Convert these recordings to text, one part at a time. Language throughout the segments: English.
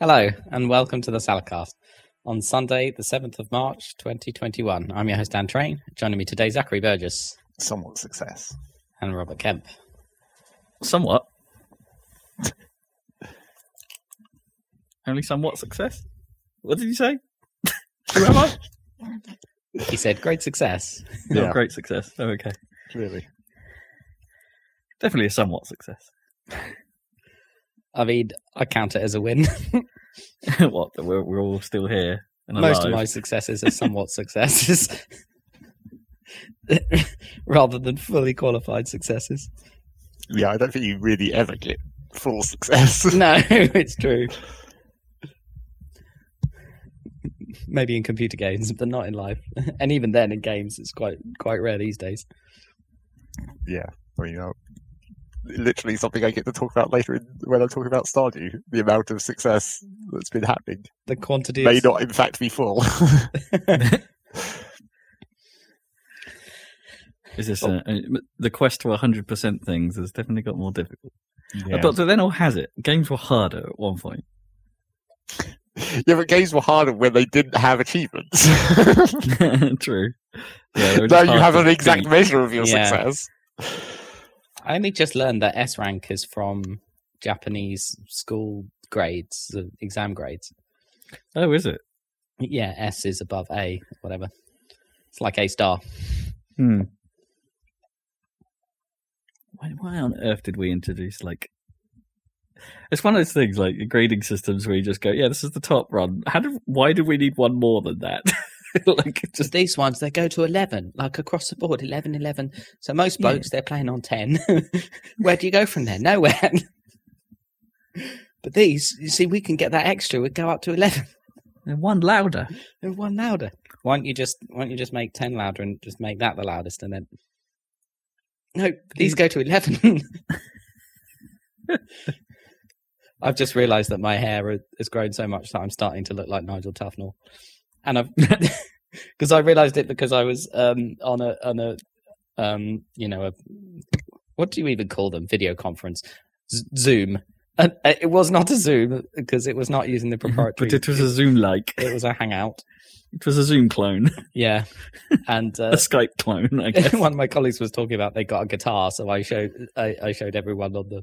Burgundy. Hello, and welcome to the Saladcast. On Sunday, the 7th of March, 2021. I'm your host, Dan Train. Joining me today, Zachary Burgess Somewhat success. and Robert Kemp. Somewhat. Only somewhat success. What did you say? Who am I? He said, great success. No, Yeah. great success. Oh, okay. Really. Definitely a somewhat success. I mean, I count it as a win. what? We're, we're all still here and alive. Most of my successes are somewhat successes. Rather than fully qualified successes. Yeah, I don't think you really ever get full success. No, it's true. Maybe in computer games, but not in life. And even then, in games, it's quite quite rare these days. yeah. I mean, literally something I get to talk about later in, when I'm talking about Stardew. The amount of success that's been happening The quantity may of not, in fact, be full. Is this uh, uh, the quest to 100% things has definitely got more difficult. yeah. But then all has it. Games were harder at one point. yeah, but games were harder when they didn't have achievements. True. Yeah, now you have an exact beat. measure of your Yeah. success. I only just learned that S rank is from Japanese school grades, uh, exam grades. Oh, is it? Yeah, S is above A, whatever. It's like A star. Hmm. Why, why on earth did we introduce like? It's one of those things like grading systems where you just go, "Yeah, this is the top run." How did? Why do we need one more than that? like, Just these ones, they go to 11, like across the board, 11, 11. So most Yeah. they're playing on 10. Where do you go from there? Nowhere. but these, you see, we can get that extra. We go up to 11. and one louder. And one louder. Why don't you just why don't you just make ten louder and just make that the loudest and then No, these go to eleven. I've just realised that my hair has grown so much that I'm starting to look like Nigel Tufnel. And I've because I realised it because I was um on a on a um you know a what do you even call them? Video conference. Z- Zoom. And uh, it was not a Zoom because it was not using the proprietary But it was a Zoom like. it was a hangout. It was a Zoom clone, Yeah, and a uh, Skype clone, I guess. one of my colleagues was talking about they got a guitar, so I showed I, I showed everyone on the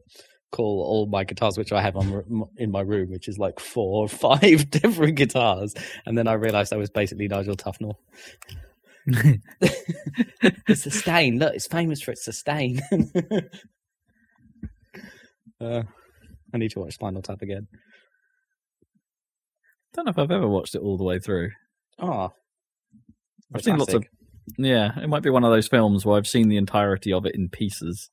call all my guitars, which I have on in my room, which is like four or five different guitars, and then I realised I was basically Nigel Tufnel. The sustain, look, it's famous for its sustain. uh, I need to watch Spinal Tap again. don't know if I've ever watched it all the way through. Oh, I've seen lots of. Yeah, it might be one of those films where I've seen the entirety of it in pieces.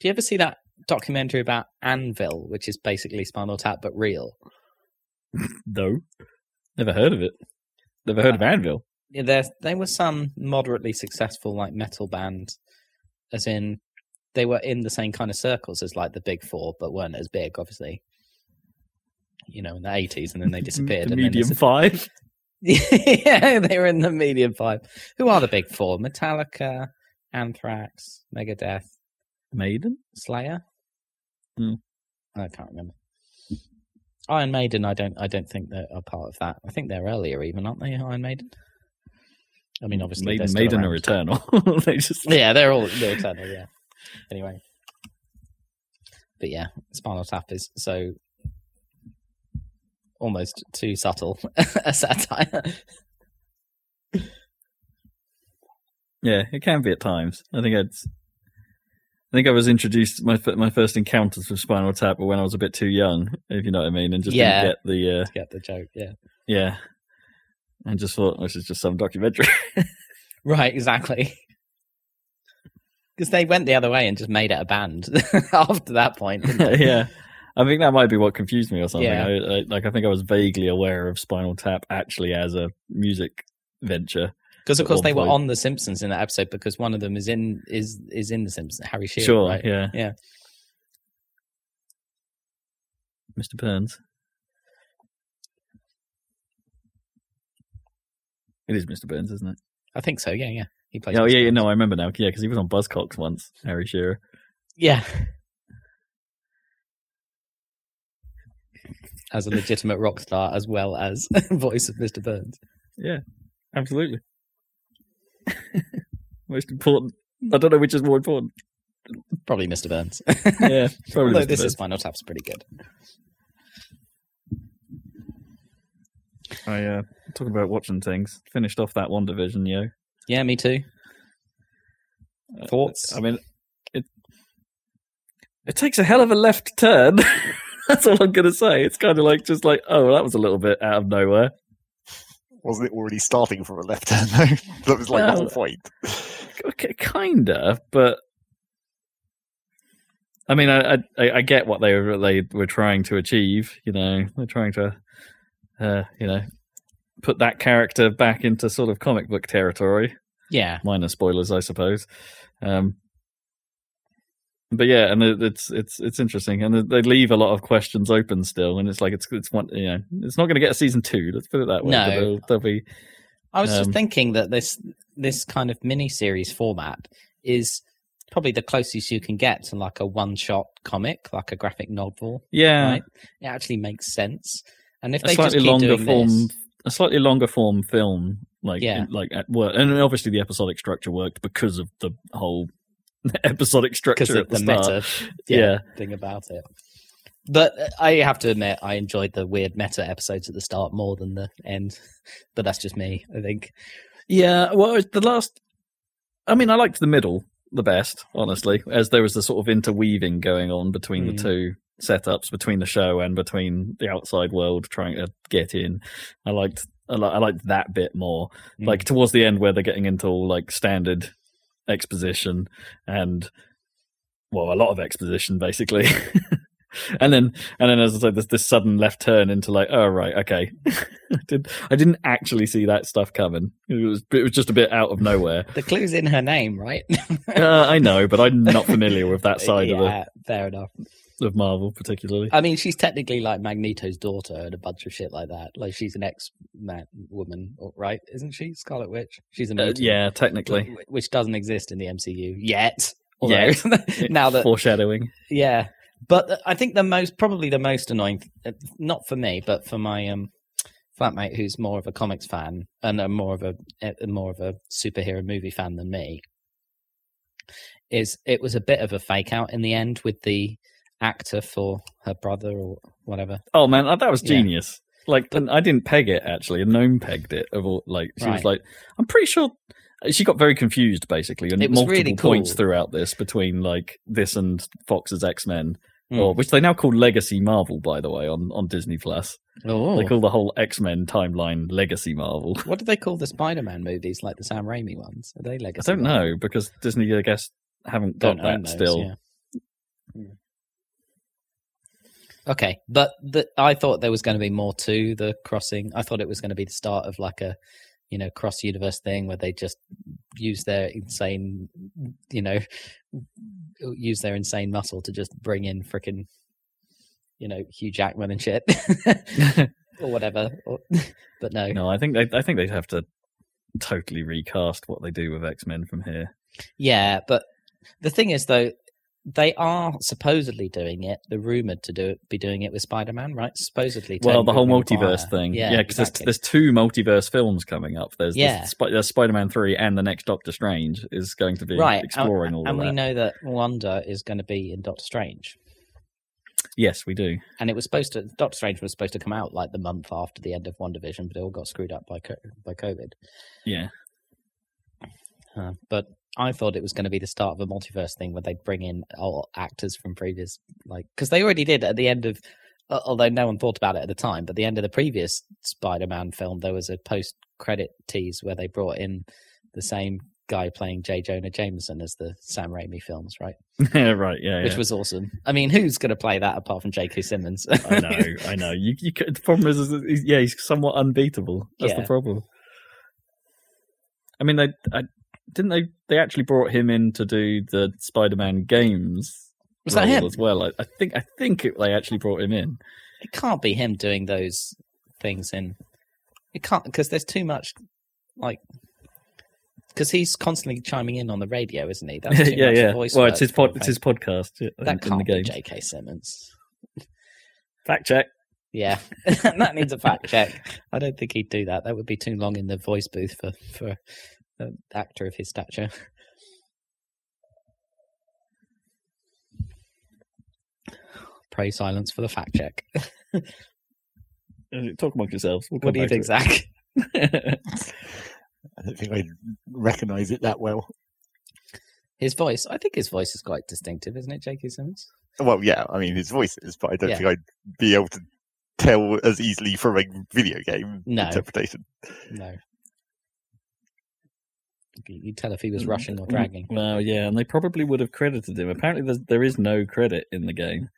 Do you ever see that documentary about Anvil, which is basically Spinal Tap but real? No, never heard of it. Never heard of uh, Anvil. Yeah, there they were some moderately successful like metal band, as in they were in the same kind of circles as like the Big Four, but weren't as big, obviously. You know, in the eighties, and then they disappeared. The medium five. yeah, they were in the medium five. Who are the Big Four? Metallica, Anthrax, Megadeth, Maiden. Slayer. Hmm. I can't remember. Iron Maiden. I don't. I don't think they're a part of that. I think they're earlier, even aren't they? Iron Maiden. I mean, obviously, they're Maiden, Maiden around. are eternal. they just Yeah, they're all they're eternal. Yeah. Anyway, but yeah, Spinal Tap is so almost too subtle a satire. Yeah, it can be at times. I think I'd. I think I was introduced my my first encounters with Spinal Tap were when I was a bit too young, if you know what I mean, and just Yeah. didn't get the uh, Get the joke? Yeah. yeah, and just thought this is just some documentary. Right. Exactly. Because they went the other way and just made it a band after that point. didn't they? yeah, I think that might be what confused me or something. Yeah. I, I, like I think I was vaguely aware of Spinal Tap actually as a music venture because of course they point. were on the Simpsons in that episode because one of them is in is is in the Simpsons, Harry Shearer. Sure, right? yeah, yeah. Mr. Burns. It is Mr. Burns, isn't it? I think so. Yeah, yeah. He plays. Oh Mr. yeah, yeah. No, I remember now. Yeah, because he was on Buzzcocks once, Harry Shearer. Yeah. as a legitimate rock star, as well as voice of Mr. Burns. Yeah, absolutely. Most important. I don't know which is more important. Probably Mr. Burns. Yeah, probably. Although Mr. this Burns. is Spinal Tap's pretty good. I uh, talking about watching things. Finished off that WandaVision, yo. Yeah, me too. Uh, Thoughts? I mean, it it takes a hell of a left turn. That's all I'm gonna say. It's kind of like just like, oh, that was a little bit out of nowhere. Wasn't it already starting from a left turn though? that was like the whole point. Okay, kinda, but I mean, I, I I get what they were they were trying to achieve. You know, they're trying to, uh, you know, put that character back into sort of comic book territory. Yeah. minor spoilers, I suppose. Um, but yeah, and it, it's it's it's interesting, and they leave a lot of questions open still, and it's like it's it's one you know it's not going to get a season two. Let's put it that way. No. but there'll, there'll be I was just Um, thinking that this this kind of mini series format is probably the closest you can get to like a one shot comic, like a graphic novel. yeah Right? It actually makes sense. And if a they just slightly keep longer doing form, this, a slightly longer form film, like Yeah. like at work, and obviously the episodic structure worked because of the whole episodic structure at of the, the start. meta Yeah. yeah, thing about it. But I have to admit, I enjoyed the weird meta episodes at the start more than the end. But that's just me, I think. Yeah, well, the last. I mean, I liked the middle the best, honestly, as there was the sort of interweaving going on between Mm. the two setups, between the show and between the outside world trying to get in. I liked. I, li- I liked that bit more. Mm. Like towards the end, where they're getting into all like standard exposition and well, a lot of exposition basically. and then, and then, as I said, there's this sudden left turn into like, oh right, okay. I did I didn't actually see that stuff coming. It was it was just a bit out of nowhere. The clue's in her name, right? Uh, I know, but I'm not familiar with that side of, it. fair enough. Of Marvel particularly. I mean, she's technically like Magneto's daughter and a bunch of shit like that. Like she's an ex man woman, right? Isn't she Scarlet Witch? She's a Uh, mutant, yeah, technically. which doesn't exist in the MCU yet. Although, Yet. now that foreshadowing. yeah, but I think the most probably the most annoying, uh, not for me, but for my um flatmate who's more of a comics fan and a more of a, a more of a superhero movie fan than me, is it was a bit of a fake out in the end with the actor for her brother or whatever. Oh man, that was Yeah. genius. Like, and I didn't peg it actually. A gnome pegged it. Of all, like, she was like, I'm pretty sure. She got very confused basically, and It was multiple really points throughout this between like this and Fox's X Men, Mm. or which they now call Legacy Marvel, by the way, on on Disney Plus. Oh, They call the whole X Men timeline Legacy Marvel. what do they call the Spider-Man movies, like the Sam Raimi ones? Are they Legacy? I don't know because Disney, I guess, haven't got Don't that those, still. yeah. Okay, but the, I thought there was going to be more to the crossing. I thought it was going to be the start of like a, you know, cross universe thing where they just use their insane, you know, use their insane muscle to just bring in freaking, you know, Hugh Jackman and shit or whatever. Or, but no, No, I think they, I think they'd have to totally recast what they do with X Men from here. Yeah, but the thing is, though, they are supposedly doing it. They're rumored to do it, be doing it with Spider-Man, right? Supposedly. Well, the whole multiverse Maguire. thing, Yeah, yeah, because exactly. there's, there's two multiverse films coming up. There's Yeah. the Sp- there's Spider-Man three and the next Doctor Strange is going to be right, exploring and, all and we that. know that Wanda is going to be in Doctor Strange, Yes, we do. and it was supposed to. Doctor Strange was supposed to come out like the month after the end of WandaVision, but it all got screwed up by by COVID. Yeah, Uh, but I thought it was going to be the start of a multiverse thing where they'd bring in all actors from previous, like, because they already did at the end of, although no one thought about it at the time, but the end of the previous Spider-Man film, there was a post-credit tease where they brought in the same guy playing J. Jonah Jameson as the Sam Raimi films, right? Yeah, right. Yeah, Which yeah. was awesome. I mean, who's going to play that apart from J.K. Simmons? I know, I know. You, you could, the problem is, is, yeah, he's somewhat unbeatable. That's Yeah. the problem. I mean, they I, didn't they they actually brought him in to do the Spider-Man games Was that him? as well. I, I think I think it, they actually brought him in. it can't be him doing those things in it can't because there's too much like because he's constantly chiming in on the radio isn't he that's too yeah, much yeah. voice Well, it's his pod, it's his podcast. Yeah, that in, in can't the be game. jk simmons Fact check. Yeah, that needs a fact check. I don't think he'd do that. That would be too long in the voice booth for for actor of his stature. Pray silence for the fact check. Talk amongst yourselves. We'll What do you think, to Zach? I don't think I recognise it that well. His voice. I think his voice is quite distinctive, isn't it, J.K. Simmons? Well, yeah, I mean his voice is, but I don't Yeah. think I'd be able to tell as easily from a video game No. interpretation. No. You you'd tell if he was Mm, rushing or mm, dragging. Well, yeah, and they probably would have credited him. Apparently, there's, no credit in the game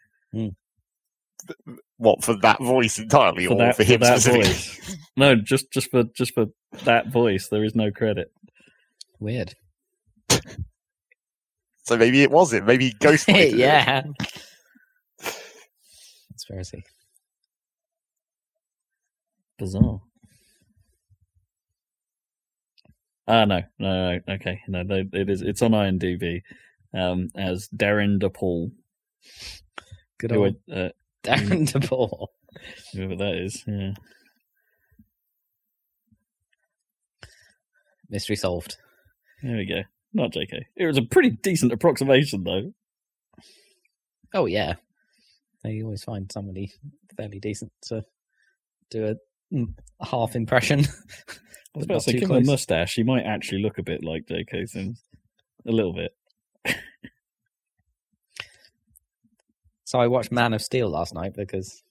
What for that voice entirely, for or that, for him that specifically? voice. No, just just for just for that voice, there is no credit. Weird. So maybe it was him. Maybe he ghostwrited it. yeah. Conspiracy. Bizarre. Ah, no, no, no, okay, no, no, it is. It's on IMDb um, as Darin De Paul, Good who old I- uh, Darren DePaul. whoever that is. Yeah, Mystery solved. there we go. Not JK. It was a pretty decent approximation, though. Oh yeah. You always find somebody fairly decent to do mm, a half impression. I was about to say, given the close. mustache, he might actually look a bit like JK Sims, a little bit. So I watched Man of Steel last night because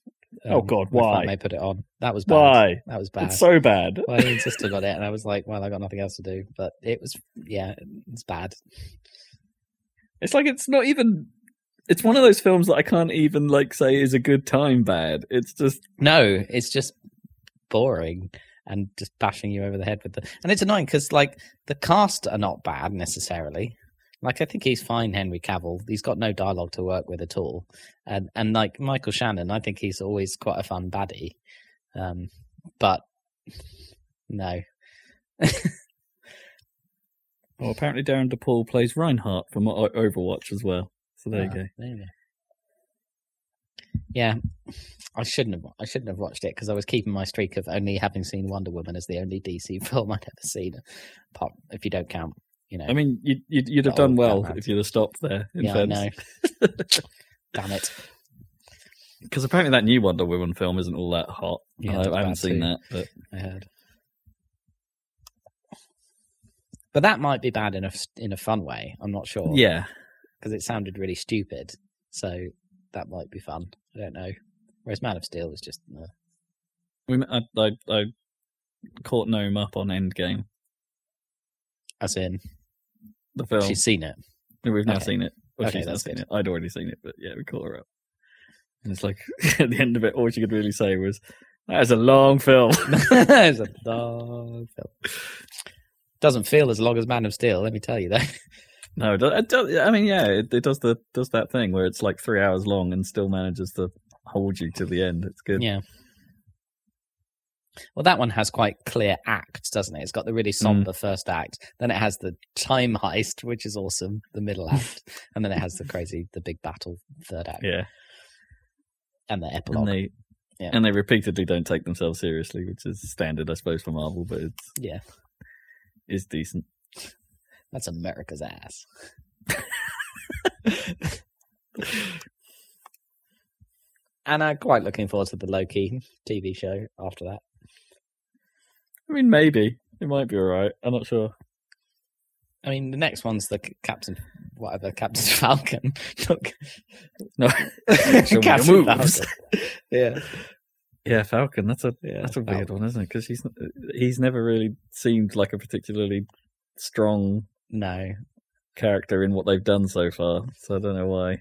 Oh, um, God, my why? flatmate put it on. That was bad. Why? That was bad. It's so bad. well, he insisted on it, and I was like, "Well, I got nothing else to do." But it was, yeah, it's bad. It's like it's not even. It's one of those films that I can't even like say is a good time bad. It's just No, it's just boring and just bashing you over the head with the. And it's annoying because like the cast are not bad necessarily. Like I think he's fine, Henry Cavill. He's got no dialogue to work with at all, and and like Michael Shannon, I think he's always quite a fun baddie. Um, but no, well. Apparently, Darin De Paul plays Reinhardt from Overwatch as well. So there you Ah, go. There you go. Yeah, I shouldn't have. I shouldn't have watched it because I was keeping my streak of only having seen Wonder Woman as the only DC film I'd ever seen. Apart, if you don't count, you know. I mean, you'd you'd, you'd have done well Batman. if you'd have stopped there. In yeah, I know. Damn it. Because apparently that new Wonder Woman film isn't all that hot. Yeah, I, I haven't seen too. that, but I heard. But that might be bad in a in a fun way. I'm not sure. yeah, because it sounded really stupid. So that might be fun. I don't know. Whereas Man of Steel is just uh, we I, I I caught Gnome up on Endgame, as in the film. she's seen it. We've now Okay. seen it. Well, Okay, she's now seen good. it. I'd already seen it, but yeah, we caught her up. And it's like at the end of it, all she could really say was, "That is a long film." it's a long film. Doesn't feel as long as Man of Steel, let me tell you that. no, it does, I mean, yeah, it, it does the does that thing where it's like three hours long and still manages to hold you to the end. It's good. yeah. Well, that one has quite clear acts, doesn't it? It's got the really somber mm. first act. Then it has the time heist, which is awesome, the middle act, and then it has the crazy, the big battle third act, Yeah, and the and epilogue. they Yeah. and they repeatedly don't take themselves seriously, which is standard, I suppose, for Marvel, but it's Yeah, is decent. That's America's ass. and I'm quite looking forward to the Loki TV show after that. I mean, maybe it might be all right. I'm not sure. I mean, the next one's the Captain, whatever, Captain Falcon. Look, No, Show me your Captain moves. Falcon. Yeah, Yeah, Falcon. That's a yeah. that's a Falcon. weird one, isn't it? Because he's he's never really seemed like a particularly strong No, character in what they've done so far. So I don't know why.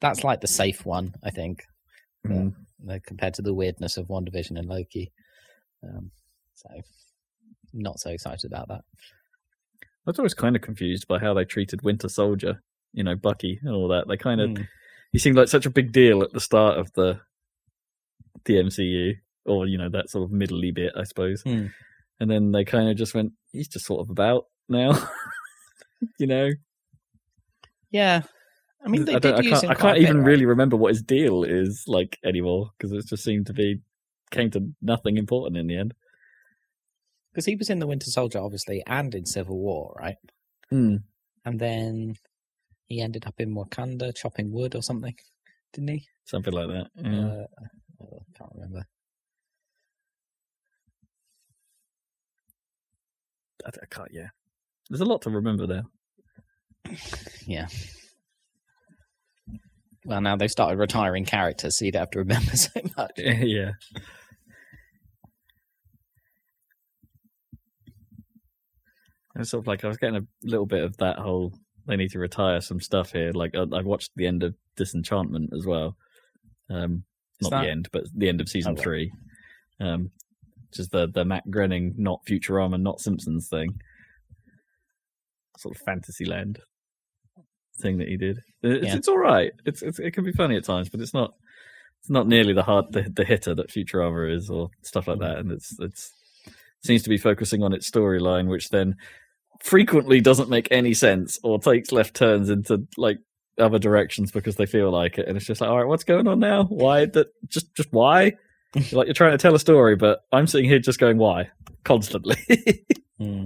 that's like the safe one, I think, Mm. uh, compared to the weirdness of WandaVision and Loki. Um, so, not so excited about that. I was always kind of confused by how they treated Winter Soldier. You know, Bucky and all that. They kind of Mm. he seemed like such a big deal at the start of the the MCU, or you know that sort of middly bit, I suppose. Hmm. And then they kind of just went, he's just sort of about now. you know, Yeah, I mean, they I, don't, did I can't, him I can't bit, even right? really remember what his deal is like anymore because it just seemed to be came to nothing important in the end. because he was in the Winter Soldier, obviously, and in Civil War, right? Hmm. And then he ended up in Wakanda chopping wood or something, didn't he? Something like that. Yeah. Uh, oh, I can't remember. I, I can't. Yeah, there's a lot to remember there. Yeah. Well, now they've started retiring characters, so you don't have to remember so much. yeah. It's sort of like I was getting a little bit of that whole. They need to retire some stuff here. Like I, I watched the end of Disenchantment as well. Um, not that- the end, but the end of season Oh, right. three. Um, just the the Matt Groening, not Futurama, not Simpsons thing. Sort of Fantasyland thing that he did. It's, Yeah. it's all right. It's, it's it can be funny at times, but it's not it's not nearly the hard the, the hitter that Futurama is or stuff like that. And it's it's seems to be focusing on its storyline, which then frequently doesn't make any sense or takes left turns into like other directions because they feel like it. And it's just like, all right, what's going on now? Why that just just why? like you're trying to tell a story, but I'm sitting here just going why constantly. Hmm.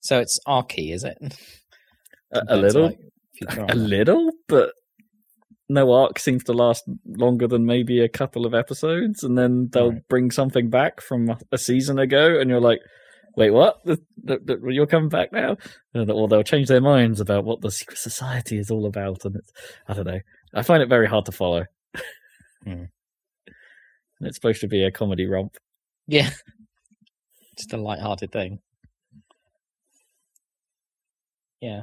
So it's Arky, is it? a, a little, like, a little, but no arc seems to last longer than maybe a couple of episodes, and then they'll Right. bring something back from a- season ago, and you're like, "Wait, what? The- the- the- you're coming back now?" And- Or they'll change their minds about what the secret society is all about, and it's I don't know. I find it very hard to follow. Hmm. It's supposed to be a comedy romp. Yeah. Just a light-hearted thing. Yeah.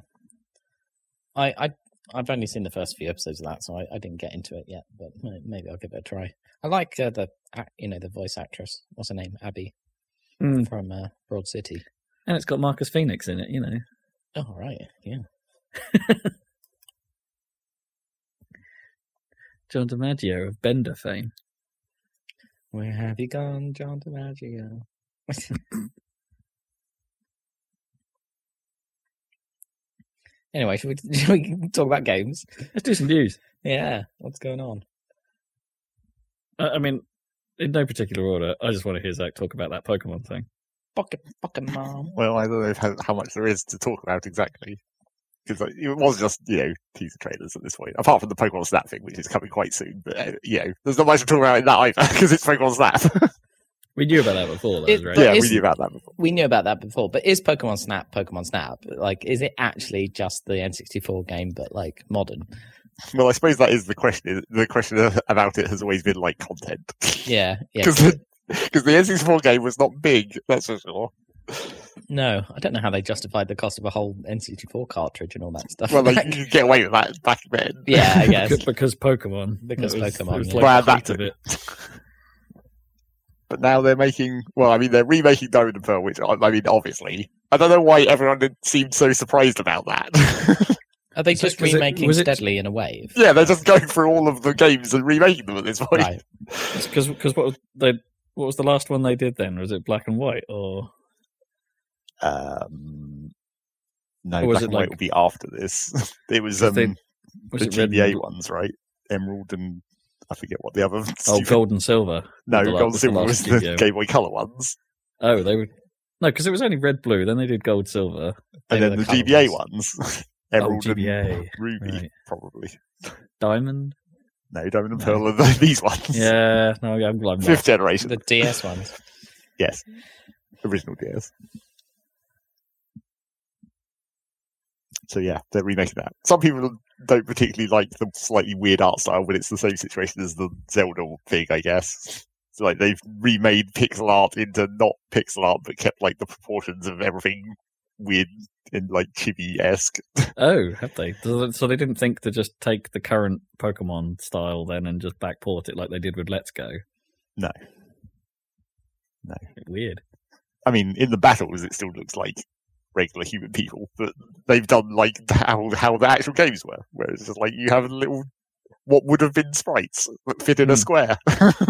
I I I've only seen the first few episodes of that, so I, I didn't get into it yet. But maybe I'll give it a try. I like uh, the you know the voice actress. What's her name? Abby Hmm. from uh, Broad City. And it's got Marcus Phoenix in it, you know. Oh right, yeah. John DiMaggio of Bender fame. Where have you gone, John DiMaggio? anyway, should we, should we talk about games? Let's do some news. Yeah, what's going on? I I mean, in no particular order. I just want to hear Zach talk about that Pokemon thing. Fucking fucking mom. Well, I don't know how, how much there is to talk about exactly. Because like, it was just, you know, teaser trailers at this point. Apart from the Pokemon Snap thing, which is coming quite soon. But, uh, you know, there's not much to talk about in that either, because it's Pokemon Snap. We knew about that before, though, It- right? but yeah, we knew about that before. We knew about that before, but is Pokemon Snap Pokemon Snap? Like, is it actually just the N64 game, but like modern? Well, I suppose that is the question. The question about it has always been like content. Yeah, yeah. Because the, 'cause the N64 game was not big, that's for sure. No, I don't know how they justified the cost of a whole N64 cartridge and all that stuff. Well, like, Like, you get away with that back then. yeah, I guess. because, because Pokemon. Because It was- Pokemon, It was yeah. like Well, the height that it. But now they're making, well, I mean, they're remaking Diamond and Pearl, which, I, I mean, obviously. I don't know why everyone had seemed so surprised about that. Are they So- just was it- remaking was it- steadily in a wave? yeah, they're just going through all of the games and remaking them at this point. Right. Because because what was they what was the last one they did then? Was it black and white or Um, no, Or was Black it and White like- will be after this. it was 'Cause um, they- was the it? GBA and- ones, right? Emerald and I forget what the other. Oh, stupid- gold and silver. no, the Gold and Silver was the GBA. Game Boy Color ones, Oh, they were no, because it was only red blue. Then they did gold silver. They and then the the, GBA ones, Oh, Emerald GBA. and Ruby, Right. probably. Diamond. No, Diamond and No. Pearl are these ones. Yeah, no, I'm, I'm Fifth lost. generation. The DS ones. Yes. Original DS. So yeah, they're remaking that. Some people don't particularly like the slightly weird art style, but it's the same situation as the Zelda thing, I guess. So like they've remade pixel art into not pixel art, but kept like the proportions of everything weird and like chibi esque. Oh, have they? So so they didn't think to just take the current Pokemon style then and just backport it like they did with Let's Go. No. No. Weird. I mean, in the battles, it still looks like regular human people, but they've done like how how the actual games were, where it's just like you have little what would have been sprites that fit in a Hmm. square.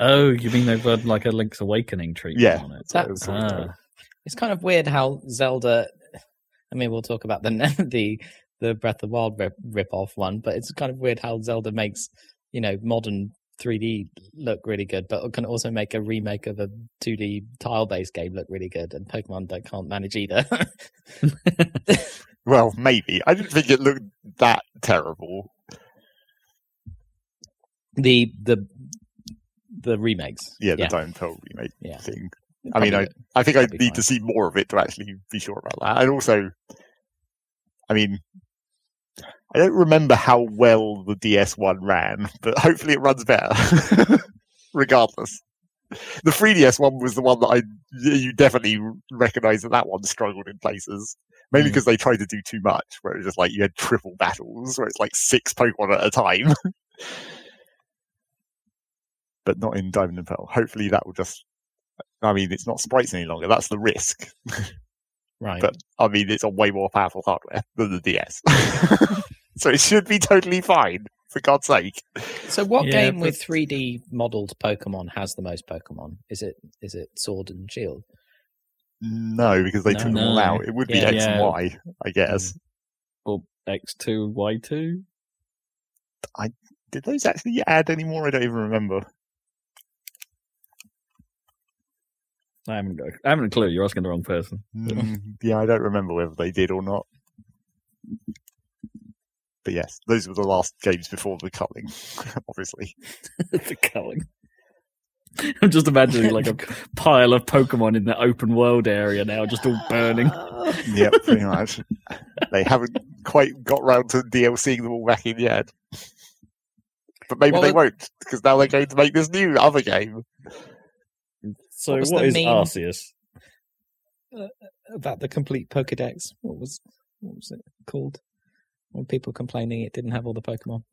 Oh, you mean they've got like a Link's Awakening treatment Yeah. on it? So it was sort of Ah. It's kind of weird how Zelda. I mean, we'll talk about the the the Breath of the Wild rip, rip-off one, but it's kind of weird how Zelda makes you know modern 3D look really good, but can also make a remake of a 2D tile-based game look really good, and Pokemon don't can't manage either. Well, maybe. I didn't think it looked that terrible. the the the remakes, Yeah, the Yeah. Diamond Pearl remake Yeah. thing. I mean, I, I think I need fine. to see more of it to actually be sure about that. And also, I mean, I don't remember how well the DS one ran, but hopefully it runs better. Regardless, the 3DS one was the one that I you definitely recognise that that one struggled in places, mainly Mm. because they tried to do too much. Where it was just like you had triple battles, where it's like six Pokemon at a time. but not in Diamond and Pearl. Hopefully that will just. I mean, it's not sprites any longer. That's the risk. right. But I mean, it's on way more powerful hardware than the DS, so it should be totally fine. For God's sake, So, what Yeah, game but- with 3D modeled Pokemon has the most Pokemon? Is it is it Sword and Shield? no, because they No. took them all out. It would be X Yeah. and Y, I guess. Mm. or X two Y two. I Did those actually add any more? I don't even remember. I haven't got. I haven't a clue. You're asking the wrong person. Mm, yeah, I don't remember whether they did or not. But yes, those were the last games before the culling, obviously. the culling. I'm just imagining like a pile of Pokemon in the open world area now, just all burning. Yep, pretty much. they haven't quite got round to DLCing them all back in yet. But maybe Well, they won't, because now they're going to make this new other game. So What was what the is main- Arceus? About the complete Pokedex. What was what was it called? When people complaining it didn't have all the Pokemon.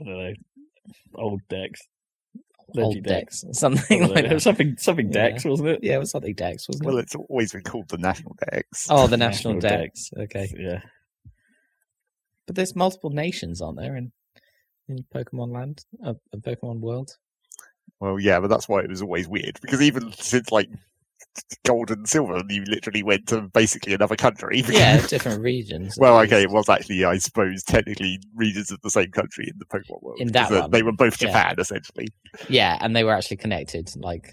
I don't know. Old Dex. Old Regidex. Dex. Something Something, like that. something, something Yeah. Dex, wasn't it? Yeah, it was something Dex, wasn't it? Well, it's always been called the National Dex. oh, the National, National Dex. Okay. Yeah. But there's multiple nations, aren't there, in in Pokemon Land, uh, in Pokemon World? Well, yeah, but that's why it was always weird, because even since, like, Gold and Silver, you literally went to basically another country. Yeah, different regions. Well, okay, it was actually, I suppose, technically regions of the same country in the Pokemon world. In that one, They were both yeah. Japan, essentially. Yeah, and they were actually connected, like,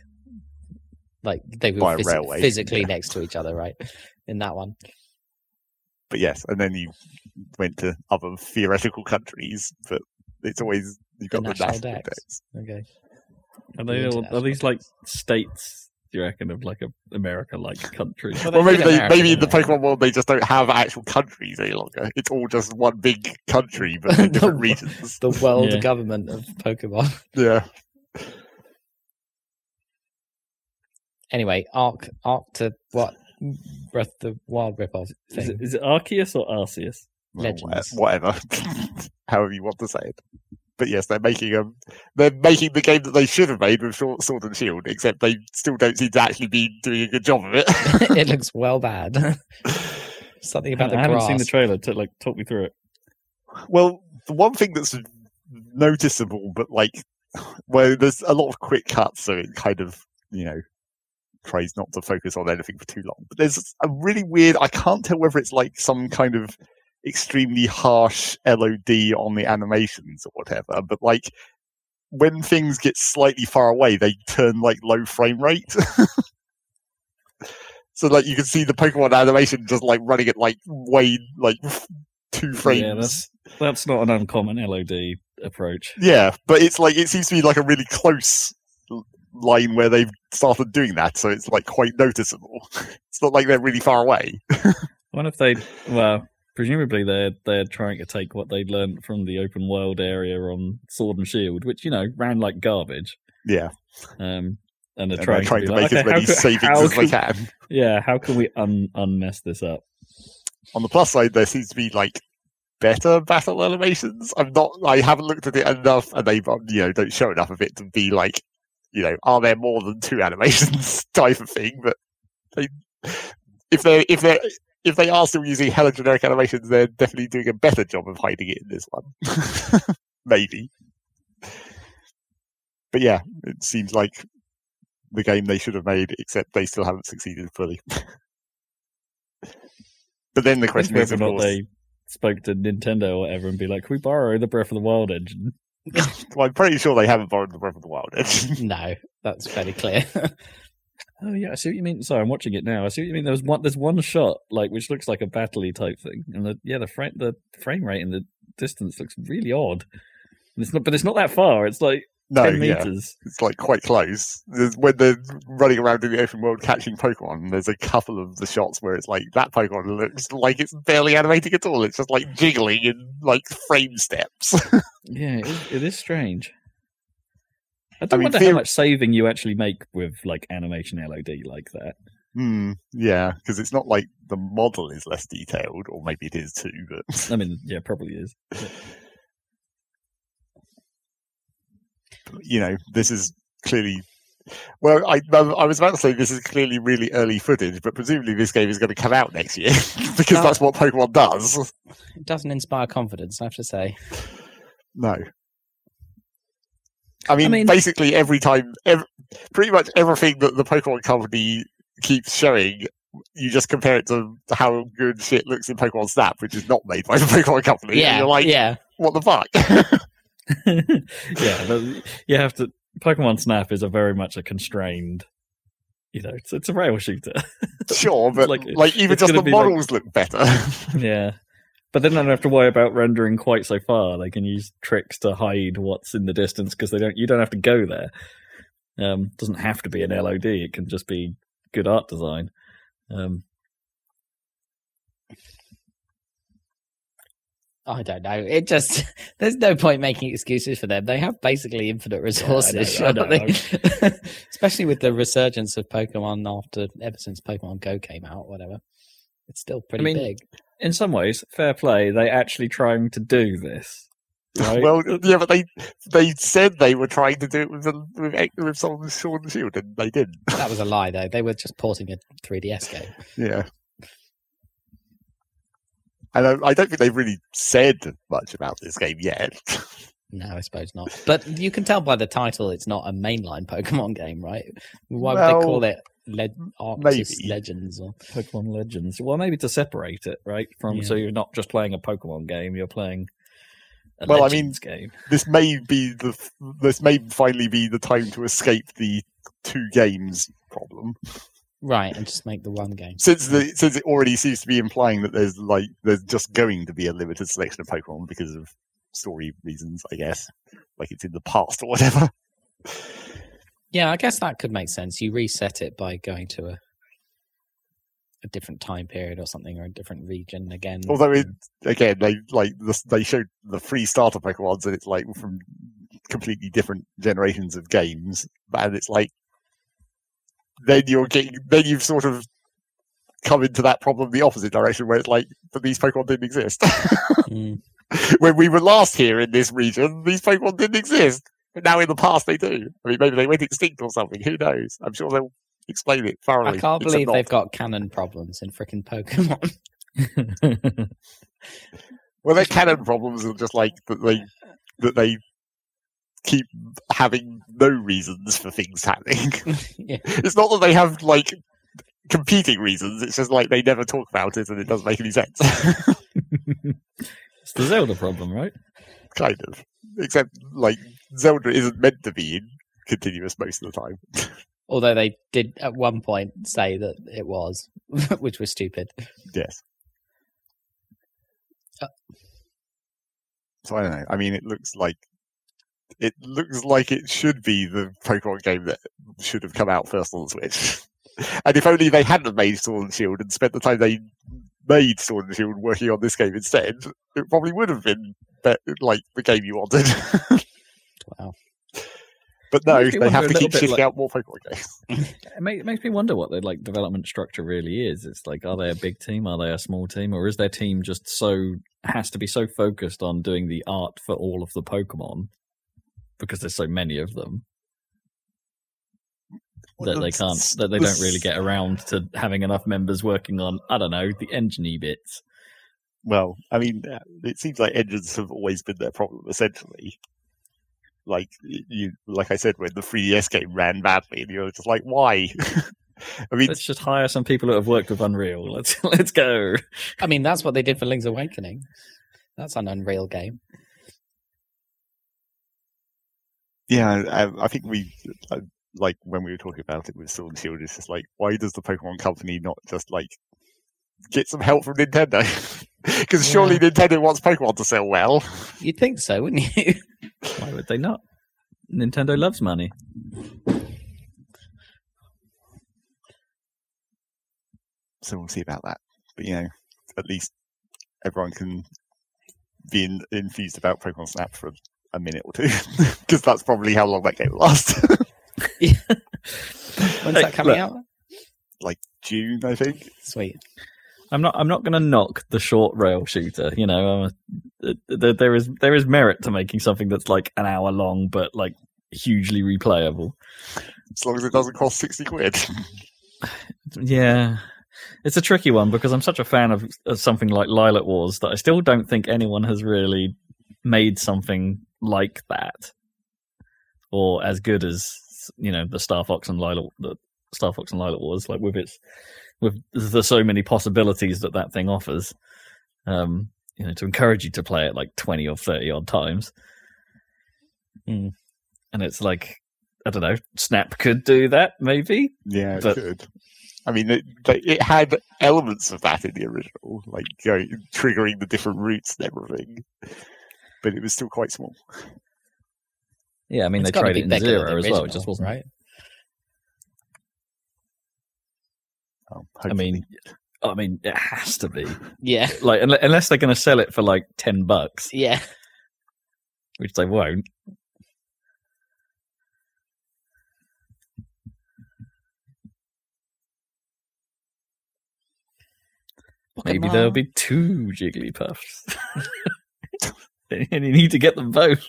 like they were By a phys- railway, physically yeah. next to each other, right? In that one, But yes, and then you went to other theoretical countries, but it's always, you've got the, National National Dex. Dex. okay. Are they all, are these like states? Do you reckon of like a America like country? Well, Well, maybe they, America, maybe in the? Pokemon world they just don't have actual countries any longer. It's all just one big country, but in different The- regions. The world Yeah. government of Pokemon. Yeah. Anyway, Arc, Arc to what? Breath of the Wild ripoff Is it, is it Arceus or Arceus? Well, Legends. whatever, however you want to say it. But yes, they're making a they're making the game that they should have made with Sword Sword and Shield, except they still don't seem to actually be doing a good job of it. it looks well bad. Something about the I haven't grass. seen the trailer. To like talk me through it. well, the one thing that's noticeable, but like, well, there's a lot of quick cuts, so it kind of you know tries not to focus on anything for too long. But there's a really weird. I can't tell whether it's like some kind of extremely harsh LOD on the animations or whatever, but like when things get slightly far away, they turn like low frame rate. so like you can see the Pokemon animation just like running at like way like two frames. Yeah, that's that's not an uncommon LOD approach. Yeah, but it's like it seems to be like a really close line where they've started doing that, so it's like quite noticeable. It's not like they're really far away. What if they? Well, presumably they're they're trying to take what they'd learned from the open world area on Sword and Shield, which you know ran like garbage. Yeah, Um, and they're and trying, they're trying to, to, like, make okay, as many could- savings as they can. Yeah, how can we un unmess this up? On the plus side, there seems to be like better battle animations. I'm not. I haven't looked at it enough, and they um, you know don't show enough of it to be like you know are there more than two animations type of thing. But they, if they if they if they are still using hella generic animations, they're definitely doing a better job of hiding it in this one. Maybe. But yeah, it seems like the game they should have made, except they still haven't succeeded fully. But then the question is, of course, they spoke to Nintendo or whatever and be like, "Can we borrow the Breath of the Wild engine?" well, I'm pretty sure they haven't borrowed the Breath of the Wild engine. no, that's fairly clear. Oh yeah, I see what you mean. Sorry, I'm watching it now. I see what you mean. There was one. There's one shot like which looks like a battley type thing, and the yeah the frame the frame rate in the distance looks really odd. And it's not, but it's not that far. It's like no, ten yeah, meters. it's like quite close. There's, when they're running around in the open world catching Pokemon, there's a couple of the shots where it's like that Pokemon looks like it's barely animating at all. It's just like jiggling in like frame steps. Yeah, it is, it is strange. I do mean, wonder theor- how much saving you actually make with like animation LOD like that. Hmm, yeah, because it's not like the model is less detailed, or maybe it is too. But I mean, yeah, probably is. you know, this is clearly. Well, I I was about to say this is clearly really early footage, but presumably this game is going to come out next year because No. that's what Pokemon does. it doesn't inspire confidence, I have to say. No. I mean, mean- basically every time, ev pretty much everything that the Pokemon company keeps showing, you just compare it to how good shit looks in Pokemon Snap, which is not made by the Pokemon company. and Yeah, you're like, yeah. what the fuck? yeah, but you have to. Pokemon Snap is a very much a constrained. You know, it's, it's a rail shooter. sure, but Like, like, even just the be like- models look better. yeah, but then they don't have to worry about rendering quite so far. They can use tricks to hide what's in the distance because they don't. You don't have to go there. Um, doesn't have to be an LOD. It can just be good art design. Um, I don't know. It just there's no point making excuses for them. They have basically infinite resources, I know, I surely. especially with the resurgence of Pokemon after ever since Pokemon Go came out. Whatever, it's still pretty mean, big. In some ways, fair play. They actually trying to do this. Right? well, yeah, but they they said they were trying to do it with the, with, with someone's Sword and Shield, and they didn't. That was a lie, though. They were just porting a 3DS game. Yeah. And I, I don't think they've really said much about this game yet. No, I suppose not. But you can tell by the title, it's not a mainline Pokemon game, right? Why would Well, they call it Le- mm. Arceus maybe. Legends? Or Pokemon Legends. Well, maybe to separate it, right? From so you're not just playing a Pokemon game, you're playing a Well, I mean- Legends game. this may be the this may finally be the time to escape the two games problem. right, and just make the one game. Since the since it already seems to be implying that there's like there's just going to be a limited selection of Pokemon because of story reasons, I guess. Like it's in the past or whatever. Yeah, I guess that could make sense. You reset it by going to a a different time period or something, or a different region again. Although it again, they like the, they showed the free starter Pokemons, and it's like from completely different generations of games, and it's like then you're getting then you've sort of come into that problem the opposite direction, where it's like, but these Pokemon didn't exist Mm. when we were last here in this region. These Pokemon didn't exist, but now in the past they do. I mean, maybe they went extinct or something. Who knows? I'm sure they'll explain it thoroughly. I can't believe they've got canon problems in freaking Pokemon. Well, their canon problems are just like that they that they keep having no reasons for things happening. yeah. it's not that they have like competing reasons. It's just like they never talk about it, and it doesn't make any sense. it's the Zelda problem, right? Kind of, except like Zelda isn't meant to be continuous most of the time. Although they did at one point say that it was, which was stupid. yes. Uh. So I don't know. I mean, it looks like it looks like it should be the Pokemon game that should have come out first on the Switch. And if only they hadn't made Sword and Shield and spent the time they made Sword and Shield working on this game instead, it probably would have been be- like the game you wanted. Wow. but no, they have to keep bit shitting like- out more Pokemon games. It, make, it makes me wonder what their like development structure really is. It's like, are they a big team? Are they a small team? Or is their team just so has to be so focused on doing the art for all of the Pokemon because there's so many of them that they can't that they don't really get around to having enough members working on I don't know the engine bits. Well, I mean, uh, it seems like engines have always been their problem, essentially. Like you, like I said, when the 3DS game ran badly, and you're just like, why? I mean, Let's just hire some people that have worked with Unreal. Let's let's go. I mean, that's what they did for Link's Awakening. That's an Unreal game. yeah, I, I think we uh, like when we were talking about it with Sword and Shield. It's just like, why does the Pokemon company not just like get some help from Nintendo? Because surely Nintendo wants Pokemon to sell well. You'd think so, wouldn't you? Why would they not? Nintendo loves money. So we'll see about that. But you know, at least everyone can be in, infused about Pokemon Snap for a minute or two, because that's probably how long that game will last. When's Hey, that coming look. out? like June, I think. Sweet. I'm not. I'm not going to knock the short rail shooter. You know, uh, there, there is there is merit to making something that's like an hour long, but like hugely replayable. As long as it doesn't cost sixty quid. Yeah, it's a tricky one because I'm such a fan of, of something like Lylat Wars that I still don't think anyone has really made something like that or as good as you know the Star Fox and Lylat the Star Fox and Lylat Wars, like with its with the so many possibilities that that thing offers. Um, you know, to encourage you to play it like twenty or thirty odd times. Hmm. And it's like I don't know, Snap could do that maybe. Yeah, it But- could. I mean, it, it had elements of that in the original, like going, triggering the different routes and everything, but it was still quite small. Yeah, I mean It's they tried it in zero the as well. It just wasn't right. Um, I mean, I mean, it has to be Yeah, like unless they're going to sell it for like ten bucks, yeah. which they won't. Maybe there'll be two Jigglypuffs, and you need to get them both.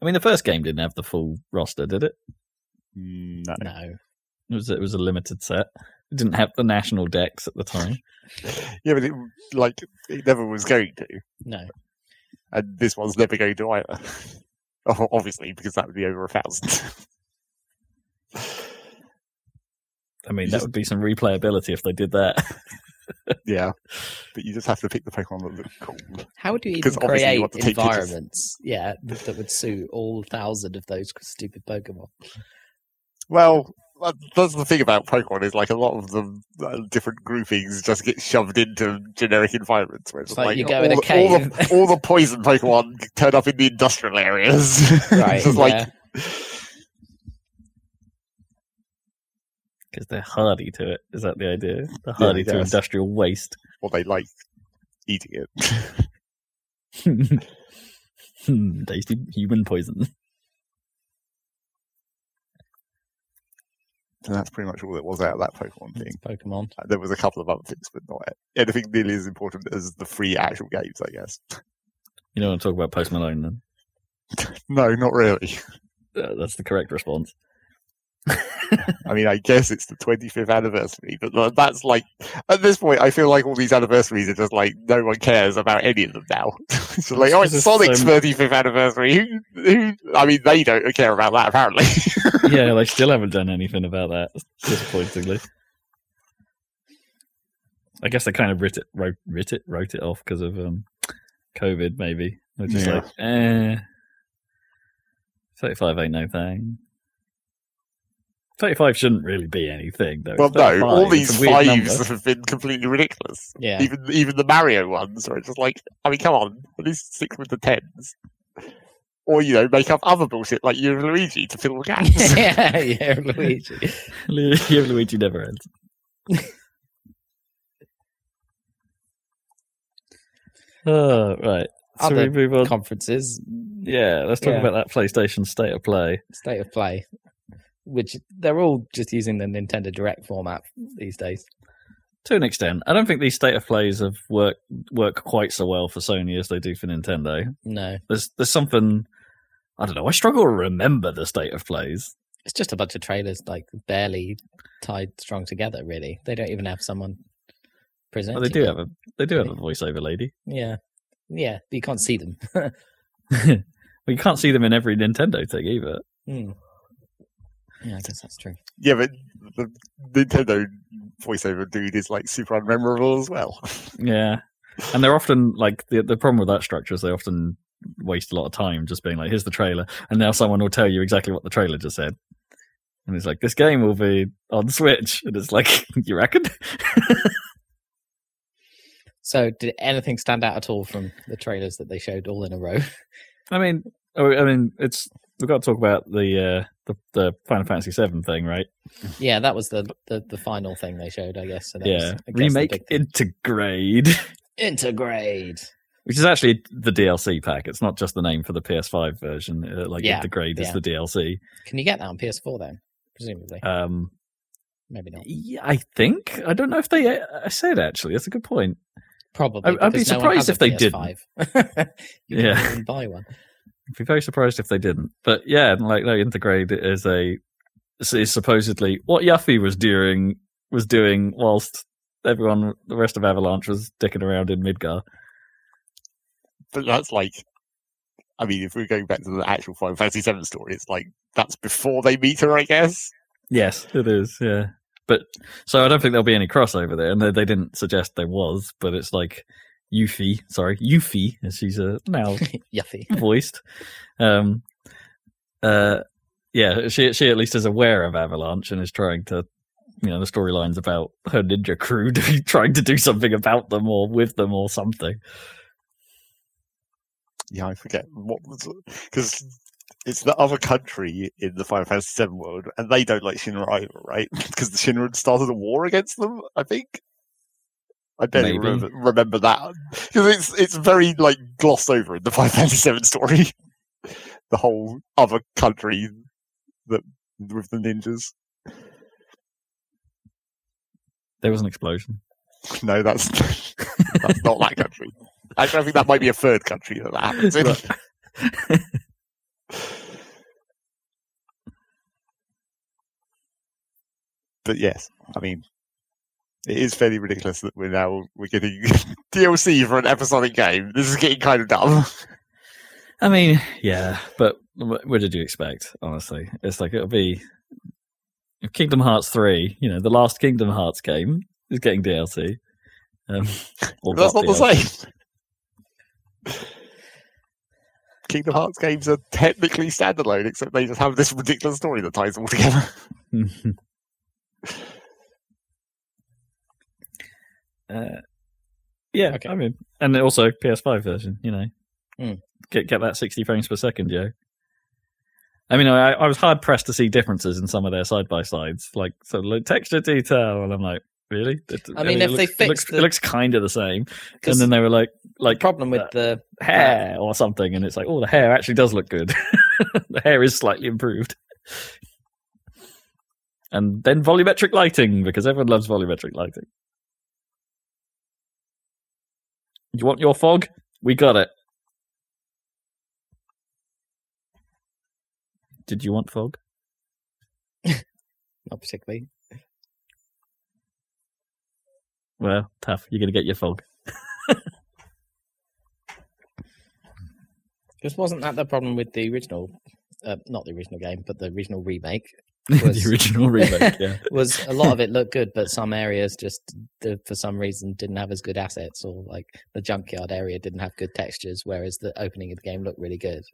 I mean, the first game didn't have the full roster, did it? Mm, no. no. It was it was a limited set. It didn't have the national Dex at the time. Yeah, but it like it never was going to, No. and this one's never going to either. Oh, Obviously, because that would be over a thousand. I mean, that would be some replayability if they did that. yeah, but you just have to pick the Pokemon that look cool. How would you even you create pictures. environments? Yeah, that would suit all thousand of those stupid Pokemon. Well, that's the thing about Pokemon is like a lot of the uh, different groupings just get shoved into generic environments. Where it's It's like like you go all, in a the, all, the, cave. all the poison Pokemon turn up in the industrial areas. Right. It's just like yeah. Because they're hardy to it. Is that the idea? They're hardy to yes. industrial waste. or they like eating it. Hmm, Tasty human poison. and that's pretty much all that was out of that Pokemon thing. Pokemon. Uh, There was a couple of other things, but not anything nearly as important as the free actual games, I guess. You don't want to talk about Post Malone then? No, not really. Uh, that's the correct response. I mean, I guess it's the 25th anniversary, but that's like, at this point, I feel like all these anniversaries are just like, no one cares about any of them now. it's like, oh, it's Sonic's so- 35th anniversary. Who, who, I mean, they don't care about that, apparently. yeah, they still haven't done anything about that. Disappointingly. I guess they kind of writ it, wrote, writ it, wrote it off because of um, COVID. Maybe they're just Yeah. like, eh, thirty-five ain't no thing. Thirty-five shouldn't really be anything, though. well, no, 35, all these fives number. have been completely ridiculous. Yeah. Even even the Mario ones are just like, I mean, come on, at least stick with the tens. Or, you know, make up other bullshit like you and Luigi to fill the gaps. yeah, yeah, Luigi. yeah, Luigi never ends. Oh, ah, right. So Other we move on. Conferences, yeah, let's talk Yeah. about that PlayStation State of Play. state of play, which they're all just using the Nintendo Direct format these days. To an extent, I don't think these State of Plays have work work quite so well for Sony as they do for Nintendo. No, There's there's something I don't know. I struggle to remember the State of Plays. it's just a bunch of trailers like barely tied strong together. Really, they don't even have someone presenting. Oh, they do it. have a they do have a voiceover lady. Yeah, yeah, but you can't see them. well, you can't see them in every Nintendo thing either. Hmm. Yeah, I guess that's true. Yeah, but the Nintendo voiceover dude is like super unmemorable as well. Yeah, and they're often like the the problem with that structure is they often waste a lot of time just being like, "Here's the trailer," and now someone will tell you exactly what the trailer just said, and it's like, "This game will be on Switch," and it's like, "You reckon?" So, did anything stand out at all from the trailers that they showed all in a row? I mean, oh, I mean, it's we've got to talk about the uh, the the Final Fantasy VII thing, right? yeah, that was the, the the final thing they showed, I guess. So that was, yeah, I guess, remake Integrate. Integrate. which is actually the DLC pack. It's not just the name for the PS5 version. Uh, like Yeah, Intergrade is the DLC. Can you get that on PS4 then? Presumably, Um, maybe not. yeah, I think I don't know if they. I said actually, that's a good point. Probably. I- I'd be because no surprised if they did. You Yeah. buy one. I'd be very surprised if they didn't. But yeah, like no, Intergrade is a is supposedly what Yuffie was doing was doing whilst everyone, the rest of Avalanche, was dicking around in Midgar. but that's like, I mean, if we're going back to the actual Final Fantasy VII story, it's like that's before they meet her, I guess. Yes, it is. Yeah, but so I don't think there'll be any crossover there, and they, they didn't suggest there was. But it's like Yuffie, sorry, Yuffie, as she's uh, now Yuffie. voiced. Um, uh, yeah, she she at least is aware of Avalanche and is trying to, you know, the storylines about her ninja crew trying to do something about them or with them or something. Yeah, I forget what was because it's the other country in the Final Fantasy VII world, and they don't like Shinra either, right? Because the Shinra started a war against them. I think. I barely Maybe. remember, that because it's it's very like glossed over in the Final Fantasy VII story. the whole other country that with the ninjas. There was an explosion. No, that's that's not that country. Actually, I think that might be a third country that that happens in. Right. but yes, I mean, it is fairly ridiculous that we're now we're getting DLC for an episodic game. This is getting kind of dumb. I mean, yeah, but wh- what did you expect? Honestly, it's like it'll be Kingdom Hearts three. You know, the last Kingdom Hearts game is getting DLC. Um, that's not the same. Kingdom Hearts games are technically standalone, except they just have this ridiculous story that ties them all together. uh, yeah, Okay. I mean, and also PS5 version. You know, Hmm. get get that sixty frames per second, Joe. I mean, I, I was hard pressed to see differences in some of their side by sides, like like texture detail, and I'm like, really? I mean, if they looks- it looks, fix it the- looks kind of the same, and then they were like, like problem with uh, the hair or something, and it's like, oh, the hair actually does look good. the hair is slightly improved. And then volumetric lighting, because everyone loves volumetric lighting. You want your fog? We got it. Did you want fog? not particularly. Well, tough. You're going to get your fog. Just wasn't that the problem with the original? Uh, not the original game, but the original remake. Was- the original remake, yeah. was a lot of it looked good, but some areas just the, for some reason didn't have as good assets, or like the junkyard area didn't have good textures, whereas the opening of the game looked really good.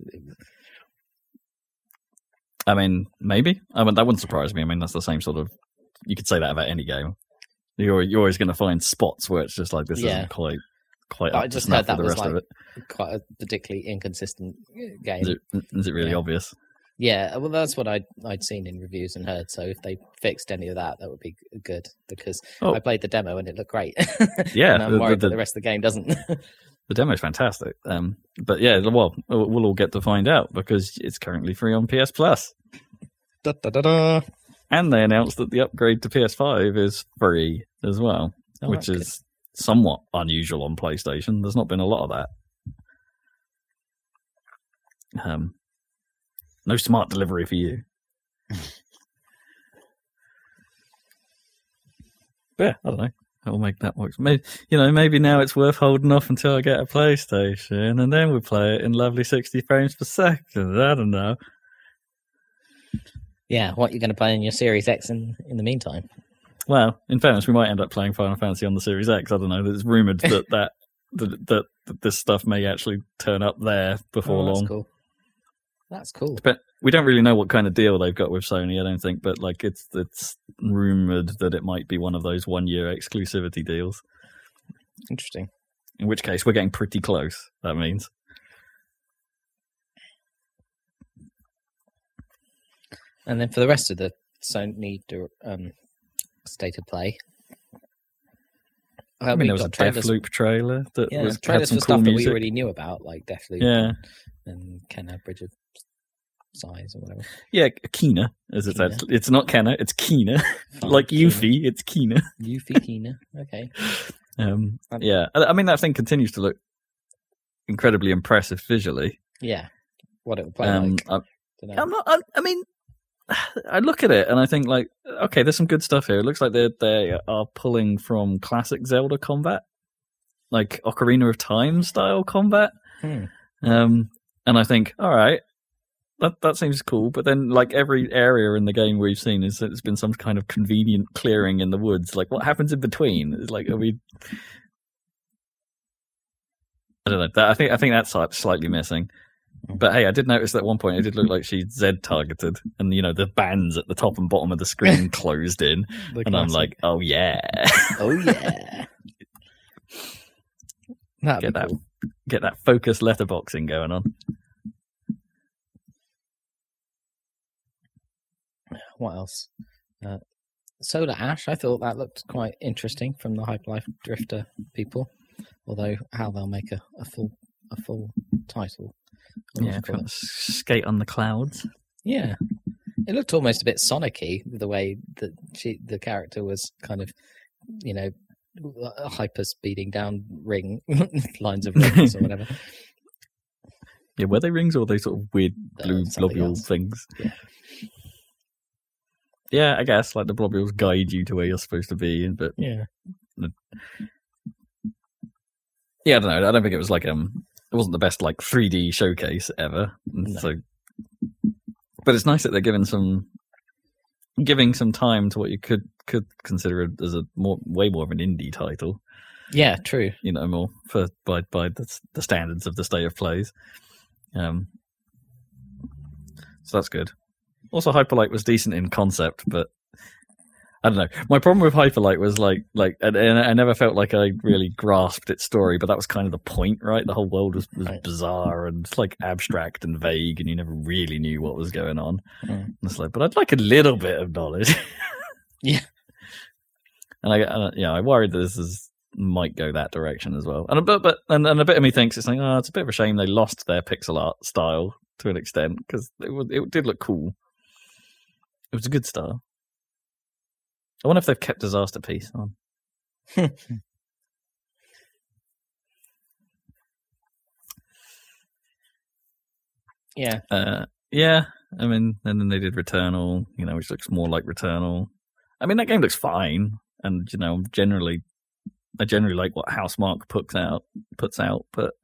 I mean, maybe. I mean, that wouldn't surprise me. I mean, that's the same sort of. You could say that about any game. You're you're always going to find spots where it's just like this Yeah. isn't quite quite I just heard that the was rest of like- it. Quite a particularly inconsistent uh, game. Is it is it really Yeah. obvious? Yeah, well, that's what I'd I'd seen in reviews and heard. So if they fixed any of that, that would be good because Oh. I played the demo and it looked great. Yeah, and I'm worried the- that the rest of the game doesn't. The demo's fantastic. Um, but yeah, well, we'll we'll all get to find out because it's currently free on PS Plus. da, da, da, da. And they announced that the upgrade to PS5 is free as well, Oh, which that's good. is somewhat unusual on PlayStation. There's not been a lot of that. Um, no smart delivery for you. But yeah, I don't know. I'll make that work. Maybe you know, maybe now it's worth holding off until I get a PlayStation, and then we play it in lovely sixty frames per second. I don't know. Yeah, what you're going to play in your Series X in, in the meantime? Well, in fairness, we might end up playing Final Fantasy on the Series X. I don't know. It's rumored that that, that, that, that this stuff may actually turn up there before Oh, that's long. cool. That's cool. But we don't really know what kind of deal they've got with Sony. I don't think, but like it's it's rumored that it might be one of those one year exclusivity deals. Interesting. In which case, we're getting pretty close. That means. And then for the rest of the Sony um, state of play, I mean, there was a Deathloop trailer that yeah, was had trailers some for cool stuff that we already knew about, like Deathloop Yeah, and Bridge of Size or whatever. yeah, Kina, as it's Kena. actually, it's not Kenna, it's Kina, like Kena. Yuffie, it's Kina. Yuffie Kina. Okay. Um, Um, yeah, I, mean that thing continues to look incredibly impressive visually. Yeah. What it will play Um, like. I, Dunno. I'm not. I, I mean, I look at it and I think like, okay, there's some good stuff here. It looks like they they are pulling from classic Zelda combat, like Ocarina of Time style combat. Hmm. Um, and I think, all right, that that seems cool. But then, like every area in the game we've seen is it's been some kind of convenient clearing in the woods. Like, what happens in between? It's like, are we? I don't know. That, I think I think that's slightly missing. But hey, I did notice that at one point it did look like she Z targeted, and you know the bands at the top and bottom of the screen closed in, and I'm like, oh yeah, oh yeah. That'd get that, cool. get that focus letterboxing going on. What else? Uh, Solar Ash. I thought that looked quite interesting from the Hyper Light Drifter people. Although how they'll make a, a full a full title. Yeah, skate on the clouds. yeah. It looked almost a bit Sonic-y, the way that she, the character was kind of, you know, hyper speeding down ring lines of rings or whatever. Yeah, were they rings or were they sort of weird Uh, blue something globule things? Yeah. Yeah, I guess like the globules guide you to where you're supposed to be, but Yeah. yeah, I don't know. I don't think it was like um, it wasn't the best like 3D showcase ever. No. So, but it's nice that they're giving some, giving some time to what you could could consider as a more way more of an indie title. Yeah, true. You know, more for by by the, the standards of the state of plays. Um, so that's good. Also, Hyperlight was decent in concept, but I don't know. My problem with Hyperlight was like, like, and, and I never felt like I really grasped its story, but that was kind of the point, right? The whole world was, was Right. bizarre and like abstract and vague, and you never really knew what was going on. Mm. It's like, but I'd like a little bit of knowledge. Yeah. And I, uh, yeah, I worried that this is might go that direction as well. And a bit, but and, and a bit of me thinks it's like, oh, it's a bit of a shame they lost their pixel art style to an extent because it, it did look cool. It was a good style. I wonder if they've kept Disasterpeace on. Yeah. Uh, yeah, I mean, and then they did Returnal, you know, which looks more like Returnal. I mean, that game looks fine, and you know, generally, I generally like what Housemarque puts out, puts out, but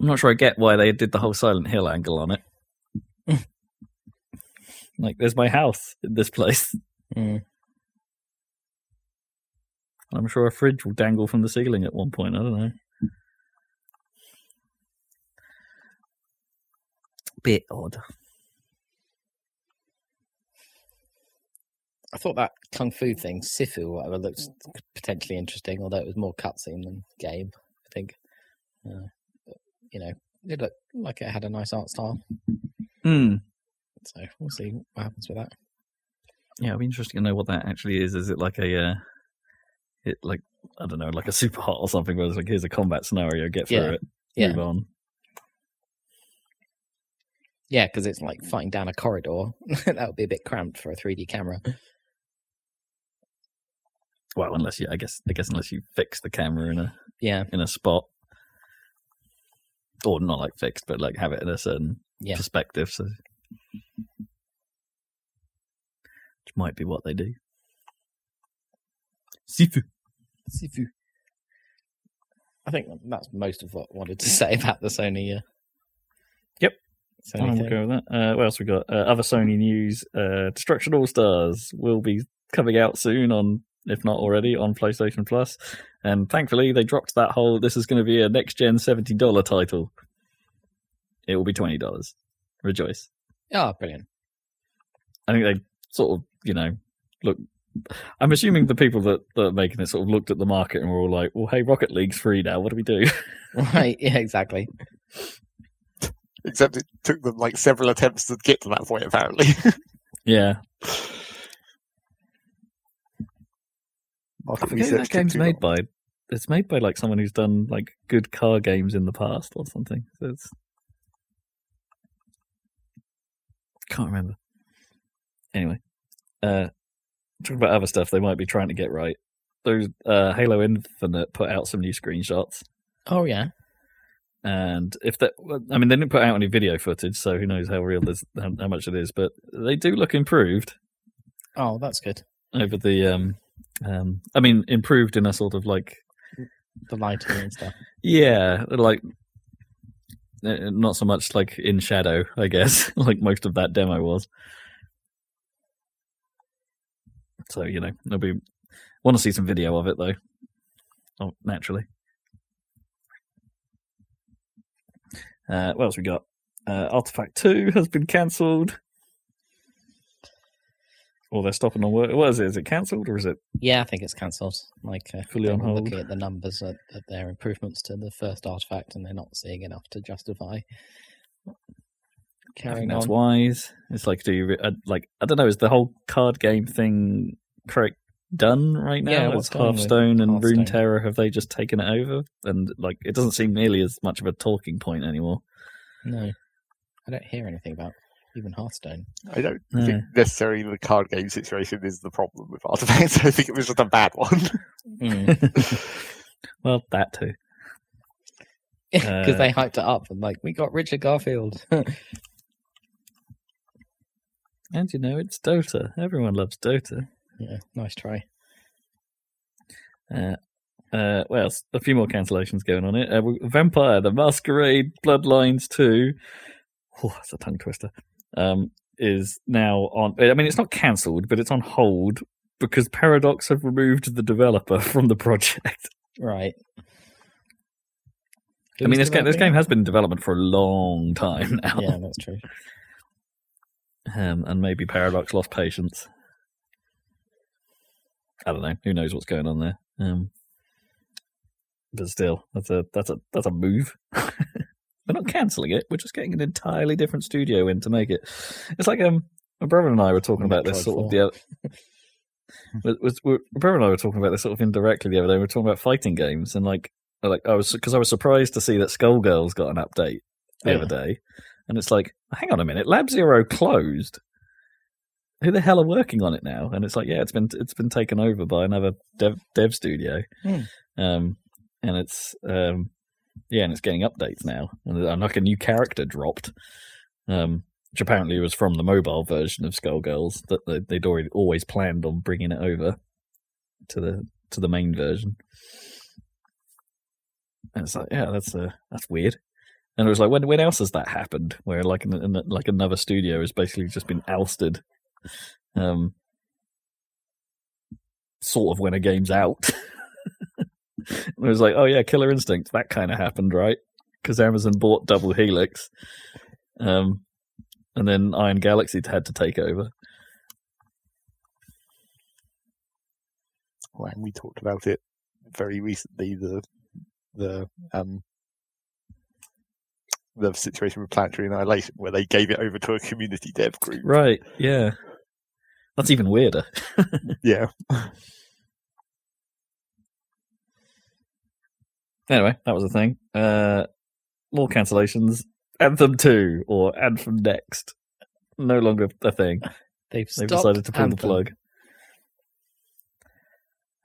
I'm not sure I get why they did the whole Silent Hill angle on it. like, there's my house in this place. Mm. I'm sure a fridge will dangle from the ceiling at one point. I don't know. Bit odd. I thought that kung fu thing, Sifu or whatever, looked potentially interesting, although it was more cutscene than game. I think, uh, you know, it looked like it had a nice art style. Hmm. So we'll see what happens with that. Yeah, it'd be interesting to know what that actually is. Is it like a, uh, it like I don't know, like a Superhot or something? Where it's like here's a combat scenario, get through Yeah. it, Yeah, move on. yeah, because it's like fighting down a corridor. that would be a bit cramped for a 3D camera. Well, unless you, I guess, I guess unless you fix the camera in a Yeah, in a spot, or not like fixed, but like have it in a certain Yeah. perspective. So, which might be what they do. Sifu. Sifu. I think that's most of what I wanted to say about the Sony uh, Yep. Sony we'll thing. go with that. Uh, what else we got? Uh, other Sony news: uh, Destruction All Stars will be coming out soon on, if not already, on PlayStation Plus. And thankfully, they dropped that whole. This is going to be a next gen seventy dollar title. It will be twenty dollars. Rejoice! Oh, brilliant. I think they sort of, you know, look. I'm assuming the people that, that are making it sort of looked at the market and were all like, "Well, hey, Rocket League's free now. What do we do?" Right. Yeah, exactly. Except it took them like several attempts to get to that point, apparently. yeah, Market I forget that game's made long. by. It's made by like someone who's done like good car games in the past or something. So it's can't remember. Anyway, uh, talking about other stuff they might be trying to get right. Those uh, Halo Infinite put out some new screenshots, Oh yeah. and if that, I mean, they didn't put out any video footage, so who knows how real this, how, how much it is. But they do look improved Oh, that's good. over the. Um, um, I mean, improved in a sort of like The lighting and stuff. Yeah, like not so much like in shadow, I guess, like most of that demo was. So you know, there'll be want to see some video of it though. Oh, naturally. Uh, what else we got? Uh, Artifact Two has been cancelled. Or they're stopping on work. What is it? Is it cancelled or is it? Yeah, I think it's cancelled. Like uh, Fully on hold. Looking at the numbers at, at their improvements to the first artifact, and they're not seeing enough to justify I carrying think that's on. wise. It's like, do you re- uh, like? I don't know. Is the whole card game thing correct done right now? Yeah, what's going with Hearthstone and Hearthstone? Runeterra have they just taken it over? And like, it doesn't seem nearly as much of a talking point anymore. No, I don't hear anything about even Hearthstone. I don't No. think necessarily the card game situation is the problem with Artifacts. I think it was just a bad one. Because well, that too. Uh, they hyped it up and like we got Richard Garfield. And you know, it's Dota. Everyone loves Dota. yeah, nice try. Uh, uh, well, a few more cancellations going on it. Uh, Vampire: The Masquerade Bloodlines Two. Oh, that's a tongue twister. Um, is now on. I mean, it's not cancelled, but it's on hold because Paradox have removed the developer from the project. Right. I mean, this game, this game has. has been in development for a long time now, Yeah, that's true. um, and maybe Paradox lost patience. I don't know. Who knows what's going on there? Um, but still, that's a that's a that's a move. We're not cancelling it. We're just getting an entirely different studio in to make it. It's like um, my brother and I were talking about this sort of 4. the. Other, was, was, my brother and I were talking about this sort of indirectly the other day. We were talking about fighting games and like like I was because I was surprised to see that Skullgirls got an update the Oh, other day, and it's like, hang on a minute, Lab Zero closed. Who the hell are working on it now? And it's like, yeah, it's been it's been taken over by another dev dev studio, Hmm. um, and it's um, yeah, and it's getting updates now, and, like a new character dropped, um, which apparently was from the mobile version of Skullgirls that they, they'd already always planned on bringing it over to the to the main version. And it's like, yeah, that's uh, that's weird. And it was like, when when else has that happened? Where like like another studio has basically just been ousted, um, sort of when a game's out. it was like, oh yeah, Killer Instinct. That kind of happened, right? Because Amazon bought Double Helix, um, and then Iron Galaxy had to take over. Well, and we talked about it very recently. The the um the situation with Planetary Annihilation, where they gave it over to a community dev group. Right? Yeah. That's even weirder. Yeah, Anyway, that was a thing. Uh, more cancellations. Anthem 2 or Anthem Next. No longer a thing. They've, They've decided to pull the plug.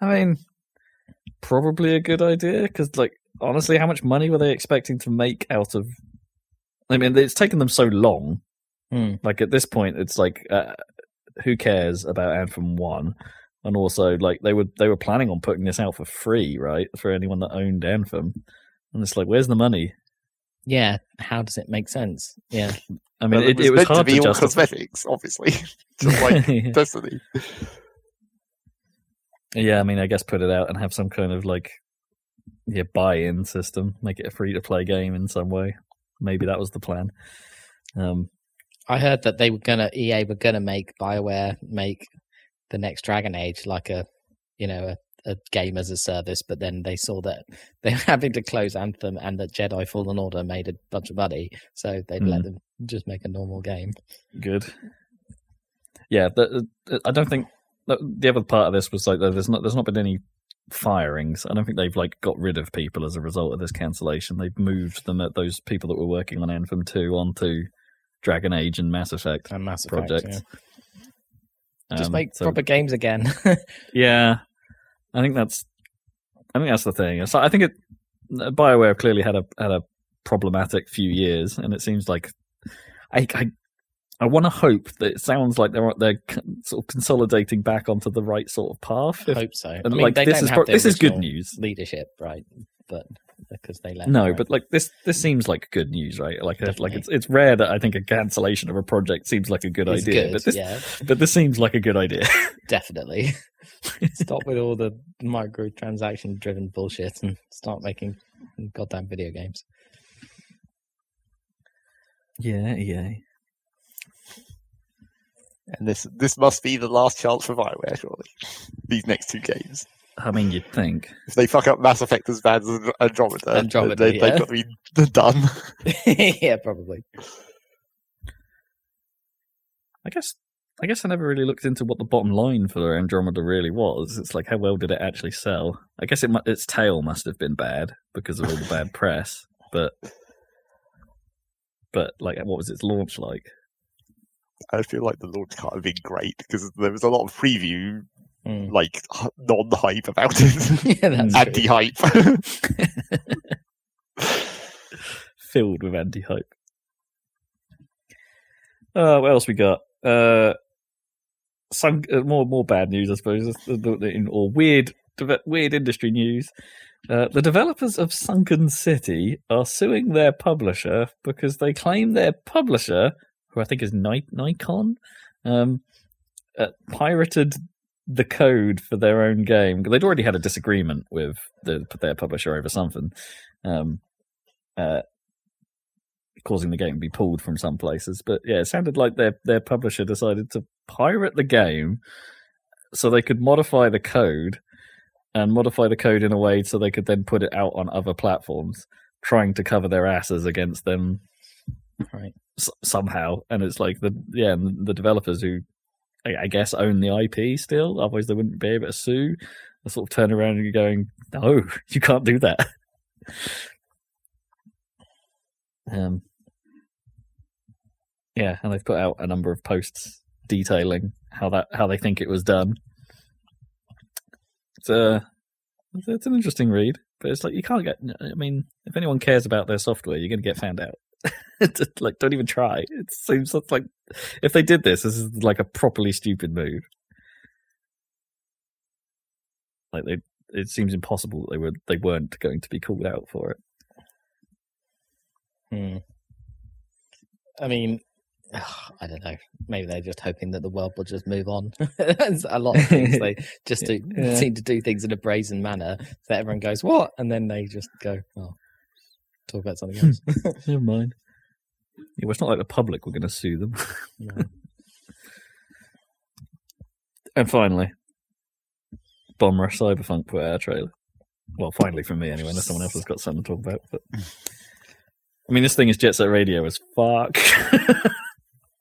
I mean, probably a good idea because, like, honestly, how much money were they expecting to make out of? I mean, it's taken them so long. Hmm. Like at this point, it's like, uh, who cares about Anthem One? And also, like they were they were planning on putting this out for free, right, for anyone that owned Anthem. And it's like, where's the money? yeah, how does it make sense? Yeah, I mean, Well, it, it was meant hard to be to all justify. cosmetics, obviously, just like yeah. Destiny. Yeah, I mean, I guess put it out and have some kind of like yeah buy-in system, make it a free-to-play game in some way. Maybe that was the plan. Um, I heard that they were gonna EA were gonna make Bioware make the next Dragon Age like a you know a, a game as a service, but then they saw that they were having to close Anthem and that Jedi Fallen Order made a bunch of money, so they'd let hmm. them just make a normal game. good. Yeah, the, I don't think the, the other part of this was like there's not there's not been any firings. I don't think they've like got rid of people as a result of this cancellation. They've moved them at those people that were working on Anthem two onto Dragon Age and Mass Effect And Mass Effect, projects. yeah. Just Um, make so- proper games again. Yeah, I think that's I think that's the thing. So I think it Bioware have clearly had a had a problematic few years, and it seems like I I, I want to hope that it sounds like they're they're sort of consolidating back onto the right sort of path. I hope so. I mean, like this is pro- this is good news. leadership, right? But because they let No, them, but like this this seems like good news, right? Like a, like it's it's rare that I think a cancellation of a project seems like a good It's idea, good, but this yeah, but this seems like a good idea. definitely. Stop with all the microtransaction driven bullshit and start making goddamn video games. yeah, yeah. And this this must be the last chance for Bioware, surely. These next two games. I mean, you'd think. If they fuck up Mass Effect as bad as Andromeda, Andromeda, they, yeah. they've got to be done. yeah, probably. I guess I guess I never really looked into what the bottom line for Andromeda really was. It's like how well did it actually sell? I guess it mu- its tail must have been bad because of all the bad press, but but like what was its launch like? I feel like the launch can't have been great because there was a lot of preview, Mm. like non-hype about it, yeah, that's anti-hype. Filled with anti-hype. Uh, what else we got? Uh, some uh, more more bad news, I suppose, the- the- in- or weird deve- weird industry news. Uh, the developers of Sinking City are suing their publisher because they claim their publisher, who I think is Ni- Nacon, um, uh, pirated the code for their own game. They'd already had a disagreement with the, their publisher over something, um, uh, causing the game to be pulled from some places. But yeah, it sounded like their their publisher decided to pirate the game so they could modify the code and modify the code in a way so they could then put it out on other platforms, trying to cover their asses against them Right. s- somehow. And it's like the yeah, and the developers who I, I guess own the IP still, otherwise they wouldn't be able to sue. They sort of turn around and you're going, no, you can't do that. um, yeah, and they've put out a number of posts detailing how that how they think it was done. It's a it's, it's an interesting read, but it's like you can't get. I mean, if anyone cares about their software, you're going to get found out. Like, don't even try. It seems like if they did this, this is like a properly stupid move. Like they, it seems impossible that they were they weren't going to be called out for it. Hmm. I mean, I don't know. Maybe they're just hoping that the world will just move on. There's a lot of things they just do, Yeah. seem to do things in a brazen manner that everyone goes, "What?" and then they just go, "Oh, talk about something else." Never mind. Yeah, well, it's not like the public were going to sue them. No. And finally, Bomb Rush Cyberpunk put out a trailer. Well, finally for me anyway, unless someone else has got something to talk about. But I mean, this thing is Jet Set Radio as fuck.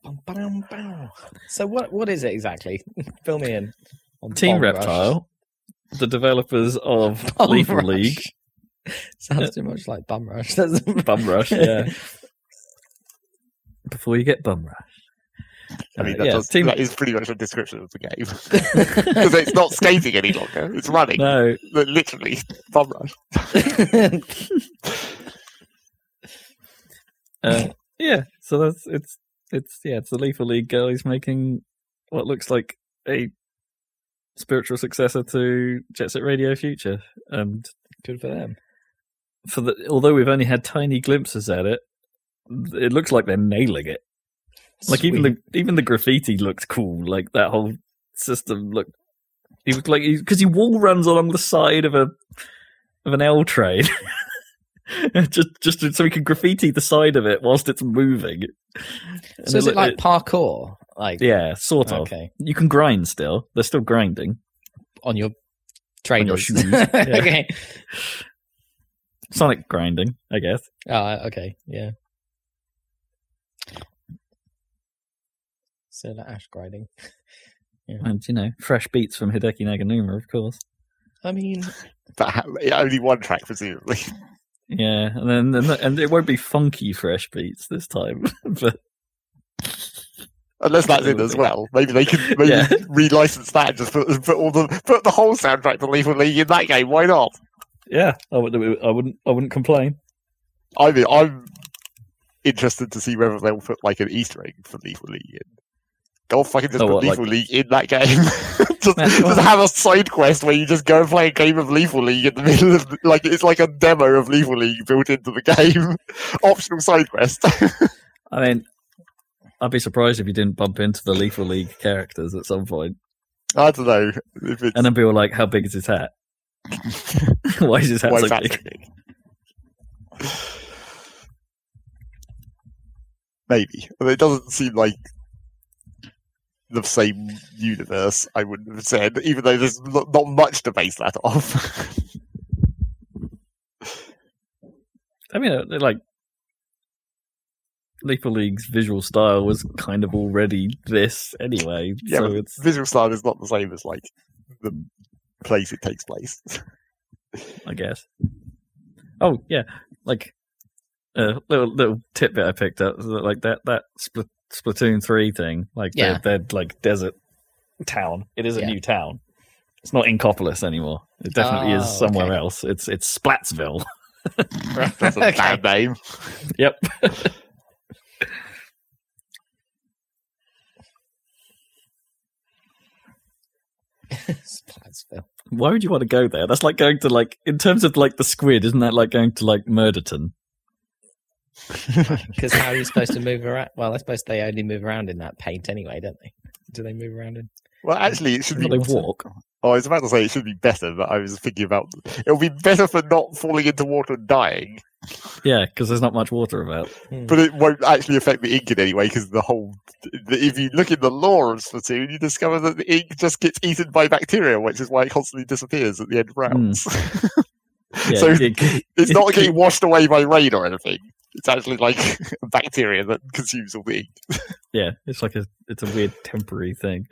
Bum, ba-dum, bow. So what? What is it exactly? Fill me in. on Team Bomb Rush. Reptile, the developers of Bum Lethal Rush. League, Sounds too much like Bum Rush. doesn't Bum Rush, yeah. Before you get Bum Rush. I mean, Uh, that, yeah, does, Team- that is pretty much a description of the game because it's not skating any longer; it's running. No, Literally, bum rush. Uh, yeah, so that's it's it's yeah, it's the Lethal League guys making what looks like a spiritual successor to Jet Set Radio Future, and Good for them. For the although we've only had tiny glimpses at it, it looks like they're nailing it. Like even the even the graffiti looked cool. Like that whole system looked. He looked like because he wall runs along the side of a of an L train. just just so we can graffiti the side of it whilst it's moving. And So is it look- like parkour? Like yeah, sort of. okay, You can grind still. They're still grinding. on your trainers. shoes, yeah. okay. Sonic grinding, I guess. Oh, okay. Yeah. So like ash grinding. And you know, fresh beats from Hideki Naganuma, of course. I mean, But only one track, presumably. Yeah, and then and, and it won't be funky fresh beats this time, but Unless that's in as well. Maybe they could maybe Yeah. relicense that and just put, put all the put the whole soundtrack to Lethal League in that game. Why not? Yeah, I would, I wouldn't, I wouldn't complain. I mean, I'm interested to see whether they'll put like an Easter egg for Lethal League in. Don't fucking just Oh, put what, like- Lethal League in that game. just, Man, just have a side quest where you just go and play a game of Lethal League in the middle of like it's like a demo of Lethal League built into the game. Optional side quest. I mean, I'd be surprised if you didn't bump into the Lethal League characters at some point, I don't know if it's and then people like, "How big is his hat? Why is his hat why so that big?" big. Maybe, but it doesn't seem like the same universe. I wouldn't have said, even though there's not, much to base that off. I mean, uh, like Lethal League's visual style was kind of already this anyway, yeah, so it's visual style is not the same as like the place it takes place. I guess. Oh yeah, like a little little tidbit I picked up, like that that Spl- Splatoon three thing, like Yeah. they're, they're like desert town. It is a Yeah. new town. It's not Inkopolis anymore. It definitely is Oh, somewhere okay. else. It's it's Splatsville. That's a Okay. bad name. Yep. Why would you want to go there? That's like going to like in terms of like the squid, isn't that like going to like Murderton? Because how are you supposed to move around? Well, I suppose they only move around in that paint anyway, don't they? Do they move around in? Well, actually, it should be. Well, they walk. Oh, I was about to say it should be better, but I was thinking about it'll be better for not falling into water and dying, Yeah, because there's not much water about. Hmm. but it won't actually affect the ink in any way because the whole. The, if you look in the lore of Splatoon, you discover that the ink just gets eaten by bacteria, which is why it constantly disappears at the end of rounds. Yeah, So- it- it's not it- getting washed away by rain or anything. It's actually like a bacteria that consumes all the ink. yeah, it's like a it's a weird temporary thing.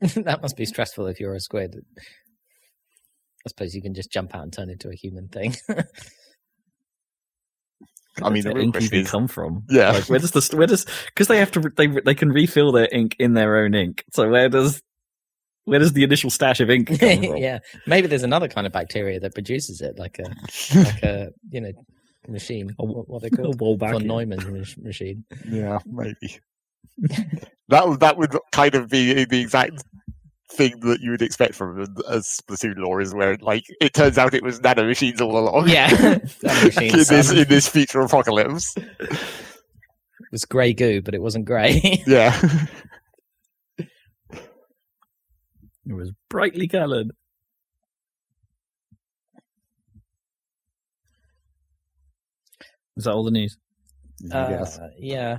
that must be stressful if you're a squid. I suppose you can just jump out and turn into a human thing. I mean, the real ink question is, come from? yeah, Like, where does the where does because they have to they they can refill their ink in their own ink. So where does where does the initial stash of ink come from? yeah, maybe there's another kind of bacteria that produces it, like a like a you know machine. A- What, what they A call back von mach- machine. Yeah, maybe. That would that would kind of be the exact thing that you would expect from a, a Splatoon lore is where like it turns out it was nano machines all along. Yeah, Nano in this in this future apocalypse. It was grey goo, but it wasn't grey. Yeah. It was brightly coloured. Is that all the news? Uh, yeah.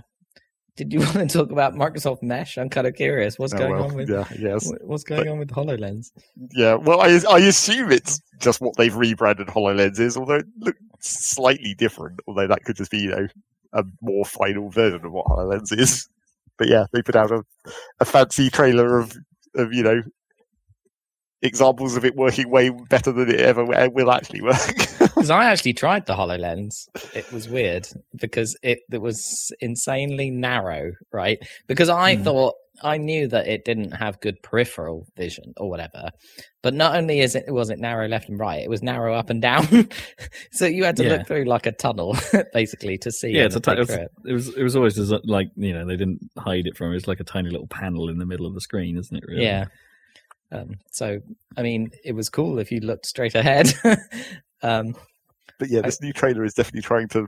Did you want to talk about Microsoft Mesh? I'm kind of curious. What's Oh, going well, on with yeah, yes. what's going on with Hololens? Yeah. Well, I I assume it's just what they've rebranded HoloLens is, although it looks slightly different. Although that could just be you know a more final version of what HoloLens is. But yeah, they put out a, a fancy trailer of of you know examples of it working way better than it ever will actually work. Because I actually tried the Hololens. It was weird because it, it was insanely narrow, right? Because I Hmm. thought I knew that it didn't have good peripheral vision or whatever. But not only is it was it narrow left and right, it was narrow up and down. so you had to Yeah. look through like a tunnel basically to see. Yeah, it's a ti- it's- through it. It was it was always like you know they didn't hide it from. It was like a tiny little panel in the middle of the screen, isn't it? Really? Yeah. Um, so, I mean, it was cool if you looked straight ahead. um, But yeah, this new trailer is definitely trying to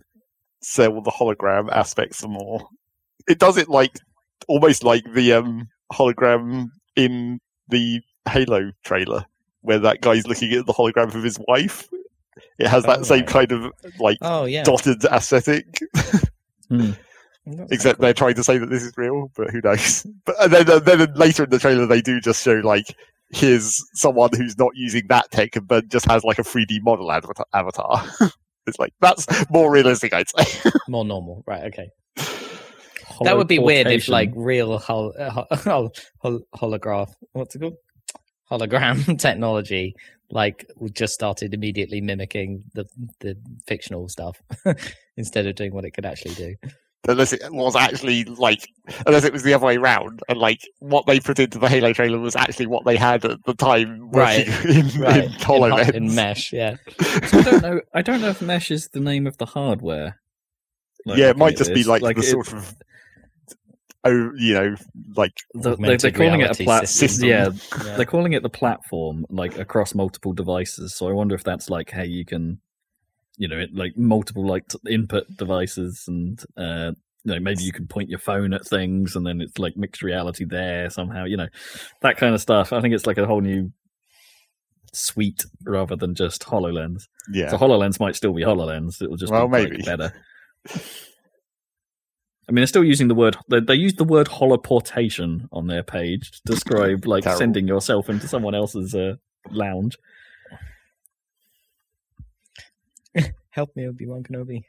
sell the hologram aspect some more. It does it like almost like the um, hologram in the Halo trailer, where that guy's looking at the hologram of his wife. It has that Oh, same right. kind of like oh yeah, dotted aesthetic, Hmm. Except quite they're trying to say that this is real, but who knows? But and then, and then later in the trailer, they do just show like here's someone who's not using that tech, but just has like a 3D model avatar. avatar. it's like that's more realistic, I'd say. more normal, right? Okay. That would be weird if like real hol- uh, hol- hol- holograph, what's it called? Hologram technology, like just started immediately mimicking the the fictional stuff instead of doing what it could actually do. Unless it was actually like unless it was the other way around and like what they put into the Halo trailer was actually what they had at the time Right. working in, Right. in HoloLens. in, in mesh, yeah. So I don't know. I don't know if mesh is the name of the hardware. Like, yeah, it might at just be this. like, the it- sort of oh you know like the- they, they're calling it a reality platform. system. Yeah, Yeah. they're calling it the platform, like across multiple devices. So I wonder if that's like how you can, you know, it, like multiple like input devices, and uh, you know, maybe you can point your phone at things, and then it's like mixed reality there somehow. You know, that kind of stuff. I think it's like a whole new suite rather than just Hololens. yeah So Hololens might still be Hololens. It will just Well, be maybe. better. I mean, they're still using the word. They, they use the word holoportation on their page to describe like Terrible. sending yourself into someone else's uh, lounge. Help me, Obi Wan Kenobi.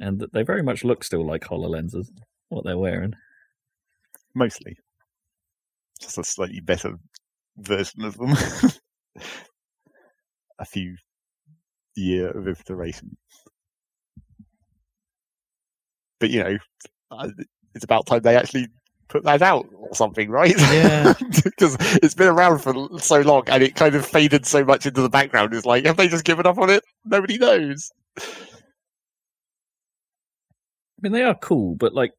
and they very much look still like Hololenses. What they're wearing. mostly just a slightly better version of them a few year of iteration but you know it's about time they actually put that out or something right Yeah. because it's been around for so long and it kind of faded so much into the background it's like have they just given up on it nobody knows I mean, they are cool, but like,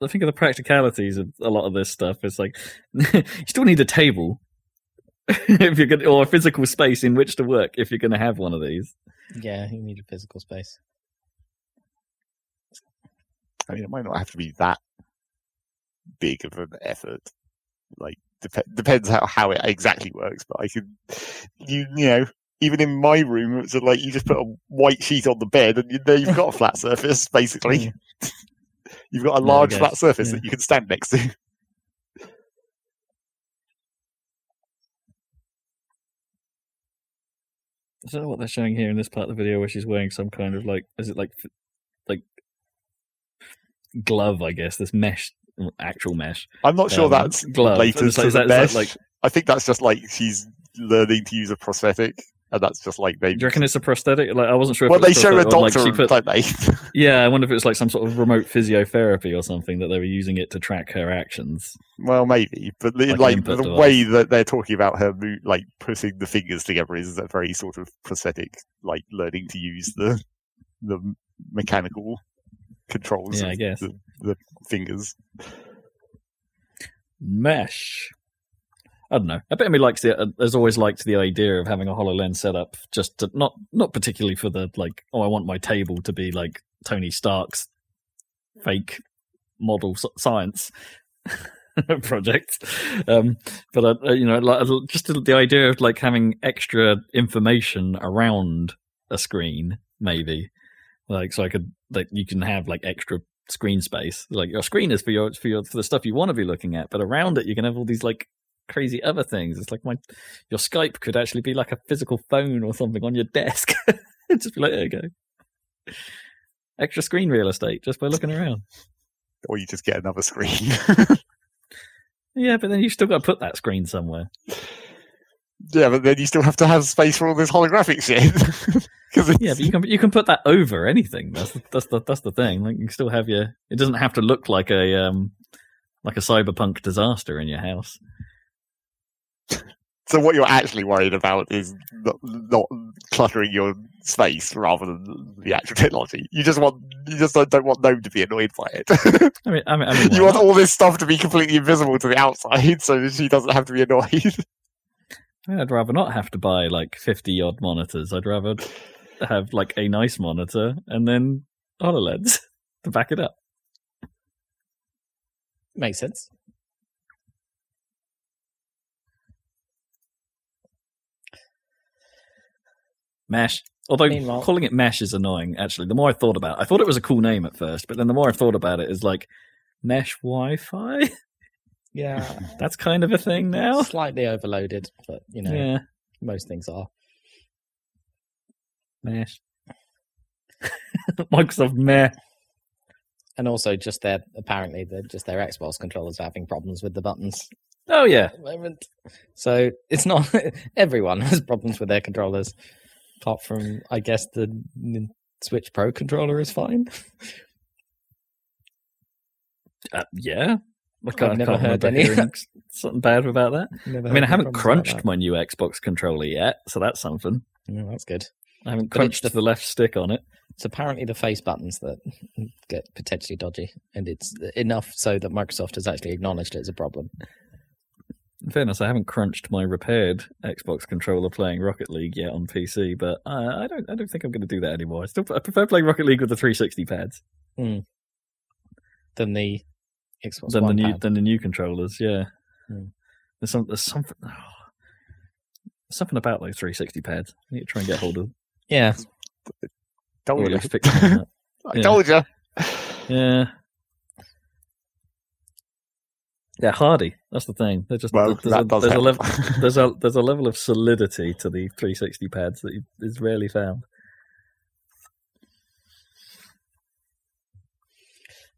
I think of the practicalities of a lot of this stuff. It's like you still need a table if you're going, or a physical space in which to work if you're going to have one of these. Yeah, you need a physical space. I mean, it might not have to be that big of an effort. Like, dep- depends how, how it exactly works. But I can you you know, even in my room, it's like you just put a white sheet on the bed, and you, there you've got a flat surface. Basically, you've got a large flat surface yeah. that you can stand next to. I don't know what they're showing here in this part of the video, where she's wearing some kind of like, is it like, like glove? I guess this mesh, actual mesh. I'm not sure um, that's glove. related that- to that mesh. like- I think that's just like she's learning to use a prosthetic, and that's just like they. Do you reckon it's a prosthetic? Like I wasn't sure. If well, they show a or, like, doctor, she put- don't they? Yeah, I wonder if it's like some sort of remote physiotherapy or something that they were using it to track her actions. Well, maybe, but the, Like like, the device. way that they're talking about her, like putting the fingers together, is a very sort of prosthetic, like learning to use the the mechanical controls Yeah, I guess. the, the fingers. Mesh. I don't know. I bet me likes the. Uh, has always liked the idea of having a Hololens set up, just to, not not particularly for the like. Oh, I want my table to be like Tony Stark's fake model science project. Um, but uh, uh, you know, like, uh, just the idea of like having extra information around a screen, maybe like so I could like you can have like extra screen space. Like your screen is for your for your for the stuff you want to be looking at, but around it you can have all these like crazy other things. It's like my your Skype could actually be like a physical phone or something on your desk. just be like, there you go. Extra screen real estate just by looking around. Or you just get another screen. Yeah, but then you've still got to put that screen somewhere. yeah, but then you still have to have space for all this holographic shit. Yeah, but you can you can put that over anything. That's the, that's the that's the thing. Like you can still have your. It doesn't have to look like a um like a cyberpunk disaster in your house. So what you're actually worried about is not, not cluttering your space rather than the actual technology. You just want you just don't don't want Gnome to be annoyed by it. I mean, I mean, I mean you want not? all this stuff to be completely invisible to the outside, so that she doesn't have to be annoyed. I mean, I'd rather not have to buy like fifty odd monitors. I'd rather have like a nice monitor and then Hololens to back it up. Makes sense. Mesh. Although Meanwhile- calling it Mesh is annoying, actually. The more I thought about it, I thought it was a cool name at first, but then the more I thought about it, is like Mesh Wi Fi? Yeah, That's kind of a thing now. slightly overloaded, but you know, Yeah, most things are. Mesh. Microsoft Meh. And also, just their apparently, just their Xbox controllers are having problems with the buttons Oh, yeah. at the moment. So it's not everyone has problems with their controllers, apart from I guess the Switch Pro controller is fine. Uh, yeah. I've never heard any- something bad about that. Never I mean, I haven't crunched my new Xbox controller yet, so that's something. Yeah, that's good. I haven't crunched the- left stick on it. It's apparently the face buttons that get potentially dodgy, and it's enough so that Microsoft has actually acknowledged it as a problem. In fairness, I haven't crunched my repaired Xbox controller playing Rocket League yet on PC, but uh, I don't. I don't think I'm going to do that anymore. I still I prefer playing Rocket League with the 360 pads Than the Xbox than the new pad. than the new controllers. Yeah, Hmm. there's some there's something oh, there's something about those 360 pads. I need to try and get hold of. Yeah, Told or at you. fix. I yeah. told you. Yeah. Yeah, hardy. That's the thing. They're just Well, there's, that a, does there's a level there's a there's a level of solidity to the 360 pads that is rarely found.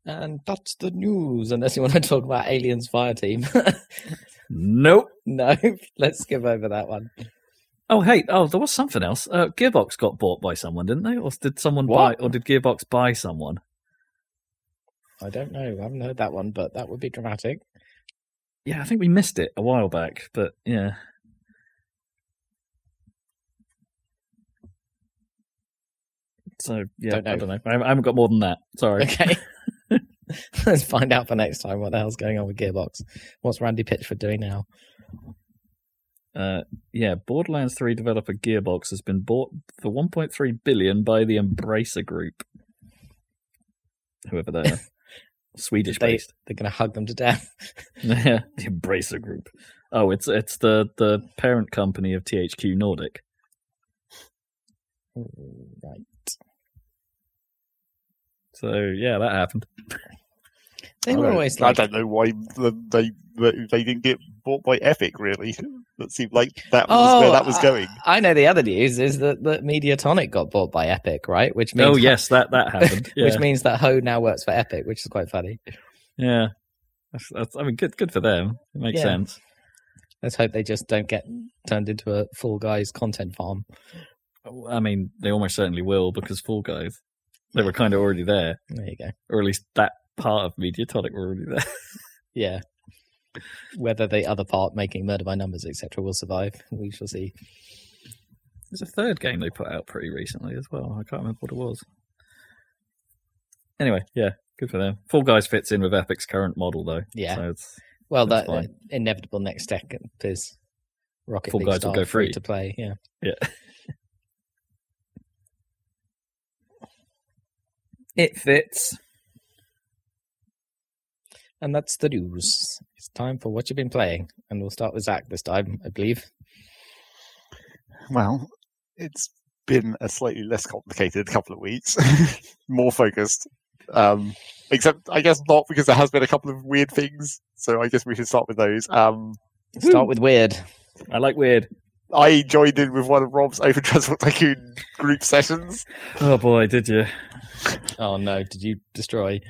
and that's the news. Unless you want to talk about Aliens Fireteam. Nope. no, let's skip over that one. Oh hey, oh there was something else. Uh, Gearbox got bought by someone, didn't they? Or did someone What? buy? Or did Gearbox buy someone? I don't know. I haven't heard that one, but that would be dramatic. Yeah, I think we missed it a while back, but yeah. So yeah, Don't. I don't know. I haven't- I haven't got more than that. Sorry. Okay. Let's find out for next time what the hell's going on with Gearbox. What's Randy Pitchford doing now? Uh, yeah, Borderlands 3 developer Gearbox has been bought for 1.3 billion by the Embracer Group. Whoever they are. Swedish They based. they're going to hug them to death. Yeah, the Embracer Group. Oh, it's it's the the parent company of THQ Nordic. right. So yeah, that happened. They I were don't- always I like don't know why they they they didn't get bought by Epic. Really, that seemed like that was oh, where that was going. I know the other news is that, that Mediatonic got bought by Epic, right? Which means Oh yes, that that happened. Yeah, which means that Ho now works for Epic, which is quite funny. yeah. That's, that's, I mean, good good for them. It makes Yeah. sense. Let's hope they just don't get turned into a Fall Guys content farm. I mean, they almost certainly will because Fall Guys, they were kind of already there, There you go. or at least that part of Mediatonic were already there. Yeah. Whether the other part, making Murder by Numbers, etc., will survive, we shall see. There's a third game they put out pretty recently as well. I can't remember what it was. Anyway, yeah, good for them. Fall Guys fits in with Epic's current model though. Yeah. So it's Well, that fine. uh, inevitable next step is Rocket Fall League Guys will style go free free. to play. Yeah. yeah. it fits. And that's the news. It's time for what you've been playing. And we'll start with Zac this time, I believe. Well, it's been a slightly less complicated couple of weeks, more focused. Um, except, I guess not because there has been a couple of weird things. So I guess we should start with those. Um, Start with Weird. I like weird. I joined in with one of Rob's Open Transport Tycoon group sessions. Oh boy, did you? Oh no, did you destroy?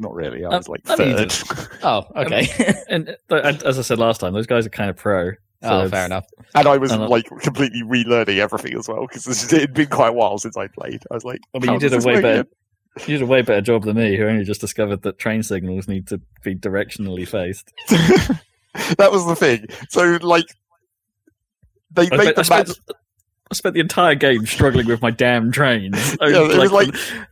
Not really. I Um, was like I mean, third. Oh, okay. And uh, as I said last time, those guys are kind of pro. oh, fair enough. and I was And like completely relearning everything as well because it had been quite a while since I played. I was like, I mean, you did a way better. again? You did a way better job than me, who only just discovered that train signals need to be directionally faced. that was the thing. So, like, they I, made spent, I, the spent. I spent the entire game struggling with my damn trains. Only, Yeah, it was like for,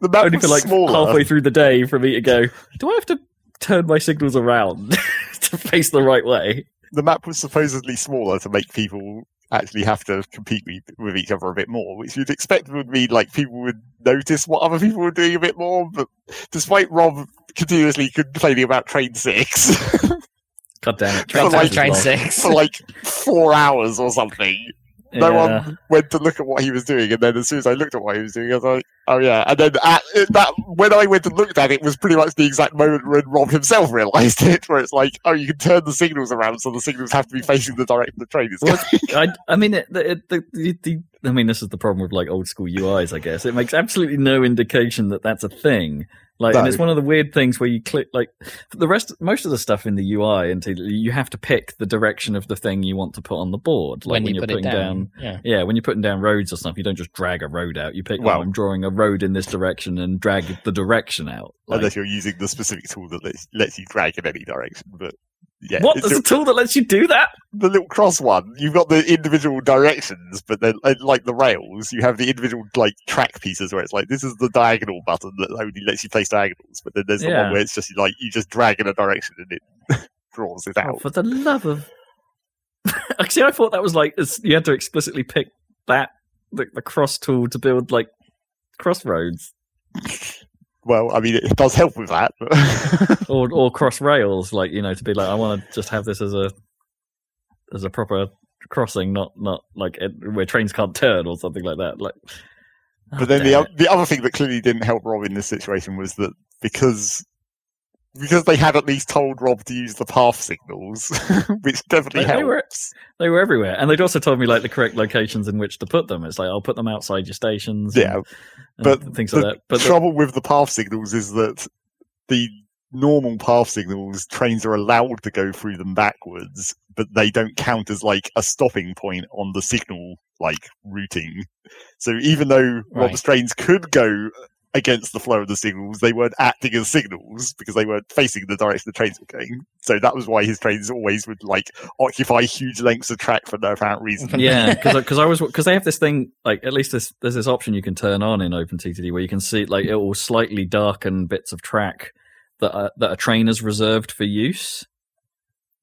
the map only was for like smaller. halfway through the day for me to go. Do I have to turn my signals around to face the right way? the map was supposedly smaller to make people actually have to compete with, with each other a bit more, which you'd expect would mean like people would notice what other people were doing a bit more. But despite Rob continuously complaining about Train Six God damn it! For Train, like- train six. for like four hours or something, no Yeah. one went to look at what he was doing. And then as soon as I looked at what he was doing, I was like, oh yeah. And then at that, when I went and looked at it, was pretty much the exact moment when Rob himself realised it, where it's like, oh, you can turn the signals around so the signals have to be facing the direction the train is Well. I, I mean, it, it, the, the, the, I mean, this is the problem with like old school UIs. I guess it makes absolutely no indication that that's a thing. Like, and it's one of the weird things where you click like the rest, most of the stuff in the UI, and you have to pick the direction of the thing you want to put on the board. Like when, you are put it putting down. Yeah. Yeah, when you're putting down roads or something, you don't just drag a road out. You pick, oh, Well- oh, I'm drawing a road in this direction and drag the direction out. Like, Unless you're using the specific tool that lets, lets you drag in any direction. But yeah, what? There's a tool that lets you do that? the little cross one. You've got the individual directions, but then like the rails, you have the individual like track pieces where it's like this is the diagonal button that only lets you place diagonals. But then there's the Yeah. one where it's just like you just drag in a direction and it draws it Oh, out. for the love of. Actually, I thought that was like you had to explicitly pick that the, the cross tool to build like crossroads Well, I mean, it does help with that. Or or cross rails, like you know, to be like I want to just have this as a as a proper crossing, not not like it, where trains can't turn or something like that. Like, oh, but then oh, the damn o- the other thing that clearly didn't help Rob in this situation was that because because they had at least told Rob to use the path signals, which definitely They- they were- They were everywhere, and they'd also told me like the correct locations in which to put them. It's like I'll put them outside your stations, Yeah, and but things the like that. But the- trouble with the path signals is that the normal path signals, trains are allowed to go through them backwards, but they don't count as like a stopping point on the signal like routing. So even though Right. Rob's trains could go against the flow of the signals, they weren't acting as signals because they weren't facing the direction the trains were going. So that was why his trains always would like occupy huge lengths of track for no apparent reason. yeah, because I was because they have this thing like at least there's, there's this option you can turn on in OpenTTD where you can see like it will slightly darken bits of track that are, that a train has reserved for use.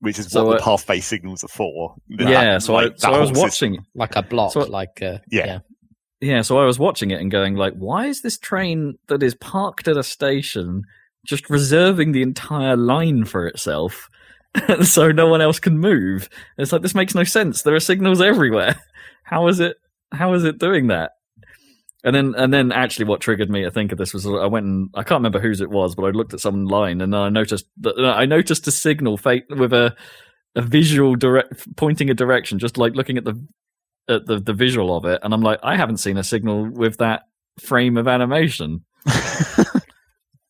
Which is So, what uh, the path based signals are for. yeah, so like, I so I was whole system. watching Like a block, So- like uh, Yeah. yeah. Yeah, so I was watching it and going like, why is this train that is parked at a station just reserving the entire line for itself? so no one else can move. It's like this makes no sense. There are signals everywhere. How is it? How is it doing that? And then, and then, actually, what triggered me to think of this was I went and I can't remember whose it was, but I looked at some line and I noticed that uh, I noticed a signal fa- with a a visual direct pointing a direction, just like looking at the at the the visual of it, and I'm like, I haven't seen a signal with that frame of animation.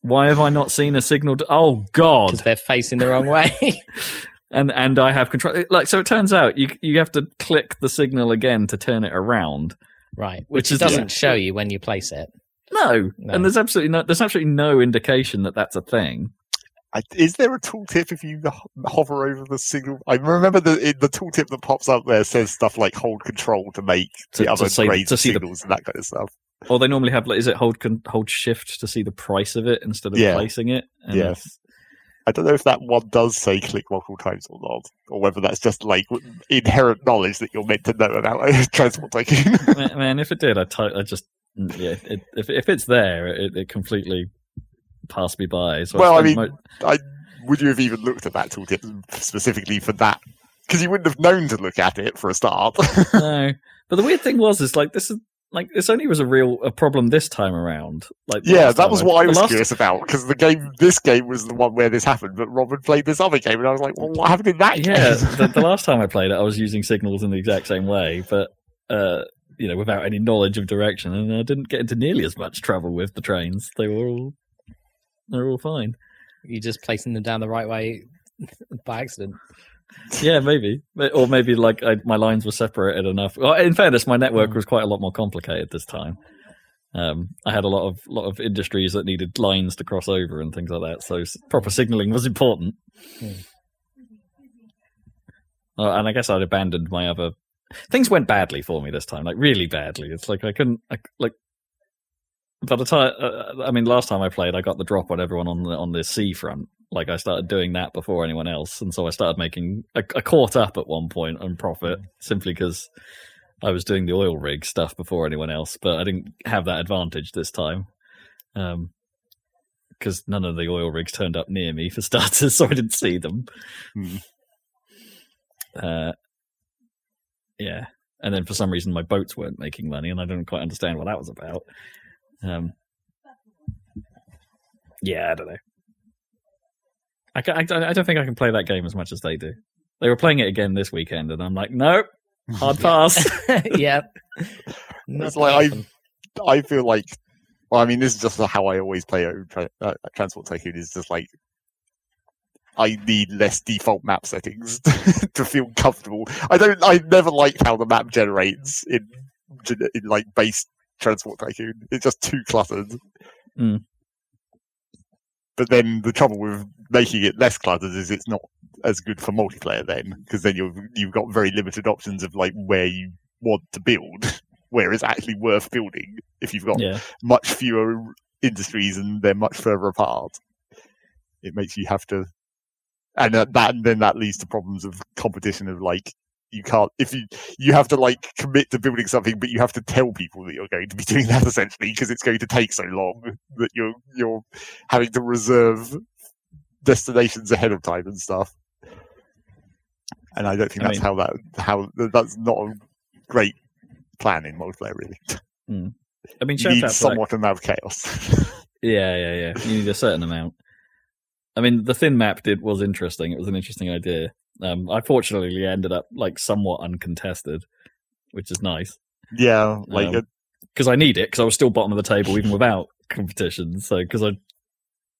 Why have I not seen a signal? To- oh God! they're facing the wrong way. and and I have control. Like so, it turns out you you have to click the signal again to turn it around. right, Which which, doesn't show you when you place it. No. No. and there's absolutely no there's absolutely no indication that that's a thing. I, is there a tooltip if you hover over the signal? I remember the the tooltip that pops up there says stuff like hold control to make To- the to other grades to see the- signals and that kind of stuff. Or they normally have like is it hold hold shift to see the price of it instead of Yeah. placing it? And it's- I don't know if that one does say click multiple times or not, or whether that's just like inherent knowledge that you're meant to know about transport taking. man, man, if it did, I t- I just mm, yeah. It, if if it's there, it, it completely passed me by. So Well, I spent mean- mo- Would you have even looked at that tooltip specifically for that? Because you wouldn't have known to look at it for a start. no. But the weird thing was, is like this is like this only was a real a problem this time around. Like yeah, that was what I was last- curious about because the game, this game was the one where this happened, but Robin played this other game, and I was like, well, what happened in that Yeah, game? the, the last time I played it, I was using signals in the exact same way, but uh, you know, without any knowledge of direction, and I didn't get into nearly as much trouble with the trains. They were all they were all fine. You're just placing them down the right way by accident. Yeah, maybe, or maybe like I, my lines were separated enough. Well, in fairness, my network Mm. was quite a lot more complicated this time. Um, I had a lot of lot of industries that needed lines to cross over and things like that, so proper signaling was important. Hmm. Uh, and I guess I'd abandoned my other things went badly for me this time, like really badly. It's like I couldn't, I, like, by the time, uh, I mean, last time I played, I got the drop on everyone on the on the sea front. Like I started doing that before anyone else, and so I started making, I, I caught up at one point on profit simply because I was doing the oil rig stuff before anyone else, but I didn't have that advantage this time. Um, because none of the oil rigs turned up near me for starters, so I didn't see them. Hmm. Uh, yeah, and then for some reason my boats weren't making money, and I don't quite understand what that was about. Um, yeah, I don't know. I, ca- I, don't- I don't think I can play that game as much as they do. They were playing it again this weekend, and I'm like, nope, hard pass. yep. It's like I, I feel like, well, I mean, this is just how I always play a uh, Transport Tycoon. Is just like I need less default map settings to feel comfortable. I don't. I never liked how the map generates in, in like base Transport Tycoon. It's just too cluttered. Mm. But then the trouble with making it less cluttered is it's not as good for multiplayer then, because then you've you've got very limited options of like where you want to build, where it's actually worth building if you've got yeah, much fewer industries and they're much further apart. It makes you have to, and that, that then that leads to problems of competition of like you can't if you you have to like commit to building something, but you have to tell people that you're going to be doing that essentially because it's going to take so long that you're you're having to reserve destinations ahead of time and stuff. And I don't think I that's mean- how that how that's not a great plan in multiplayer really. Hmm. I mean, You need out to that somewhat amount of chaos. Yeah, yeah, yeah. You need a certain amount. I mean, the thin map did was interesting. It was an interesting idea. Um, I fortunately ended up like somewhat uncontested, which is nice yeah, like Um, uh, because I need it because I was still bottom of the table even without competition. So because I,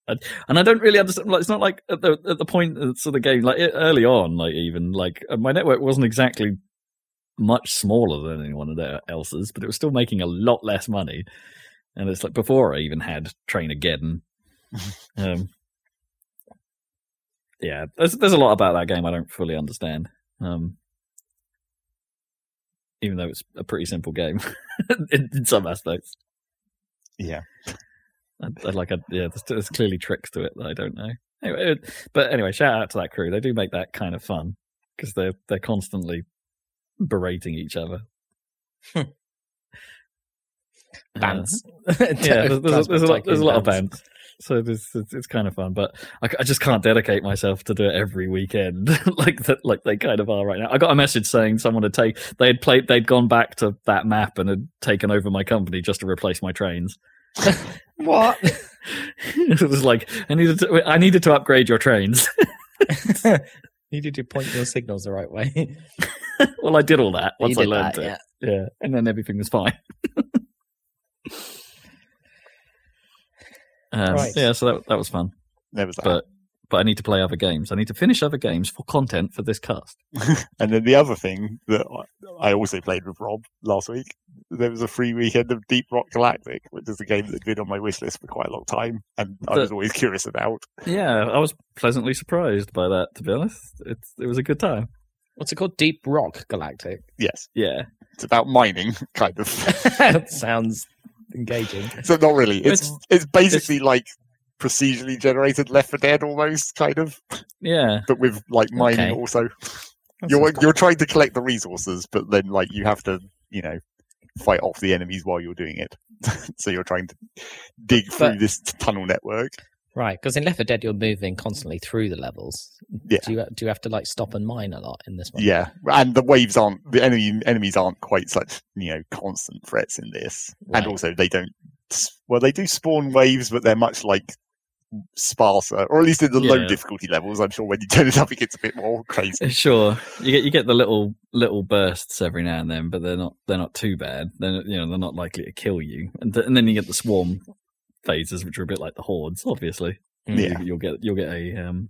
I, and I don't really understand. Like, it's not like at the at the point of the game, like early on, like even like uh, my network wasn't exactly much smaller than anyone else's, but it was still making a lot less money. And it's like before I even had Train Again. um, yeah, there's there's a lot about that game I don't fully understand. Um, even though it's a pretty simple game in, in some aspects. yeah. I, I like, a, yeah, there's, there's clearly tricks to it that I don't know. Anyway, it- but anyway, shout out to that crew. They do make that kind of fun because they're they're constantly berating each other. Uh, Bants. yeah, there's, there's, a, there's a lot. There's a lot of Bants. bands. So this it's, it's kind of fun, but I just can't dedicate myself to do it every weekend like that. Like they kind of are right now. I got a message saying someone had take they had played they'd gone back to that map and had taken over my company just to replace my trains. What? it was like I needed to I needed to upgrade your trains. Needed to point your signals the right way. well, I did all that once I learned that, it. yeah. Yeah, and then everything was fine. Um, Right. Yeah, so that that was fun. There was that. But but I need to play other games. I need to finish other games for content for this cast. And then the other thing that I I also played with Rob last week, there was a free weekend of Deep Rock Galactic, which is a game that had been on my wish list for quite a long time, and I The- was always curious about. Yeah, I was pleasantly surprised by that. To be honest, it's it was a good time. What's it called? Deep Rock Galactic. Yes, Yeah, it's about mining, kind of. Sounds engaging. so not really. It's It's- it's basically like procedurally generated Left 4 Dead almost, kind of, yeah, but with like mining Okay. also. That You're you're trying to collect the resources, but then like you have to, you know, fight off the enemies while you're doing it. so you're trying to dig through this tunnel network. Right, because in Left 4 Dead you're moving constantly through the levels. Yeah. Do you do you have to like stop and mine a lot in this one? Yeah, and the waves aren't the enemy enemies aren't quite such you know constant threats in this, and also they don't. Well, they do spawn waves, but they're much like sparser, or at least in the low difficulty levels. I'm sure when you turn it up, it gets a bit more crazy. sure. You get you get the little little bursts every now and then, but they're not they're not too bad. They're you know they're not likely to kill you. And th- and then you get the swarm phases, which are a bit like the hordes. Obviously, Mm. Yeah. you, you'll get you'll get a um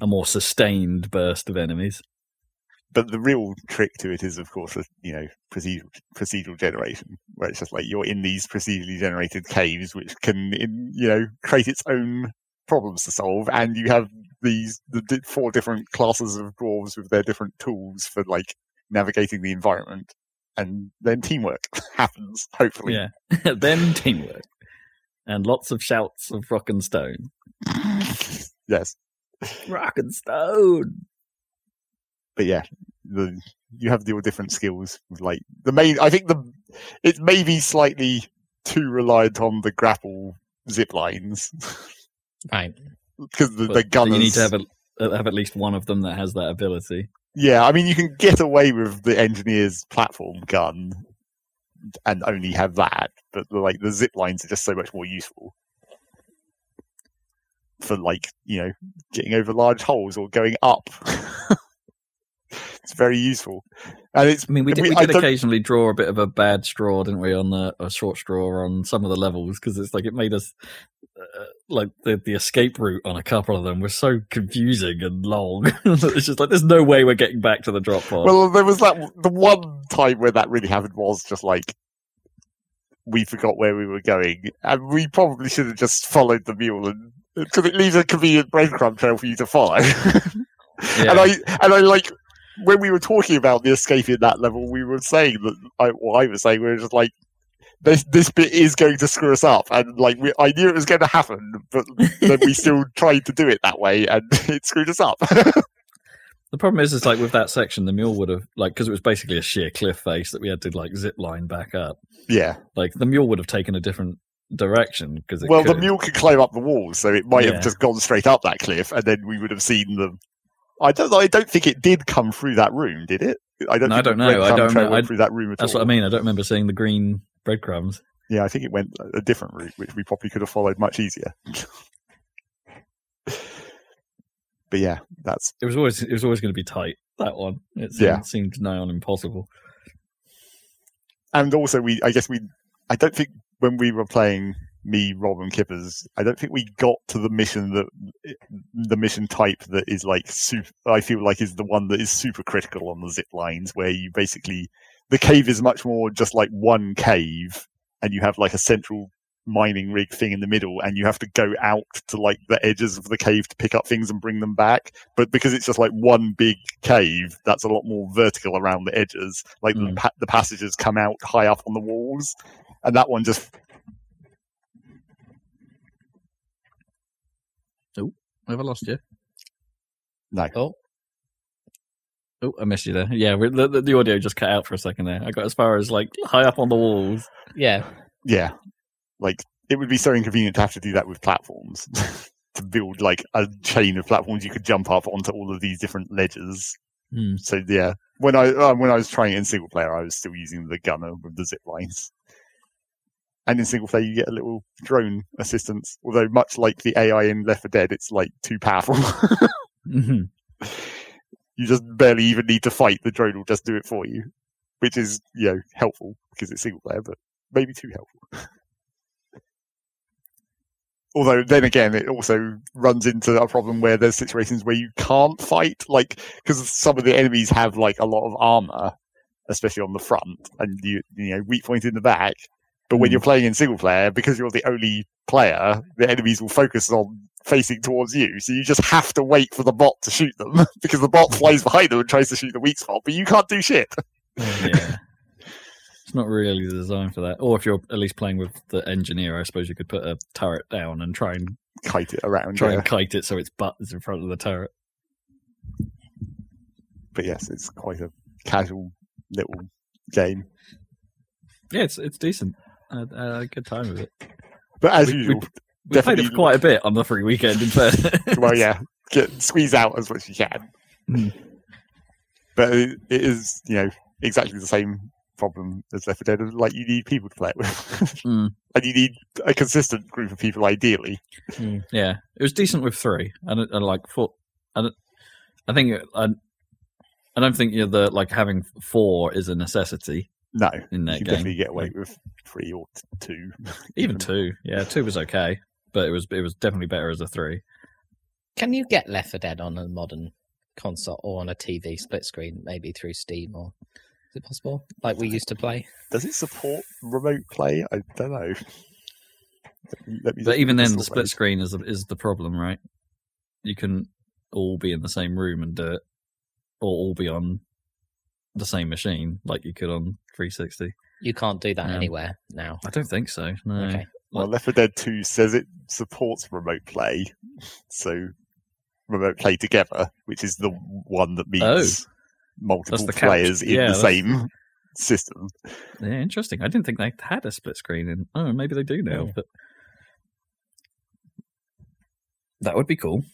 a more sustained burst of enemies. But the real trick to it is, of course, you know, procedural procedural generation, where it's just like you're in these procedurally generated caves, which can, in, you know, create its own problems to solve, and you have these the four different classes of dwarves with their different tools for like navigating the environment, and then teamwork happens. Hopefully, Yeah. then teamwork. And lots of shouts of rock and stone. yes. Rock and stone. But yeah, the you have to deal with different skills. With like the main, I think the it's maybe slightly too reliant on the grapple zip lines Right. because the, But- the gunners. You need to have, a, have at least one of them that has that ability. Yeah, I mean, you can get away with the engineer's platform gun and only have that, but the, like the zip lines are just so much more useful for like you know getting over large holes or going up. it's very useful, and it's. I mean, we did, we- we did occasionally draw a bit of a bad straw, didn't we, on the a short straw on some of the levels because it's like it made us uh, like the the escape route on a couple of them was so confusing and long. it's just like there's no way we're getting back to the drop pod. Well, there was that the one time where that really happened was just like we forgot where we were going, and we probably should have just followed the mule, and because it leaves a convenient breadcrumb trail for you to follow. yeah. And I and I like when we were talking about the escape in that level, we were saying that I, I was saying we were just like. This this bit is going to screw us up, and like we, I knew it was going to happen, but then we still tried to do it that way, and it screwed us up. The problem is, is like with that section, the mule would have like because it was basically a sheer cliff face that we had to like zip line back up. yeah, Like the mule would have taken a different direction because well, the mule could climb up the walls, so it might Yeah. have just gone straight up that cliff, and then we would have seen the. I don't. I don't think it did come through that room, did it? I don't. No, I don't know. I don't trail know. Went I- through that room at all. That's all. what I mean. I don't remember seeing the green breadcrumbs. Yeah, I think it went a different route, which we probably could have followed much easier. but yeah, that's It was always it was always going to be tight. That one. It seemed, Yeah. seemed nigh on impossible. and also we. I guess we. I don't think when we were playing me, Rob, and Kippers, I don't think we got to the mission that the mission type that is like super. I feel like is the one that is super critical on the zip lines, where you basically the cave is much more just like one cave, and you have like a central mining rig thing in the middle and you have to go out to like the edges of the cave to pick up things and bring them back but because it's just like one big cave that's a lot more vertical around the edges like the, Mm. pa- the passages come out high up on the walls and that one just oh Have I lost you? no Oh, Oh, I missed you there. Yeah, we the, the the audio just cut out for a second there. I got as far as like high up on the walls. yeah. yeah like it would be so inconvenient to have to do that with platforms to build like a chain of platforms you could jump up onto all of these different ledges Hmm. So yeah, when I uh, when I was trying it in single player, I was still using the gunner with the zip lines. And in single player, you get a little drone assistance. Although much like the AI in Left 4 Dead, it's like too powerful. Mhm. You just barely even need to fight. The drone will just do it for you, which is you know helpful because it's single player, but maybe too helpful. Although then again, it also runs into a problem where there's situations where you can't fight, like because some of the enemies have like a lot of armor, especially on the front, and you you know weak point in the back. But when Hmm. you're playing in single player, because you're the only player, the enemies will focus on facing towards you. So you just have to wait for the bot to shoot them because the bot flies behind them and tries to shoot the weak spot, but you can't do shit. yeah. It's not really designed for that. Or if you're at least playing with the engineer, I suppose you could put a turret down and try and Kite it around. try yeah. and kite it so its butt is in front of the turret. But yes, it's quite a casual little game. Yeah, it's it's decent. I had a good time with it. But as We- we- usual, We played it Definitely- for quite a bit on the free weekend. In fact, well, yeah, get squeeze out as much as you can. Mm. But it, it is, you know, exactly the same problem as Left 4 Dead. Like you need people to play it with, Mm. and you need a consistent group of people, ideally. yeah, it was decent with three, and, and like four. I, don't- I think it- I, I don't think you know, the like having four is a necessity No, in you that can game. definitely get away with three or t- two. Even two, yeah, two was okay, but it was it was definitely better as a three. Can you get Left 4 Dead on a modern console or on a TV split screen, maybe through Steam or is it possible? Like we used to play. Does it support remote play? I don't know. Let me- But even then, the split screen is is the problem, right? You can all be in the same room and do it, or all be on the same machine like you could on 360. You can't do that Yeah. anywhere now. I don't think so. No. Okay. Well, Left 4 Dead 2 says it supports remote play, so remote play together, which is the one that means oh. multiple the capture- players in yeah, the that's- same system. Yeah, interesting. I didn't think they had a split screen in. Oh, maybe they do now, Yeah. but that would be cool.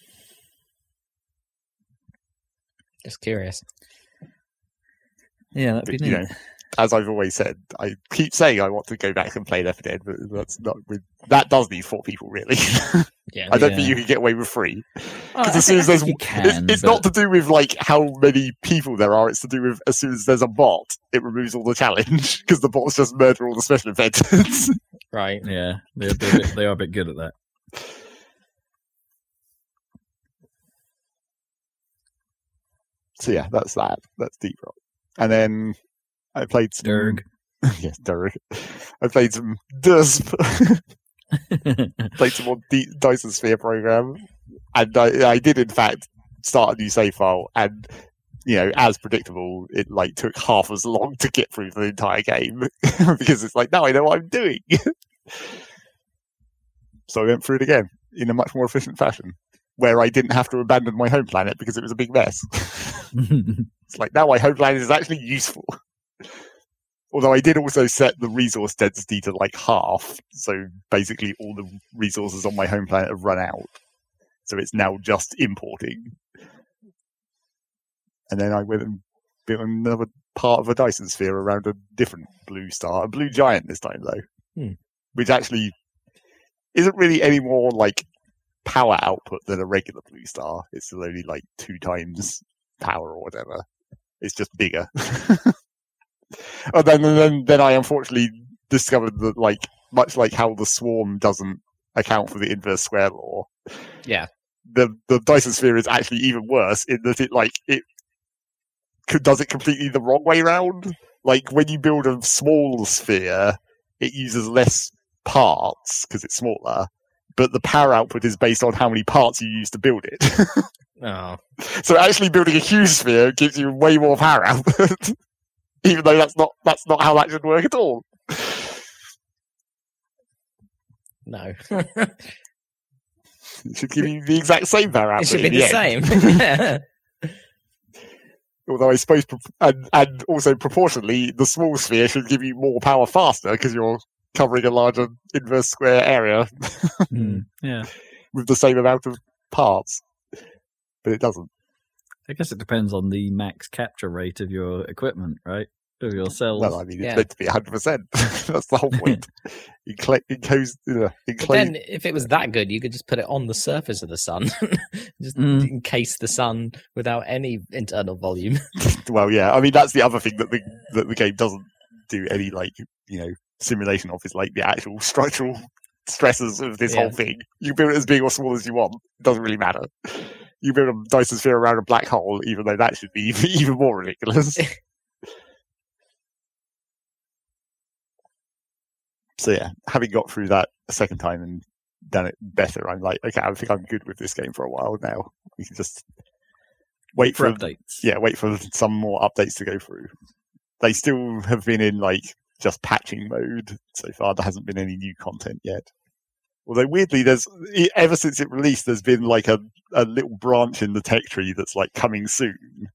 Just curious. Yeah, that'd But, be you neat. know, as I've always said, I keep saying I want to go back and play Left 4 Dead, but that's not with that does need four people really. Yeah. I don't think you can get away with three. Oh, Because I as soon as there's, you it's, it's but- not to do with like how many people there are. It's to do with as soon as there's a bot, it removes all the challenge because the bots just murder all the special events. Right. Yeah, they're, they're bit, they are a bit good at that. so yeah, that's that. That's Deep Rock. And then I played some. Derg. yes, Derg. I played some Dusp. played some more D- Dyson Sphere program, and I, I did in fact start a new save file. And you know, as predictable, it like took half as long to get through the entire game because it's like now I know what I'm doing. so I went through it again in a much more efficient fashion, where I didn't have to abandon my home planet because it was a big mess. It's like now my home planet is actually useful. Although I did also set the resource density to like half, so basically all the resources on my home planet have run out. So it's now just importing. And then I went and built another part of a Dyson sphere around a different blue star, a blue giant this time though, Hmm. which actually isn't really any more like power output than a regular blue star. It's only like two times power or whatever. It's just bigger. Oh, and then, then, then I unfortunately discovered that, like, much like how the swarm doesn't account for the inverse square law, Yeah. the the Dyson sphere is actually even worse in that it like it does it completely the wrong way round. Like when you build a small sphere, it uses less parts because it's smaller, but the power output is based on how many parts you use to build it. Oh. So actually building a huge sphere gives you way more power output. Even though that's not that's not how that should work at all. No. It should give you the exact same power output. it should be in the same. yeah. Although I suppose, and, and also proportionally, the small sphere should give you more power faster because you're covering a larger inverse square area Hmm, yeah, with the same amount of parts. But it doesn't. I guess it depends on the max capture rate of your equipment, right? Of your cells. Well, I mean, it's Yeah. meant to be 100%. That's the whole point. Encla- enclosed, uh, But enclosed, then, if it was that good, you could just put it on the surface of the sun, just Mm. encase the sun without any internal volume. well, yeah. I mean, that's the other thing that the that the game doesn't do any like you know simulation of is like the actual structural stresses of this Yeah. whole thing. You can build it as big or small as you want. It doesn't really matter. You build a Dyson sphere around a black hole, even though that should be even more ridiculous. So yeah, having got through that a second time and done it better, I'm like, okay, I think I'm good with this game for a while now. We can just wait for for updates. yeah, wait for some more updates to go through. They still have been in like just patching mode so far. There hasn't been any new content yet. Although weirdly, there's ever since it released, there's been like a, a little branch in the tech tree that's like coming soon.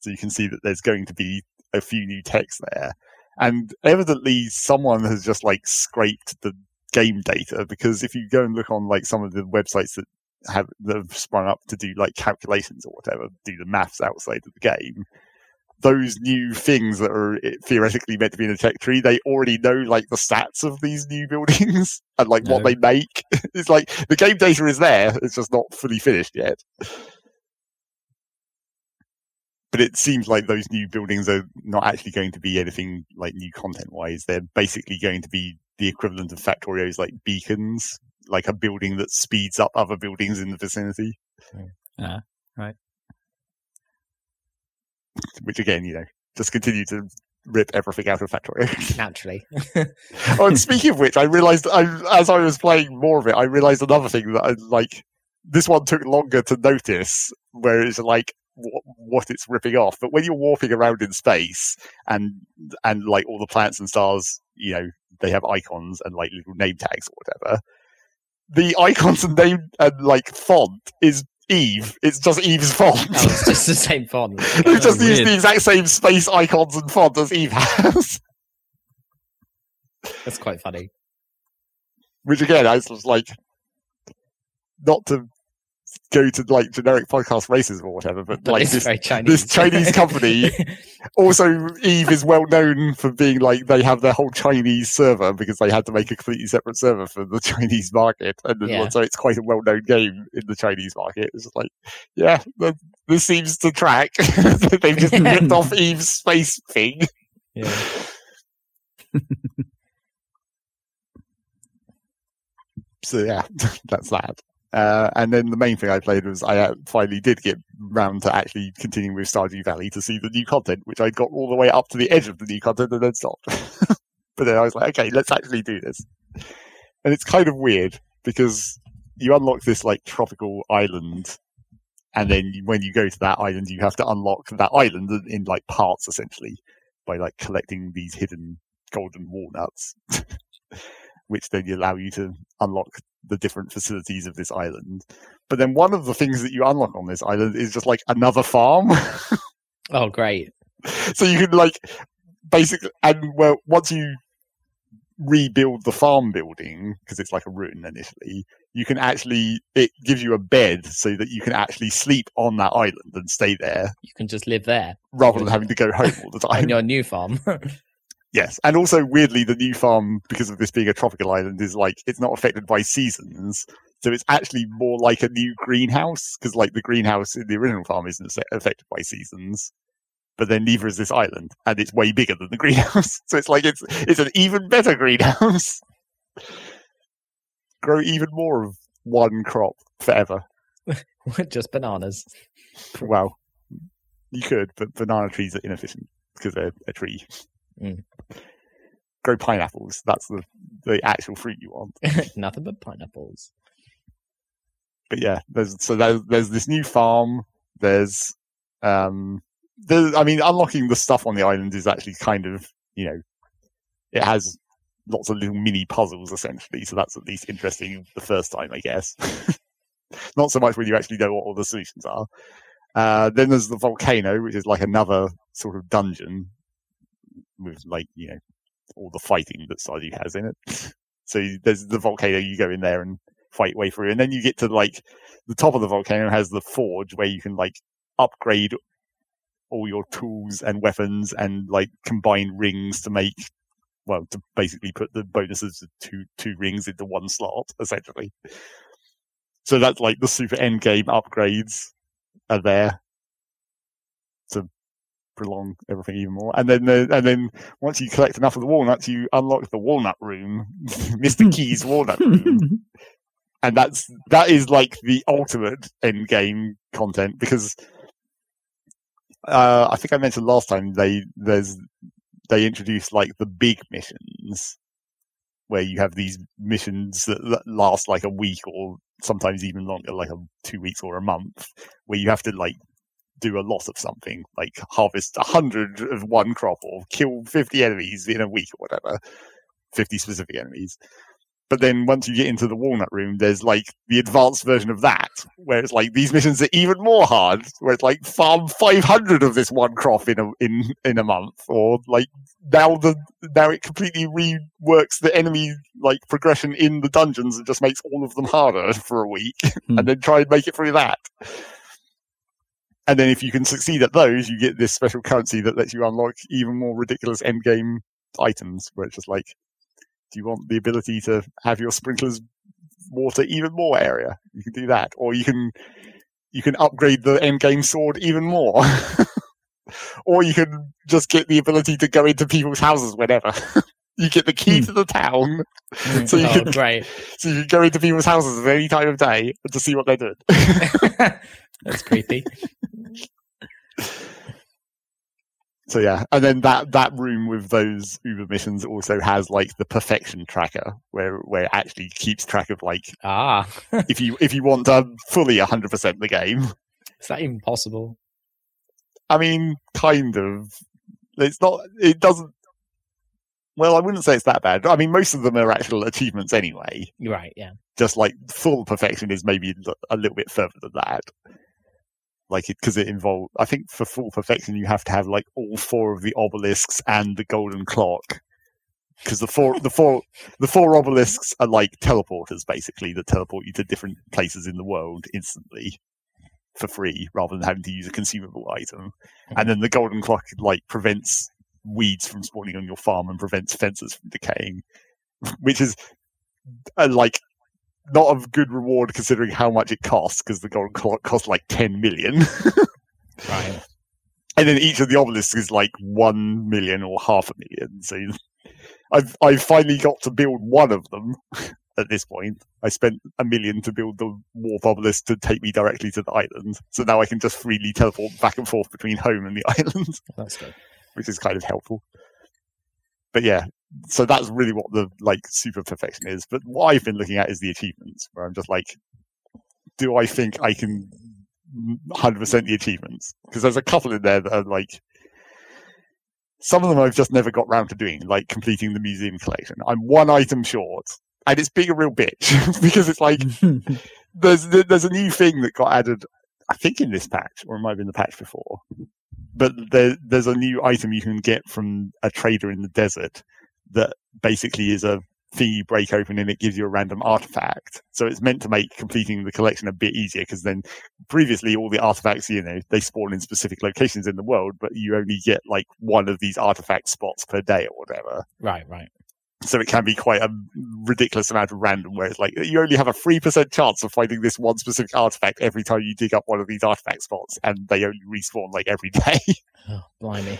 So you can see that there's going to be a few new techs there. And evidently someone has just like scraped the game data because if you go and look on like some of the websites that have that have sprung up to do like calculations or whatever, do the maths outside of the game. Those new things that are eh, theoretically meant to be in a tech tree, they already know like the stats of these new buildings and like what they make. It's like the game data is there, it's just not fully finished yet. But it seems like those new buildings are not actually going to be anything like new content wise. They're basically going to be the equivalent of Factorio's like beacons, like a building that speeds up other buildings in the vicinity. Ah, right. Which again, you know, just continue to rip everything out of Factorio. Naturally. oh, and speaking of which, I realized I, as I was playing more of it, I realized another thing that I like. This one took longer to notice, where it's like what, what it's ripping off. But when you're warping around in space and and like all the planets and stars, you know, they have icons and like little name tags or whatever. The icons and name and like font is Eve. It's just Eve's font. Oh, it's just the same font. They've oh, just used the exact same space icons and font as Eve has. That's quite funny. Which again, I was like, not to go to like generic podcast racism or whatever, but like this, Chinese. this Chinese company also Eve is well known for being like they have their whole Chinese server because they had to make a completely separate server for the Chinese market, and Yeah. so it's quite a well known game in the Chinese market. It's like, yeah, th- this seems to track. They've just ripped off Eve's space thing. yeah. so yeah, that's that. Uh, and then the main thing I played was I uh, finally did get round to actually continuing with Stardew Valley to see the new content, which I got all the way up to the edge of the new content and then stopped. but then I was like, okay, let's actually do this. And it's kind of weird because you unlock this like tropical island, and then when you go to that island, you have to unlock that island in, in like parts essentially by like collecting these hidden golden walnuts, which then allow you to unlock the different facilities of this island. But then one of the things that you unlock on this island is just like another farm. Oh, great. so you can like basically and well once you rebuild the farm building because it's like a ruin initially you can actually it gives you a bed so that you can actually sleep on that island and stay there You can just live there rather than having to go home all the on time your new farm. yes and also weirdly the new farm because of this being a tropical island is like it's not affected by seasons so it's actually more like a new greenhouse because like the greenhouse in the original farm isn't affected by seasons but then neither is this island and it's way bigger than the greenhouse so it's like it's it's an even better greenhouse. Grow even more of one crop forever. Just bananas. well you could but banana trees are inefficient because they're a tree Mm. grow pineapples that's the the actual fruit you want Nothing but pineapples. but yeah, there's so there's, there's this new farm. There's um, there's, I mean, unlocking the stuff on the island is actually kind of you know, it has lots of little mini puzzles essentially. So that's at least interesting the first time, I guess. Not so much when you actually know what all the solutions are. Uh, then there's the volcano, which is like another sort of dungeon with like you know all the fighting that Stardew has in it. so there's the volcano. You go in there and fight way through, and then you get to like the top of the volcano has the forge where you can like upgrade all your tools and weapons and like combine rings to make well to basically put the bonuses of two two rings into one slot essentially. So that's like the super end game upgrades are there prolong everything even more. And then the, and then once you collect enough of the walnuts, you unlock the walnut room, Mr. Qi's walnut room and that's that is like the ultimate end game content because uh, I think I mentioned last time they there's they introduced like the big missions where you have these missions that, that last like a week or sometimes even longer, like a two weeks or a month, where you have to like do a lot of something, like harvest a hundred of one crop or kill fifty enemies in a week or whatever, fifty specific enemies. But then once you get into the walnut room, there's like the advanced version of that, where it's like these missions are even more hard, where it's like farm 500 of this one crop in a in in a month, or like now the now it completely reworks the enemy like progression in the dungeons and just makes all of them harder for a week, Hmm. and then try and make it through that. And then if you can succeed at those, you get this special currency that lets you unlock even more ridiculous end game items, where it's just like do you want the ability to have your sprinklers water even more area? You can do that, or you can you can upgrade the end game sword even more, or you can just get the ability to go into people's houses whenever. you get the key Hmm. to the town, So you oh, can- great. so you can go into people's houses at any time of day to see what they're doing. That's creepy. so yeah, and then that that room with those Uber missions also has like the perfection tracker, where where it actually keeps track of like Ah, if you if you want to fully 100% the game, is that even possible? I mean, kind of. It's not. It doesn't. Well, I wouldn't say it's that bad. I mean, most of them are actual achievements anyway. Right. Yeah. Just like full perfection is maybe a little bit further than that. Like it because it involves. I think for full perfection you have to have like all four of the obelisks and the golden clock. Because the four, the four, the four obelisks are like teleporters, basically that teleport you to different places in the world instantly for free, rather than having to use a consumable item. And then the golden clock like prevents weeds from spawning on your farm and prevents fences from decaying, which is uh, like not a good reward considering how much it costs because the golden clock costs like 10 million. Right. and then each of the obelisks is like 1 million or half a million. So I've, I've finally got to build one of them at this point. I spent a million to build the warp obelisk to take me directly to the island. So now I can just freely teleport back and forth between home and the island. That's good. which is kind of helpful. But yeah, so that's really what the like super perfection is. But what I've been looking at is the achievements, where I'm just like, do I think I can mm, 100% the achievements? Because there's a couple in there that are like, some of them I've just never got round to doing, like completing the museum collection. I'm one item short, and it's being a real bitch because it's like there's there's a new thing that got added, I think in this patch, or it might have been the patch before. But there, there's a new item you can get from a trader in the desert that basically is a thing you break open and it gives you a random artifact. So it's meant to make completing the collection a bit easier because then previously all the artifacts, you know, they spawn in specific locations in the world, but you only get like one of these artifact spots per day or whatever Right. Right. so it can be quite a ridiculous amount of random where it's like you only have a 3% chance of finding this one specific artifact every time you dig up one of these artifact spots and they only respawn like every day Oh, blimey.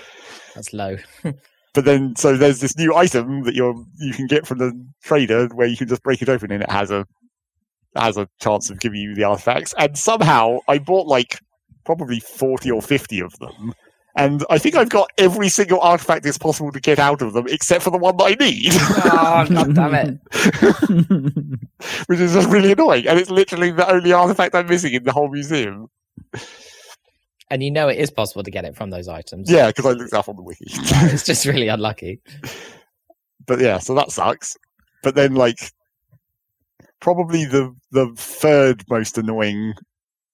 That's low. but then so there's this new item that you're you can get from the trader where you can just break it open and it has a has a chance of giving you the artifacts and somehow i bought like probably 40 or 50 of them and I think I've got every single artifact it's possible to get out of them, except for the one that I need. oh, god damn it. which is just really annoying. And it's literally the only artifact I'm missing in the whole museum. And you know it is possible to get it from those items. Yeah, because I looked up on the wiki. It's just really unlucky. but yeah, so that sucks. But then, like, probably the the third most annoying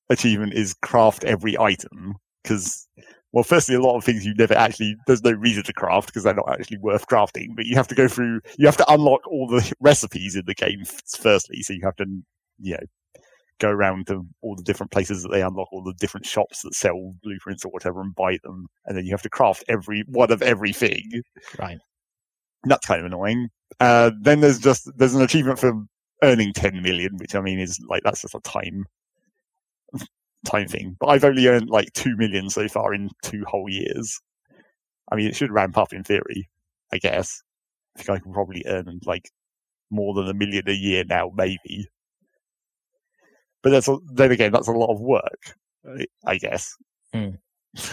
achievement is craft every item because. Well, firstly, a lot of things you never actually, there's no reason to craft because they're not actually worth crafting, but you have to go through, you have to unlock all the recipes in the game firstly. So you have to, you know, go around to all the different places that they unlock, all the different shops that sell blueprints or whatever and buy them. And then you have to craft every one of everything. Right. That's kind of annoying. Uh, then there's just, there's an achievement for earning 10 million, which I mean is like, that's just a time, time thing. But I've only earned like 2 million so far in two whole years. I mean, it should ramp up in theory, I guess. I think I can probably earn like more than a million a year now, maybe. But that's a, then again, that's a lot of work, I- guess. Hmm.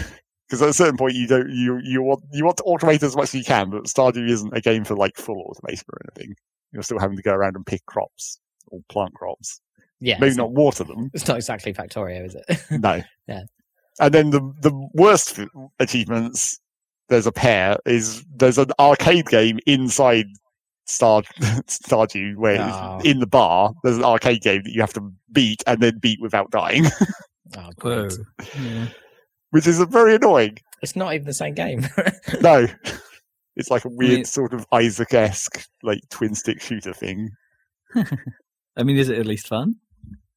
Because at a certain point, you don't you you want you want to automate as much as you can, but Stardew isn't a game for like full automation or anything. You're still having to go around and pick crops or plant crops. Yeah. Maybe it's not water them. It's not exactly Factorio, is it? No. Yeah. And then the the worst achievements, there's a pair, is there's an arcade game inside Star Stardew where Oh. in the bar there's an arcade game that you have to beat and then beat without dying, ah, oh, great. Yeah. which is very annoying. It's not even the same game. No. It's like a weird mean- sort of Isaac esque like twin stick shooter thing. I mean, is it at least fun?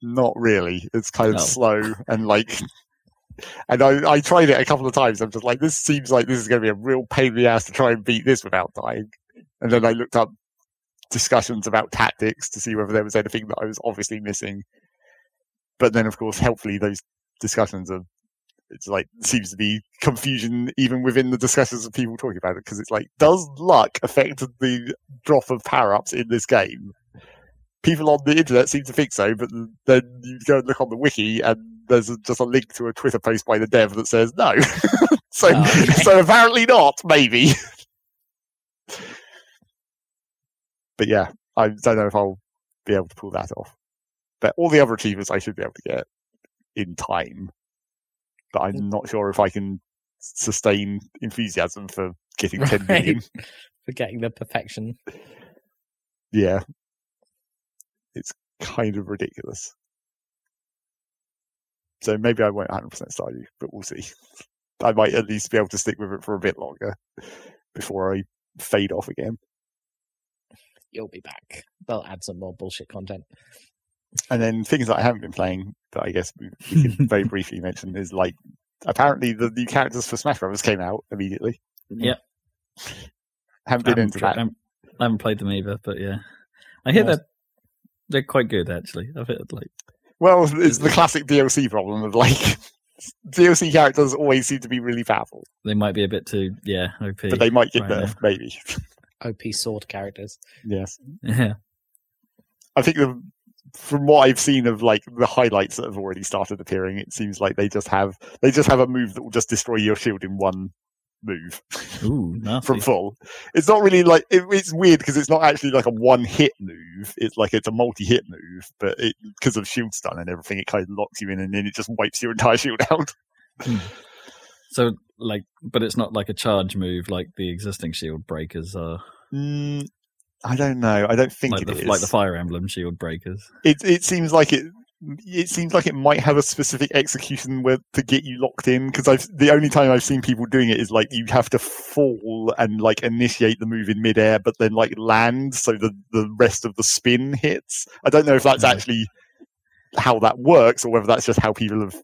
Not really. It's kind of Oh. slow and like and I, I tried it a couple of times. I'm just like, this seems like this is going to be a real pain in the ass to try and beat this without dying. And then I looked up discussions about tactics to see whether there was anything that I was obviously missing. But then, of course, helpfully, those discussions are. It's like seems to be confusion even within the discussions of people talking about it because it's like, does luck affect the drop of power ups in this game? People on the internet seem to think so, but then you go and look on the wiki and there's a, just a link to a Twitter post by the dev that says no. so, Oh, okay. so apparently not, maybe. But yeah, I don't know if I'll be able to pull that off. But all the other achievements I should be able to get in time. But I'm mm. not sure if I can sustain enthusiasm for getting 10 Right. million. For getting the perfection. Yeah. It's kind of ridiculous. So maybe I won't 100% Stardew, but we'll see. I might at least be able to stick with it for a bit longer before I fade off again. You'll be back. They'll add some more bullshit content. And then things that I haven't been playing that I guess we, we can very briefly mention is like apparently the new characters for Smash Brothers came out immediately. Mm-hmm. Yep. Haven't I been haven't, into tra- I that. haven't, I haven't played them either, but yeah, I hear Yeah. that they're quite good actually. I've heard like Well, it's the classic DLC problem of like DLC characters always seem to be really powerful, they might be a bit too yeah OP. but they might get right nerfed, maybe. OP sword characters. yes. yeah, I think the, from what I've seen of like the highlights that have already started appearing, it seems like they just have they just have a move that will just destroy your shield in one move ooh, nasty. from full. It's not really like it, it's weird because it's not actually like a one hit move. It's like it's a multi hit move, but it because of shield stun and everything, it kind of locks you in and then it just wipes your entire shield out. Hmm. So like, but it's not like a charge move like the existing shield breakers are, Mm, I don't know. I don't think like it the is. like the Fire Emblem shield breakers. it it seems like it it seems like it might have a specific execution where to get you locked in because I've the only time I've seen people doing it is like you have to fall and like initiate the move in midair but then like land so the the rest of the spin hits. I don't know if that's Mhm. actually how that works or whether that's just how people have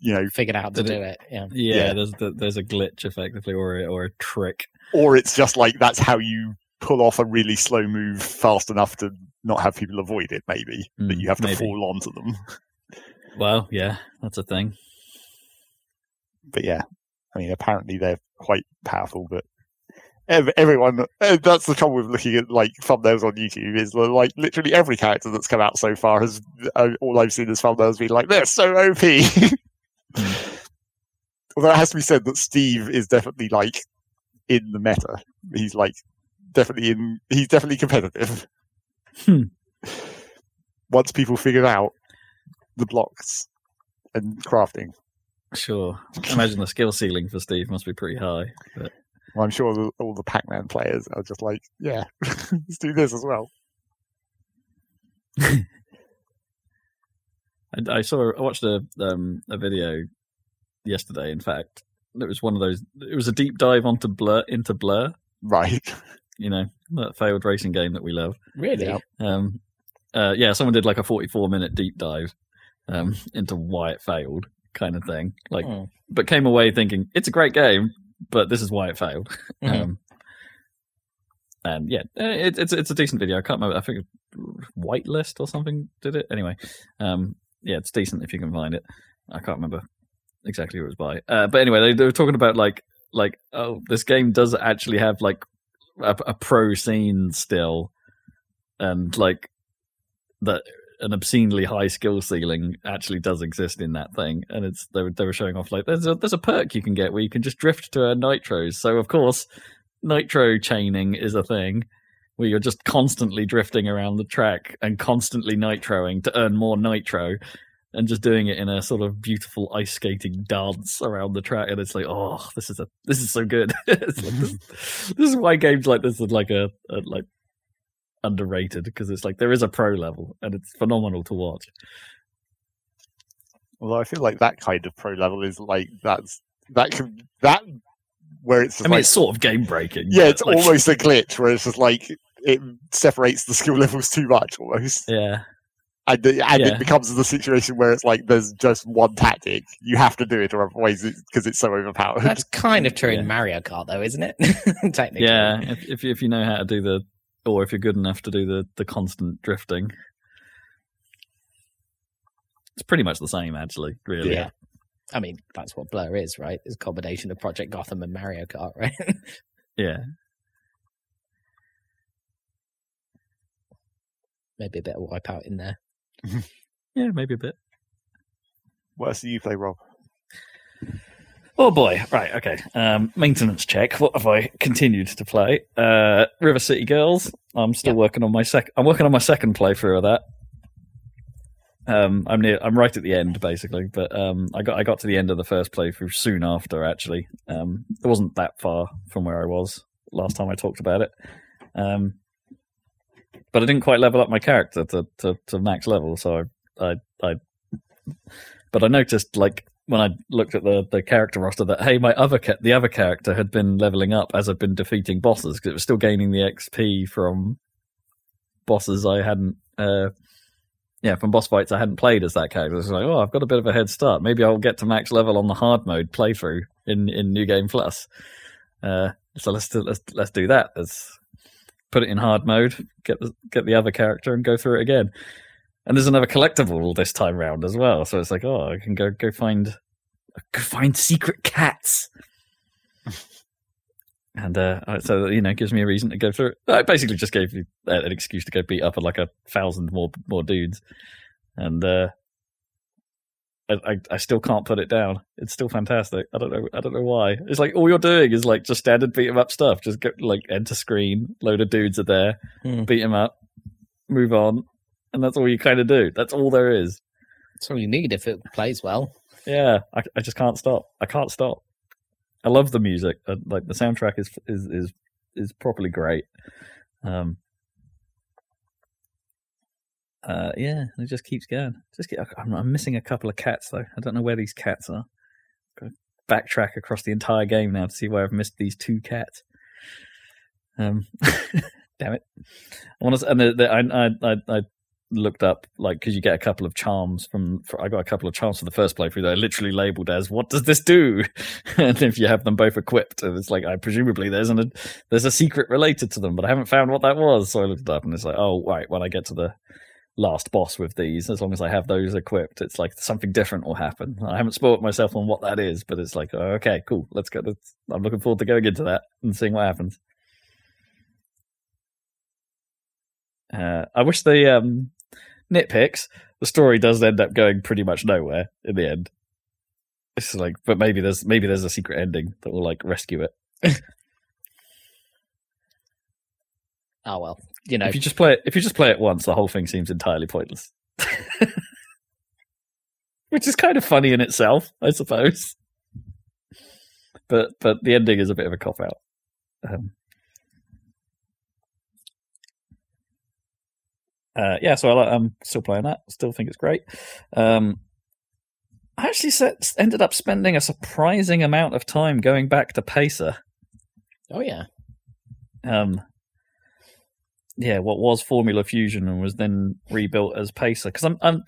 you know Figured out to do it- it. Yeah. Yeah, Yeah. there's the, there's a glitch effectively or a, or a trick. or it's just like that's how you pull off a really slow move fast enough to not have people avoid it maybe that Mm, you have to maybe. fall onto them. Well, yeah, that's a thing. but yeah, I mean, apparently they're quite powerful, but everyone, eh, that's the trouble with looking at like thumbnails on YouTube is that, like literally every character that's come out so far has, uh, all I've seen is thumbnails being like, they're so OP. Although it has to be said that Steve is definitely like in the meta. He's like definitely in, he's definitely competitive. Hmm. Once people figure out the blocks and crafting. Sure. Imagine the skill ceiling for Steve must be pretty high. But Well, I'm sure the, all the Pac-Man players are just like, yeah, let's do this as well. I, I saw I watched a um, a video yesterday. In fact, it was one of those. It was a deep dive onto Blur into Blur. Right. You know that failed racing game that we love. Really? Yeah. Um, uh, yeah, someone did like a forty-four minute deep dive um, into why it failed, kind of thing. Like, Hmm. but came away thinking it's a great game, but this is why it failed. Mhm. Um, and yeah, uh, it, it's it's a decent video. I can't remember. I think Whitelist or something did it. Anyway, um, yeah, it's decent if you can find it. I can't remember exactly who it was by. Uh, but anyway, they, they were talking about like like oh, this game does actually have like a, a pro scene still, and like that an obscenely high skill ceiling actually does exist in that thing, and it's they were they were showing off like there's a there's a perk you can get where you can just drift to a nitros. So of course, nitro chaining is a thing where you're just constantly drifting around the track and constantly nitroing to earn more nitro. And just doing it in a sort of beautiful ice skating dance around the track, and it's like, oh, this is a this is so good. Like, this, this is why games like this are like a, a like underrated because it's like there is a pro level and it's phenomenal to watch. Although I feel like that kind of pro level is like that's that can that where it's I mean, like it's sort of game breaking. yeah, it's like, almost a glitch where it's just like it separates the skill levels too much almost, yeah, and, and Yeah. it becomes the situation where it's like there's just one tactic you have to do it or otherwise because it's so overpowered. That's kind of true Yeah. in Mario Kart, though, isn't it? Technically. yeah. If if you, if you know how to do the, or if you're good enough to do the the constant drifting, it's pretty much the same actually. Really. Yeah. I mean, that's what Blur is, right? It's a combination of Project Gotham and Mario Kart, right? Yeah. Maybe a bit of Wipeout in there. Yeah. Maybe a bit. What else do you play, Rob? Oh boy, right, okay. Um, maintenance check. What have I continued to play? Uh, River City Girls. I'm still Yeah. working on my second. I'm working on my second playthrough of that. Um, I'm near. I'm right at the end, basically. But um, I got I got to the end of the first playthrough soon after. Actually, um, it wasn't that far from where I was last time I talked about it. Um, but I didn't quite level up my character to, to, to max level, so I, I, I but I noticed like when I looked at the, the character roster that hey, my other ca- the other character had been leveling up as I've been defeating bosses because it was still gaining the XP from bosses I hadn't. Uh, yeah, from boss fights I hadn't played as that character. It's like, oh, I've got a bit of a head start. Maybe I'll get to max level on the hard mode playthrough in in New Game Plus. Uh, so let's let's let's do that. Let's put it in hard mode, get the get the other character, and go through it again. And there's another collectible this time round as well. So it's like, oh, I can go go find go find secret cats. and uh, so you know, gives me a reason to go through. It. Basically just gave you an excuse to go beat up like a thousand more more dudes, and uh, I, I, still can't put it down. It's still fantastic. I don't know. I don't know why. It's like all you're doing is like just standard beat 'em up stuff. Just get like enter screen. Load of dudes are there. Mm. Beat 'em up. Move on, and that's all you kind of do. That's all there is. That's all you need if it plays well. Yeah, I, I just can't stop. I can't stop. I love the music. Like the soundtrack is is is is properly great. Um, uh, yeah, it just keeps going. Just keep, I'm, I'm, missing a couple of cats though. I don't know where these cats are. Got to backtrack across the entire game now to see where I've missed these two cats. Um, damn it! I want to, and the, the, I, I, I looked up like because you get a couple of charms from. For, I got a couple of charms for the first playthrough that are literally labeled as "What does this do?" and if you have them both equipped, it's like I presumably there's an there's a secret related to them, but I haven't found what that was. So I looked it up and it's like, oh right, when I get to the last boss with these. As long as I have those equipped, it's like something different will happen. I haven't spoiled myself on what that is, but it's like, oh, okay, cool. Let's go. Let's, I'm looking forward to going into that and seeing what happens. Uh, I wish the um, nitpicks. The story does end up going pretty much nowhere in the end. It's like, but maybe there's maybe there's a secret ending that will like rescue it. oh well, you know, if you just play it, if you just play it once, the whole thing seems entirely pointless. Which is kind of funny in itself, I suppose. But but the ending is a bit of a cop out. Um, uh, yeah, so I, am still playing that. Still think it's great. Um, I actually set, ended up spending a surprising amount of time going back to Pacer. Oh yeah. Um, yeah, what was Formula Fusion and was then rebuilt as Pacer. Because I'm, I'm,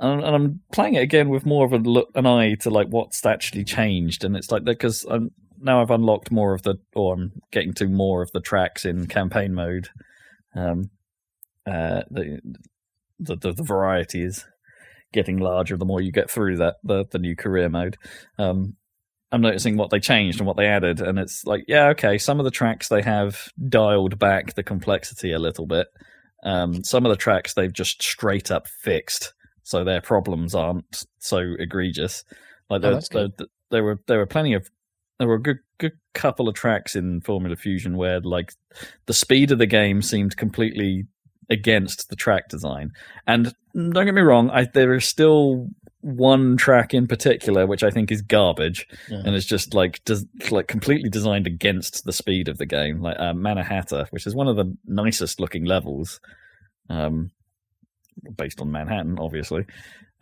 and I'm playing it again with more of a look, an eye to like what's actually changed, and it's like because I'm now I've unlocked more of the, or I'm getting to more of the tracks in campaign mode. Um, uh, the, the the, the variety is getting larger the more you get through that the the new career mode. Um, I'm noticing what they changed and what they added, and it's like, yeah, okay. Some of the tracks they have dialed back the complexity a little bit. Um, some of the tracks they've just straight up fixed, so their problems aren't so egregious. Like oh, there, there, there, were there were plenty of there were a good good couple of tracks in Formula Fusion where like the speed of the game seemed completely against the track design. And don't get me wrong, I, are still one track in particular which I think is garbage, yeah. and it's just like des- like completely designed against the speed of the game, like uh, Manhattan, which is one of the nicest looking levels, um, based on Manhattan, obviously.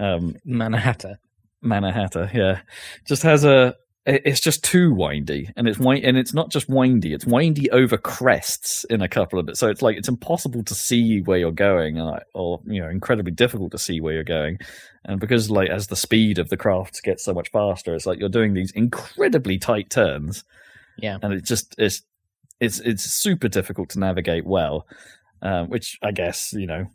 Um, Manhattan, Manhattan, yeah, just has a it's just too windy and it's wind and it's not just windy it's windy over crests in a couple of it so it's like it's impossible to see where you're going or, or you know incredibly difficult to see where you're going and because like as the speed of the craft gets so much faster it's like you're doing these incredibly tight turns yeah and it just it's it's it's super difficult to navigate well um, which i guess you know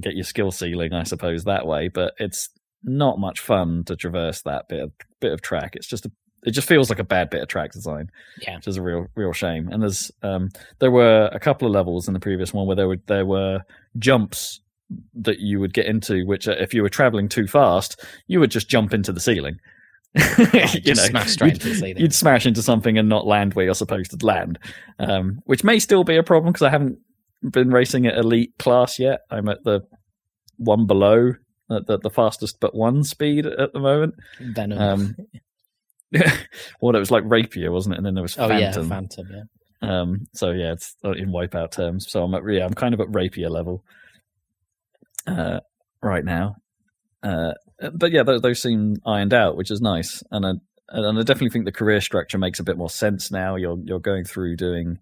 get your skill ceiling i suppose that way but it's not much fun to traverse that bit of bit of track. It's just a it just feels like a bad bit of track design. Yeah, which is a real real shame. And there's um, there were a couple of levels in the previous one where there were there were jumps that you would get into, which uh, if you were traveling too fast, you would just jump into the ceiling. you know, smash straight into the ceiling. You'd smash into something and not land where you're supposed to land, um, which may still be a problem because I haven't been racing at elite class yet. I'm at the one below at the, the fastest but one speed at the moment. Venom. Um, well, it was like rapier, wasn't it? And then there was oh phantom. yeah, Phantom. Yeah. Um, so yeah, it's uh, in wipeout terms. So I'm at yeah, I'm kind of at rapier level uh, right now. Uh, but yeah, those, those seem ironed out, which is nice. And I and I definitely think the career structure makes a bit more sense now. You're you're going through doing.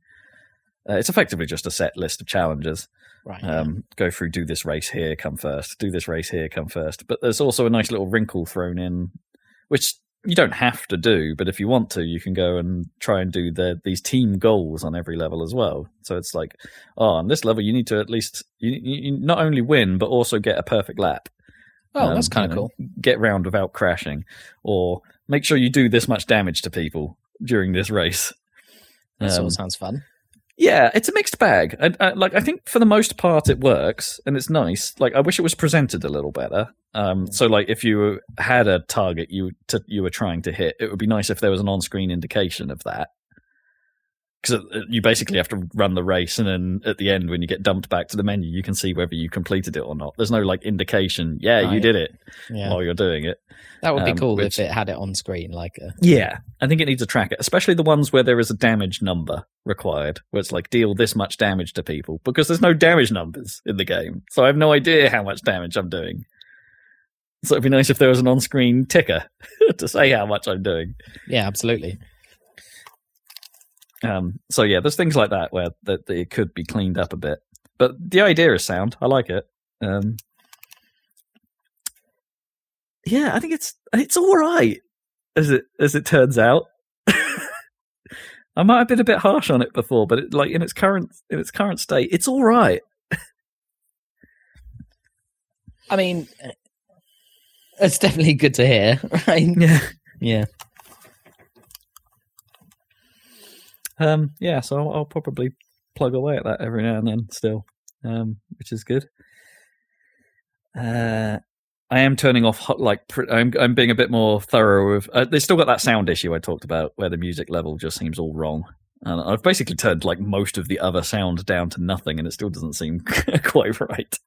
Uh, it's effectively just a set list of challenges. Right. Um, go through, do this race here, come first. Do this race here, come first. But there's also a nice little wrinkle thrown in, which you don't have to do, but if you want to, you can go and try and do the these team goals on every level as well. So it's like, oh, on this level, you need to at least you, you not only win but also get a perfect lap. oh, that's Um, kind you of know, cool. Get round without crashing, or make sure you do this much damage to people during this race. That Um, of sounds fun. Yeah, it's a mixed bag. Uh, like I think for the most part it works and it's nice. Like I wish it was presented a little better. Um, so like if you had a target you to, you were trying to hit, it would be nice if there was an on-screen indication of that. Because uh, uh, you basically have to run the race, and then at the end, when you get dumped back to the menu, you can see whether you completed it or not. There's no like indication. Yeah, you did it Yeah, while you're doing it. that would be um, cool which- if it had it on screen, like a Yeah, I think it needs a tracker, especially the ones where there is a damage number required, where it's like deal this much damage to people, because there's no damage numbers in the game, so I have no idea how much damage I'm doing. So it'd be nice if there was an on-screen ticker to say how much I'm doing. yeah, absolutely. Um, so yeah, there's things like that where that, that it could be cleaned up a bit, but the idea is sound. I like it. Um, yeah, I think it's it's all right as it as it turns out. I might have been a bit harsh on it before, but it, like in its current in its current state, it's all right. I mean, it's definitely good to hear, right? Yeah, Yeah. Um, yeah. So I'll, I'll probably plug away at that every now and then, still, um, which is good. Uh, I am turning off hot, like I'm I'm being a bit more thorough with. Uh, they still got that sound issue I talked about, where the music level just seems all wrong. And I've basically turned like most of the other sound down to nothing, and it still doesn't seem quite right.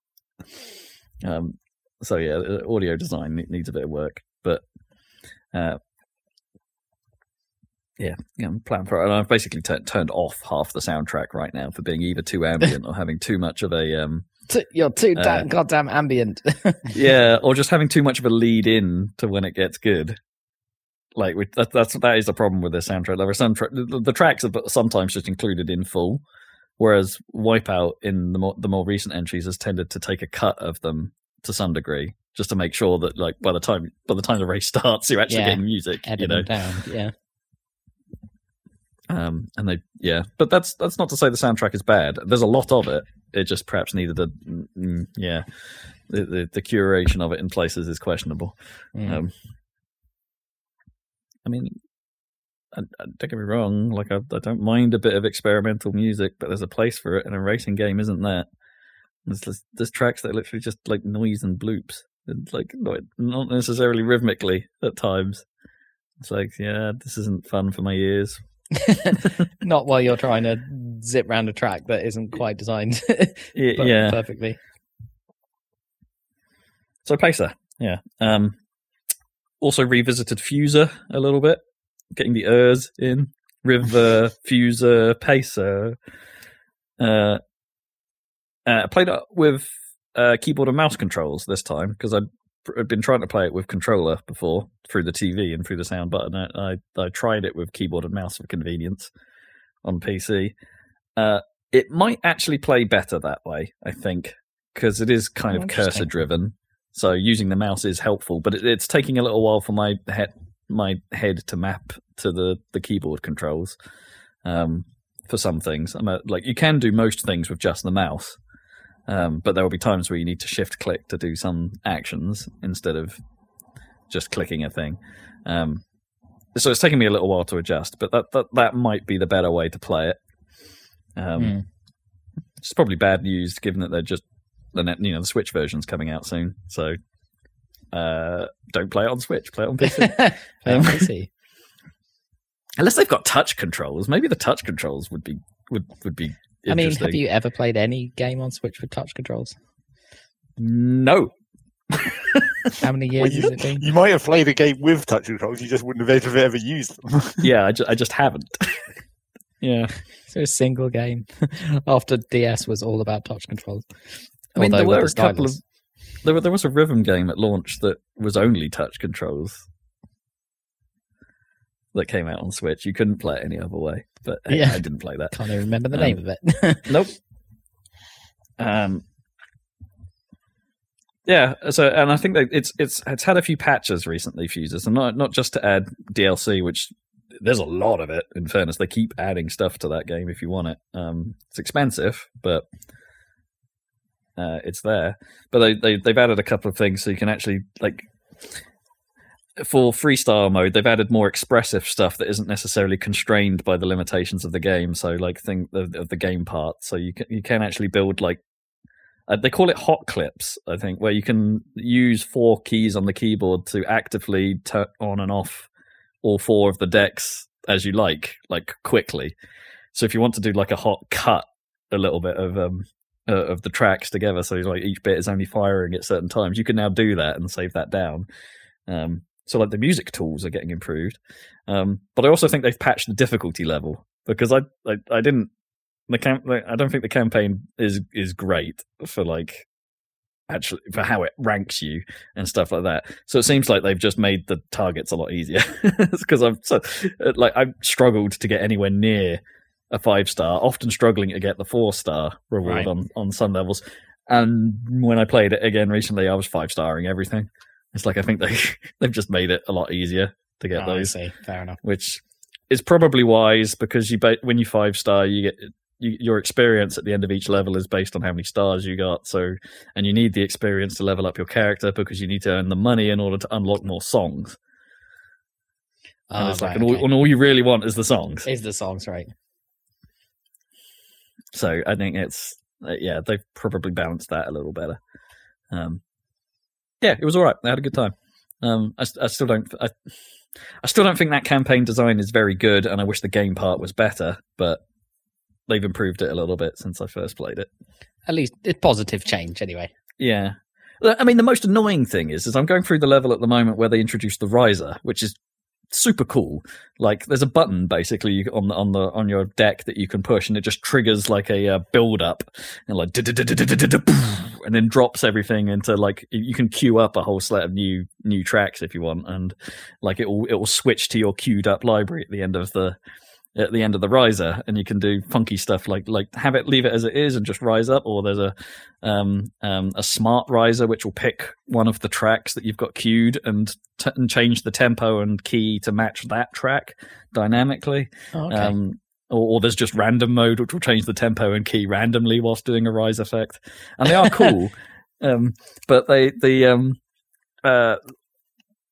Um, so yeah, audio design needs a bit of work, but uh, yeah, yeah, I'm planning for it. And I've basically tu- turned off half the soundtrack right now for being either too ambient or having too much of a um, T- You're too Uh, goddamn ambient. yeah, or just having too much of a lead in to when it gets good. Like we, that, that's that is the problem with the soundtrack. There are some tra- the, the tracks are sometimes just included in full, whereas Wipeout in the more the more recent entries has tended to take a cut of them to some degree, just to make sure that like by the time by the time the race starts, you're actually Yeah, getting music. Edit you know, down. Yeah. Um, and they yeah, but that's that's not to say the soundtrack is bad. There's a lot of it. It just perhaps needed a mm, mm, yeah. The, the the curation of it in places is questionable. Mm. Um, I mean, I, I, don't get me wrong. Like I, I don't mind a bit of experimental music, but there's a place for it, and a racing game isn't that. There's there's, there's tracks that are literally just like noise and bloops, and like not, not necessarily rhythmically at times. It's like, yeah, this isn't fun for my ears. Not while you're trying to zip round a track that isn't quite designed yeah. perfectly. So Pacer, yeah. Um, also revisited Fuser a little bit, getting the ers in River, Fuser, Pacer. Uh, uh, I played it with uh, keyboard and mouse controls this time because I'd, I'd been trying to play it with controller before through the TV and through the sound button. I, I, I tried it with keyboard and mouse for convenience on PC. Uh, it might actually play better that way, I think, because it is kind Oh, of cursor driven. So using the mouse is helpful, but it, it's taking a little while for my head my head to map to the the keyboard controls. Um, for some things, I'm a, like you can do most things with just the mouse, um, but there will be times where you need to shift click to do some actions instead of just clicking a thing. Um, so it's taking me a little while to adjust, but that that, that might be the better way to play it. Um, Mm. It's probably bad news given that they're just the you know the Switch version's coming out soon. So uh, don't play it on Switch, play it on PC. Um, see. Unless they've got touch controls, maybe the touch controls would be would would be. I mean, have you ever played any game on Switch with touch controls? No, How many Well, years has it been? You might have played a game with touch controls, you just wouldn't have ever, ever used them. yeah, I, ju- I just haven't. yeah, so a single game after DS was all about touch controls? I mean, there Although with were a couple of there, were, there was a rhythm game at launch that was only touch controls that came out on Switch. You couldn't play it any other way, but I- Yeah. I didn't play that. Can't even remember the Um, name of it. Nope. Um. Yeah. So, and I think that it's it's it's had a few patches recently, Fuses, and not not just to add DLC, which there's a lot of it. In fairness, they keep adding stuff to that game if you want it. Um, it's expensive, but uh, it's there. But they, they they've added a couple of things so you can actually like for freestyle mode, they've added more expressive stuff that isn't necessarily constrained by the limitations of the game. So, like, thing of, of the game part. So you can you can actually build like uh, they call it hot clips, I think, where you can use four keys on the keyboard to actively turn on and off all four of the decks as you like, like quickly. So if you want to do like a hot cut, a little bit of um uh, of the tracks together, so like each bit is only firing at certain times, you can now do that and save that down. Um, so like the music tools are getting improved, um, but I also think they've patched the difficulty level because I I, I didn't the camp I don't think the campaign is is great for like actually for how it ranks you and stuff like that. So it seems like they've just made the targets a lot easier because I'm so like I've struggled to get anywhere near a five star, often struggling to get the four star reward Right. on on some levels. And when I played it again recently, I was five starring everything. It's like I think they they've just made it a lot easier to get Oh, I those. Fair enough. which is probably wise because you ba- when you five star you get you, your experience at the end of each level is based on how many stars you got so and you need the experience to level up your character because you need to earn the money in order to unlock more songs and Oh, it's like right, and, all, okay. and all you really want is the songs Is the songs right? so i think it's uh, yeah they've probably balanced that a little better um yeah it was all right. I had a good time. Um i, I still don't I, I still don't think that campaign design is very good and i wish the game part was better but they've improved it a little bit since i first played it. At least it's positive change anyway. yeah. I mean the most annoying thing is is i'm going through the level at the moment where they introduced the riser which is super cool. Like there's a button basically on the on the on your deck that you can push and it just triggers like a uh, build up and like and then drops everything into like you can queue up a whole set of new new tracks if you want and like it will it will switch to your queued up library at the end of the at the end of the riser and you can do funky stuff like like have it leave it as it is and just rise up or there's a um um a smart riser which will pick one of the tracks that you've got queued and t- and change the tempo and key to match that track dynamically Oh, okay. um, or, or there's just random mode, which will change the tempo and key randomly whilst doing a rise effect, and they are cool. um, but they the um, uh,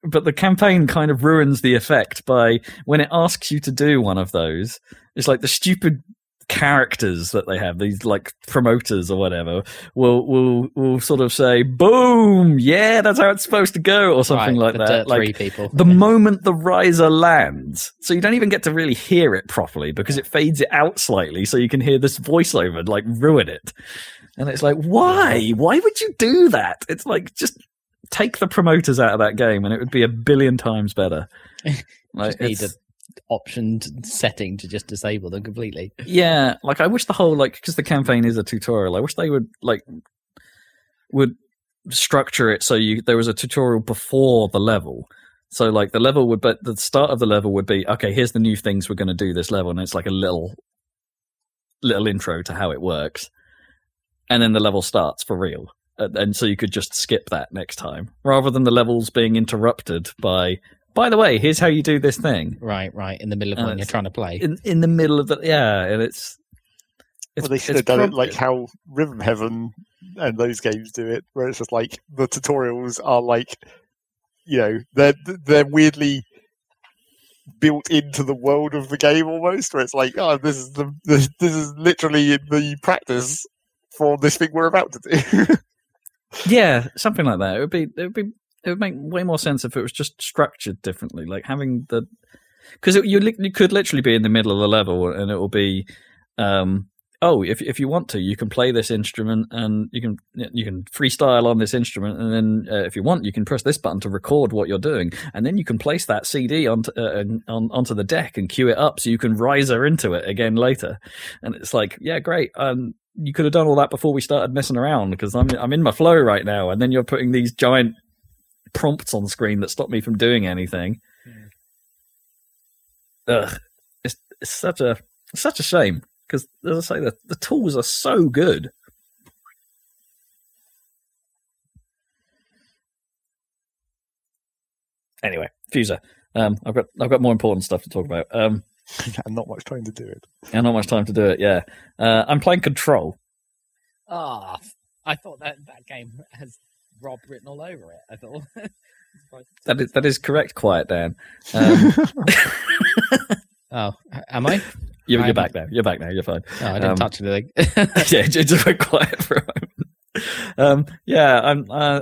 but the campaign kind of ruins the effect by when it asks you to do one of those. It's like the stupid characters that they have these like promoters or whatever will will will sort of say boom yeah that's how it's supposed to go or something Right, like that like people. the moment the riser lands. So you don't even get to really hear it properly because it fades it out slightly so you can hear this voiceover like ruin it. And it's like, why? Why would you do that? It's like just take the promoters out of that game and it would be a billion times better. Like Just need a optioned setting to just disable them completely. yeah, like I wish the whole like because the campaign is a tutorial. I wish they would like would structure it so you there was a tutorial before the level. So like the level would, but the start of the level would be okay. Here's the new things we're going to do this level, and it's like a little little intro to how it works, and then the level starts for real. And, and so you could just skip that next time, rather than the levels being interrupted by. By the way, here's how you do this thing Right, right. In the middle of And when you're trying to play. in in the middle of the yeah, and it's. well, they should it's have done it like how Rhythm Heaven and those games do it, where it's just like the tutorials are like, you know, they're they're weirdly built into the world of the game almost, where it's like, oh, this is the this, this is literally the practice for this thing we're about to do. Yeah, something like that. It would be it would be it would make way more sense if it was just structured differently, like having the because you li- you could literally be in the middle of the level and it will be um oh, if if you want to, you can play this instrument and you can you can freestyle on this instrument, and then uh, if you want, you can press this button to record what you're doing, and then you can place that CD onto uh, on, onto the deck and cue it up so you can riser into it again later. And it's like, yeah, great. Um, you could have done all that before we started messing around because I'm I'm in my flow right now, and then you're putting these giant prompts on screen that stop me from doing anything. Ugh, it's, it's such a it's such a shame because, as I say, the, the tools are so good. Anyway, Fuser, um, I've got I've got more important stuff to talk about. Um, and not much time to do it. and not much time to do it. Yeah, uh, I'm playing Control. Ah, I thought that that game has Rob written all over it. I thought. That is that is correct. Quiet, Dan. Um, oh, am I? you're, you're back now. You're back now. You're fine. No, I didn't Um, touch anything. yeah, it just went quiet for a moment. Um, yeah, I'm. Uh,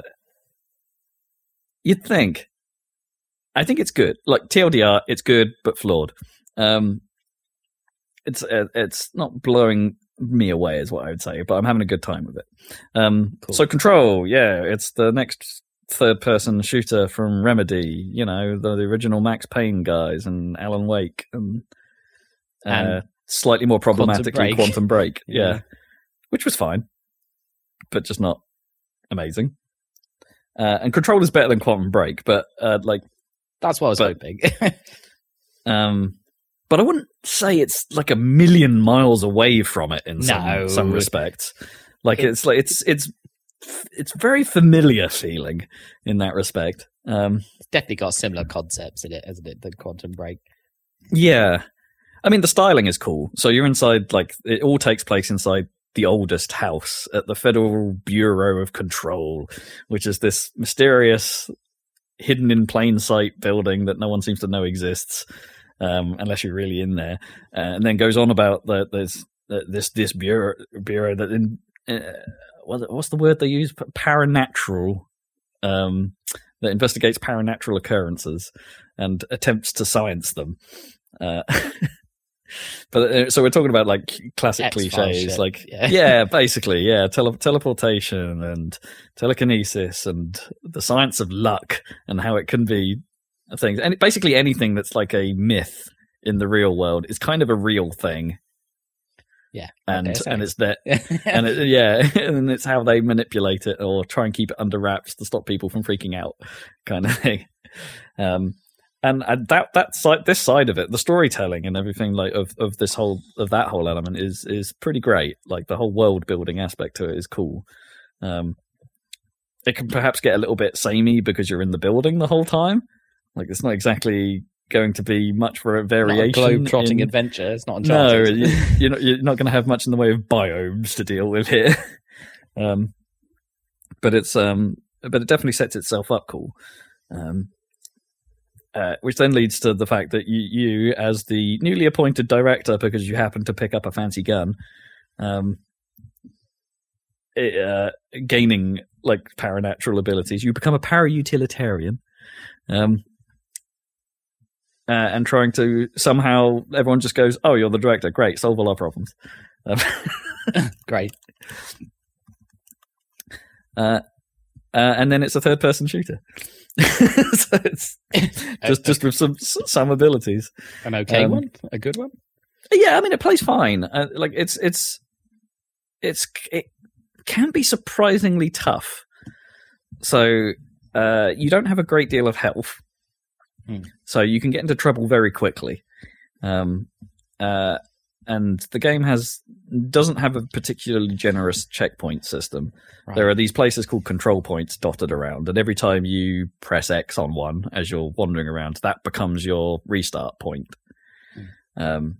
you'd think. I think it's good. Like TLDR, it's good but flawed. Um, it's uh, it's not blowing me away, is what I would say, but I'm having a good time with it. Um, Cool. So Control, yeah, it's the next third-person shooter from Remedy. You know, the, the original Max Payne guys and Alan Wake and. Uh, And slightly more Quantum Break. Quantum Break, yeah Yeah. which was fine, but just not amazing. Uh, and Control is better than Quantum Break, but uh, like, That's what I was But- hoping. um, but I wouldn't say it's like a million miles away from it in some, No. some respects. Like It- it's like it's it's it's very familiar feeling in that respect. Um, it's definitely got similar concepts in it, hasn't it? The Quantum Break. Yeah. I mean, the styling is cool. So you're inside, like, it all takes place inside the oldest house at the Federal Bureau of Control, which is this mysterious, hidden in plain sight building that no one seems to know exists, um, unless you're really in there. Uh, and then goes on about the, there's uh, this this bureau bureau that in uh, what, what's the word they use paranatural um, that investigates paranatural occurrences and attempts to science them. Uh, but uh, so we're talking about like classic X-Files cliches, shit, like yeah. yeah. basically, yeah, tele- teleportation and telekinesis and the science of luck and how it can be things, and basically anything that's like a myth in the real world is kind of a real thing, Yeah. and Okay, and it's that and it, yeah, and it's how they manipulate it or try and keep it under wraps to stop people from freaking out, kind of thing. Um, and, and that that side, this side of it, the storytelling and everything like of, of this whole of that whole element is is pretty great. Like the whole world building aspect to it is cool. Um, it can perhaps get a little bit samey because you're in the building the whole time. Like it's not exactly going to be much for a Not a variation. globe-trotting in- adventure. It's not no, you, you're not. You're not going to have much in the way of biomes to deal with here. um, but it's um, but it definitely sets itself up cool. Um, uh, which then leads to the fact that you, you, as the newly appointed director, because you happen to pick up a fancy gun, um, it, uh, gaining like paranatural abilities, you become a para-utilitarian. Um, uh, and trying to somehow everyone just goes, "Oh, you're the director, great, solve all our problems." Um, Great. uh, uh, and then it's a third-person shooter, so it's just just with some some abilities. An okay um, one? A good one? Yeah, I mean, it plays fine. Uh, like it's it's it's it can be surprisingly tough. So uh, you don't have a great deal of health, Hmm. so you can get into trouble very quickly. Um, uh, and the game has doesn't have a particularly generous checkpoint system. Right. There are these places called control points dotted around, and every time you press X on one as you're wandering around, that becomes your restart point. Um,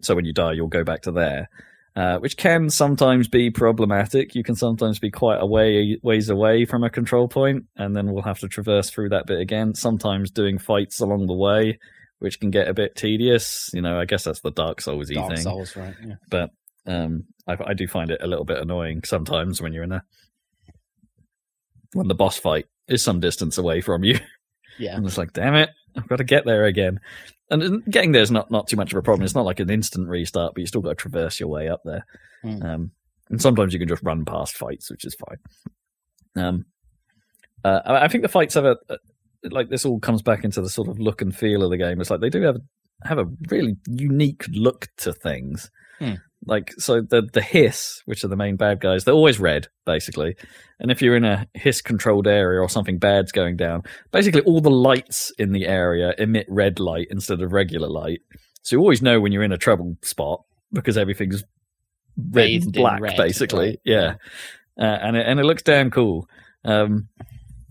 so when you die, you'll go back to there, uh, which can sometimes be problematic. You can sometimes be quite a way ways away from a control point, and then we'll have to traverse through that bit again. Sometimes doing fights along the way, which can get a bit tedious. You know, I guess that's the Dark Souls thing Dark Souls, right? Yeah. but um, I, I do find it a little bit annoying sometimes when you're in a when the boss fight is some distance away from you. Yeah. I'm just like, damn it, I've got to get there again. And getting there is not, not too much of a problem. It's not like an instant restart, but you still got to traverse your way up there. Hmm. Um, and sometimes you can just run past fights, which is fine. Um, uh, I I think the fights have a, like this all comes back into the sort of look and feel of the game. It's like they do have have a really unique look to things. Hmm. Like so, the the hiss, which are the main bad guys, they're always red, basically. And if you're in a hiss controlled area or something bad's going down, basically all the lights in the area emit red light instead of regular light. So you always know when you're in a trouble spot because everything's red Bathed black, red, basically. right, Yeah, uh, and it, and it looks damn cool. Um,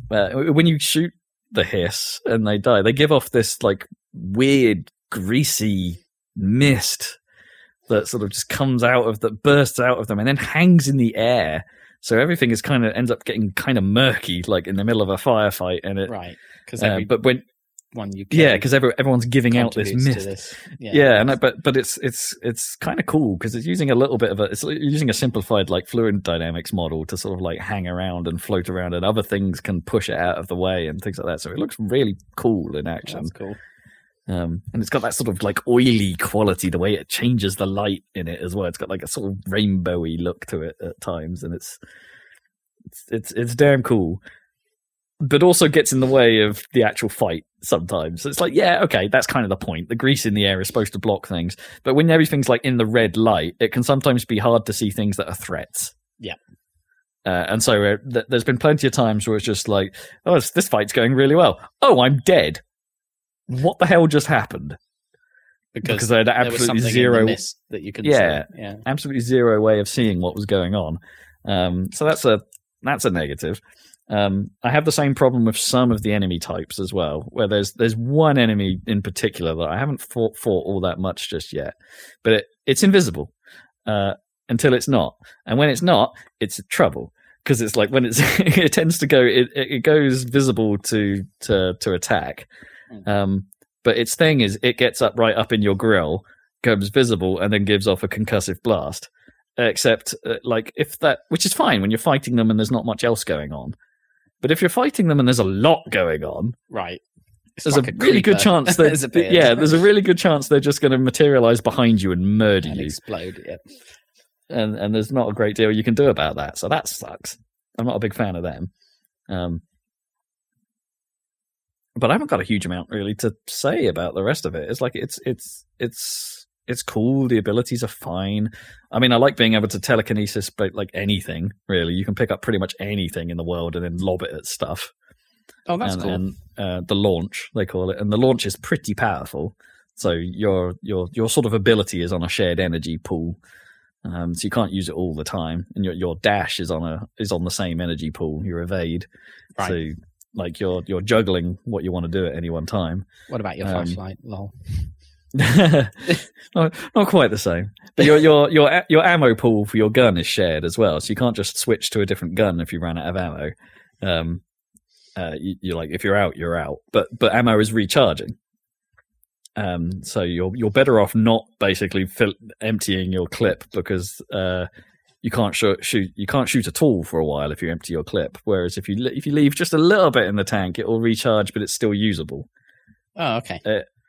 uh, when you shoot the hiss and they die, they give off this like weird greasy mist that sort of just comes out of that bursts out of them and then hangs in the air. So everything is kind of ends up getting kind of murky, like in the middle of a firefight, and it. Right. Because Uh, but when one you yeah, because every, everyone's giving out this mist. this. Yeah, and I, but but it's it's it's kind of cool because it's using a little bit of a it's using a simplified like fluid dynamics model to sort of like hang around and float around, and other things can push it out of the way and things like that. So it looks really cool in action. That's cool. Um, and it's got that sort of like oily quality, the way it changes the light in it as well. It's got like a sort of rainbowy look to it at times, and it's it's it's, it's damn cool. But also gets in the way of the actual fight sometimes. So it's like, yeah, okay, that's kind of the point. The grease in the air is supposed to block things, but when everything's like in the red light, it can sometimes be hard to see things that are threats. Yeah. Uh, and so uh, th- there's been plenty of times where it's just like, oh, this, this fight's going really well. Oh, I'm dead. What the hell just happened? Because, Because I had absolutely zero, that you could Yeah. see. Yeah. absolutely zero way of seeing what was going on. Um, so that's a that's a negative. Um, I have the same problem with some of the enemy types as well, where there's there's one enemy in particular that I haven't fought, fought all that much just yet, but it, it's invisible uh, until it's not, and when it's not, it's trouble because it's like when it's it tends to go it, it goes visible to to to attack. Um, but its thing is it gets up right up in your grill, becomes visible, and then gives off a concussive blast. Except uh, like if that which is fine when you're fighting them and there's not much else going on. But if you're fighting them and there's a lot going on Right. It's there's like a, really good chance that has yeah there's a really good chance they're just going to materialize behind you and murder and you. explode. Yeah. and and there's not a great deal you can do about that. So that sucks. I'm not a big fan of them. Um but i haven't got a huge amount really to say about the rest of it. It's like it's it's it's it's cool. The abilities are fine. I mean i like being able to telekinesis but like anything really. You can pick up pretty much anything in the world and then lob it at stuff. Oh, that's and, cool. and uh, the launch they call it. And the launch is pretty powerful. So your your your sort of ability is on a shared energy pool. Um, so you can't use it all the time. And your your dash is on a is on the same energy pool. Your evade. Right. so like you're you're juggling what you want to do at any one time what about your um, flashlight? Lol. not, not quite the same but your your your your ammo pool for your gun is shared as well so you can't just switch to a different gun if you ran out of ammo um uh you, you're like if you're out you're out but but ammo is recharging um so you're you're better off not basically fill, emptying your clip because uh you can't shoot, shoot you can't shoot at all for a while if you empty your clip whereas if you if you leave just a little bit in the tank it will recharge but it's still usable Oh, okay.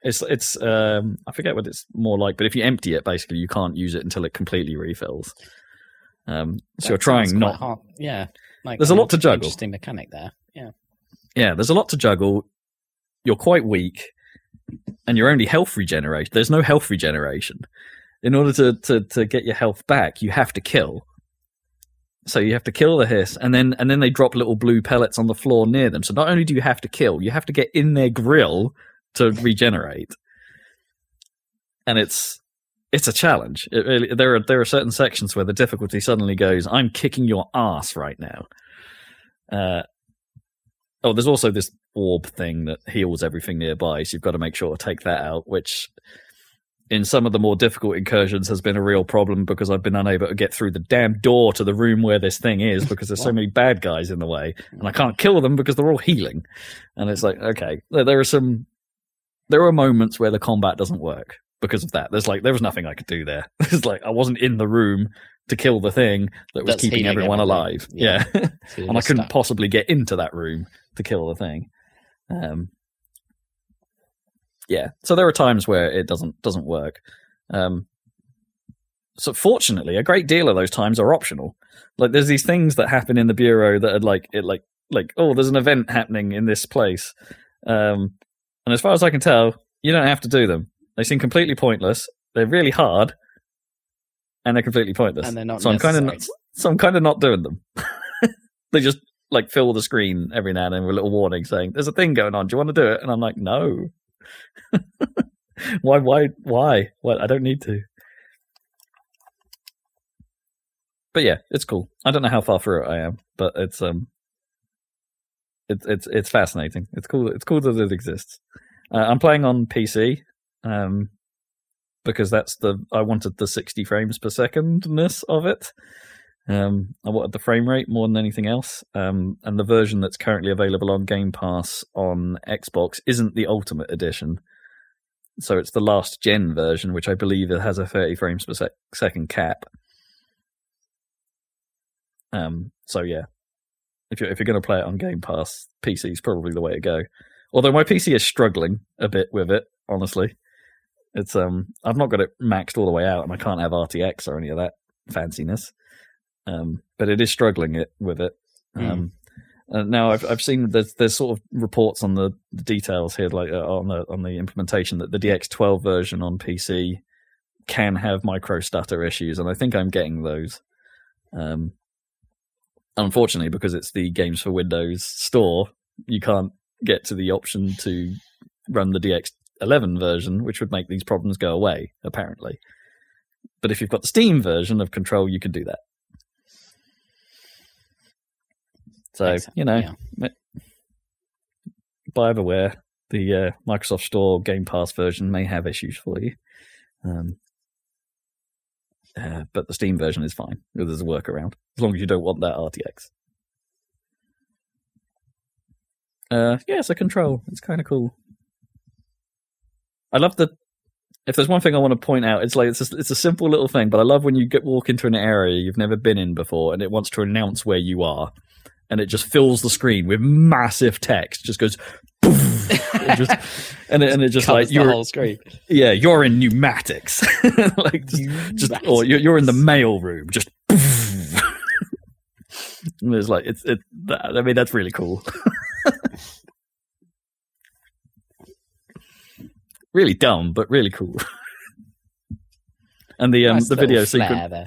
it's it's um I forget what it's more like, but if you empty it, basically you can't use it until it completely refills. Um, so That you're trying not. hard. Yeah. Like, There's a lot to juggle. Interesting mechanic there. Yeah. Yeah, there's a lot to juggle. You're quite weak, and you're only health regeneration. There's no health regeneration. In order to to to get your health back, you have to kill. So you have to kill the hiss, and then and then they drop little blue pellets on the floor near them. So not only do you have to kill, you have to get in their grill to regenerate, and it's it's a challenge. It really there are there are certain sections where the difficulty suddenly goes. I'm kicking your ass right now. Uh, oh, there's also this orb thing that heals everything nearby, so you've got to make sure to take that out. Which, in some of the more difficult incursions, has been a real problem because I've been unable to get through the damn door to the room where this thing is because there's so many bad guys in the way, and I can't kill them because they're all healing. And it's like, okay, there, are some, there are moments where the combat doesn't work because of that. There's like there was nothing I could do there. It's like I wasn't in the room to kill the thing that was That's keeping everyone everyone. alive. Yeah. yeah. And I couldn't stuck. possibly get into that room to kill the thing. Um, yeah. So there are times where it doesn't doesn't work. Um, so fortunately, a great deal of those times are optional. Like there's these things that happen in the bureau that are like it like like oh there's an event happening in this place, um, and as far as I can tell, you don't have to do them. They seem completely pointless. They're really hard, and they're completely pointless. And they're not so I'm kind of not, so I'm kind of not doing them. they just like fill the screen every now and then with a little warning saying there's a thing going on. Do you want to do it? And I'm like, no. why? Why? Why? What? I don't need to. But yeah, it's cool. I don't know how far through it I am, but it's um, it's it's it's fascinating. It's cool. It's cool that it exists. Uh, I'm playing on PC, um, because that's the I wanted the 60 frames per secondness of it. Um, I wanted the frame rate more than anything else. Um, and the version that's currently available on Game Pass on Xbox isn't the Ultimate Edition. So it's the last gen version, which I believe it has a 30 frames per sec- second cap. Um, so yeah, if you're if you're going to play it on Game Pass, PC is probably the way to go. Although my PC is struggling a bit with it, honestly. It's um, I've not got it maxed all the way out, and I can't have RTX or any of that fanciness. Um, but it is struggling it with it. Mm. Um, uh, now I've I've seen there's there's sort of reports on the, the details here, like uh, on the on the implementation that the DX12 version on PC can have micro stutter issues, and I think I'm getting those. Um, unfortunately, because it's the Games for Windows store, you can't get to the option to run the DX11 version, which would make these problems go away, apparently. But if you've got the Steam version of Control, you can do that. So, Excellent. you know, Yeah. buyer beware. The uh, Microsoft Store Game Pass version may have issues for you. Um, uh, but the Steam version is fine. There's a workaround as long as you don't want that RTX. Uh, yeah, it's a control. It's kind of cool. I love the. If there's one thing I want to point out, it's like it's a, it's a simple little thing, but I love when you get walk into an area you've never been in before, and it wants to announce where you are, and it just fills the screen with massive text. Just goes, it just, and it, and it just Covers like the you're whole screen. yeah, you're in pneumatics, like just, just or you're, you're in the mail room, just. and it's like it's it. That, I mean, that's really cool. really dumb, but really cool. and the um Nice the video sequence, there.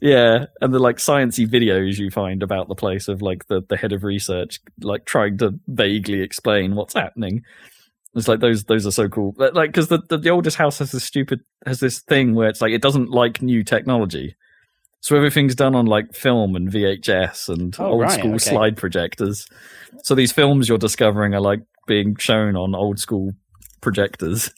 Yeah, and the like sciencey videos you find about the place of like the the head of research like trying to vaguely explain what's happening. It's like those those are so cool. But, Like because the, the the oldest house has this stupid has this thing where it's like it doesn't like new technology. So everything's done on like film and VHS and Oh, old right, school okay. slide projectors. So these films you're discovering are like being shown on old school projectors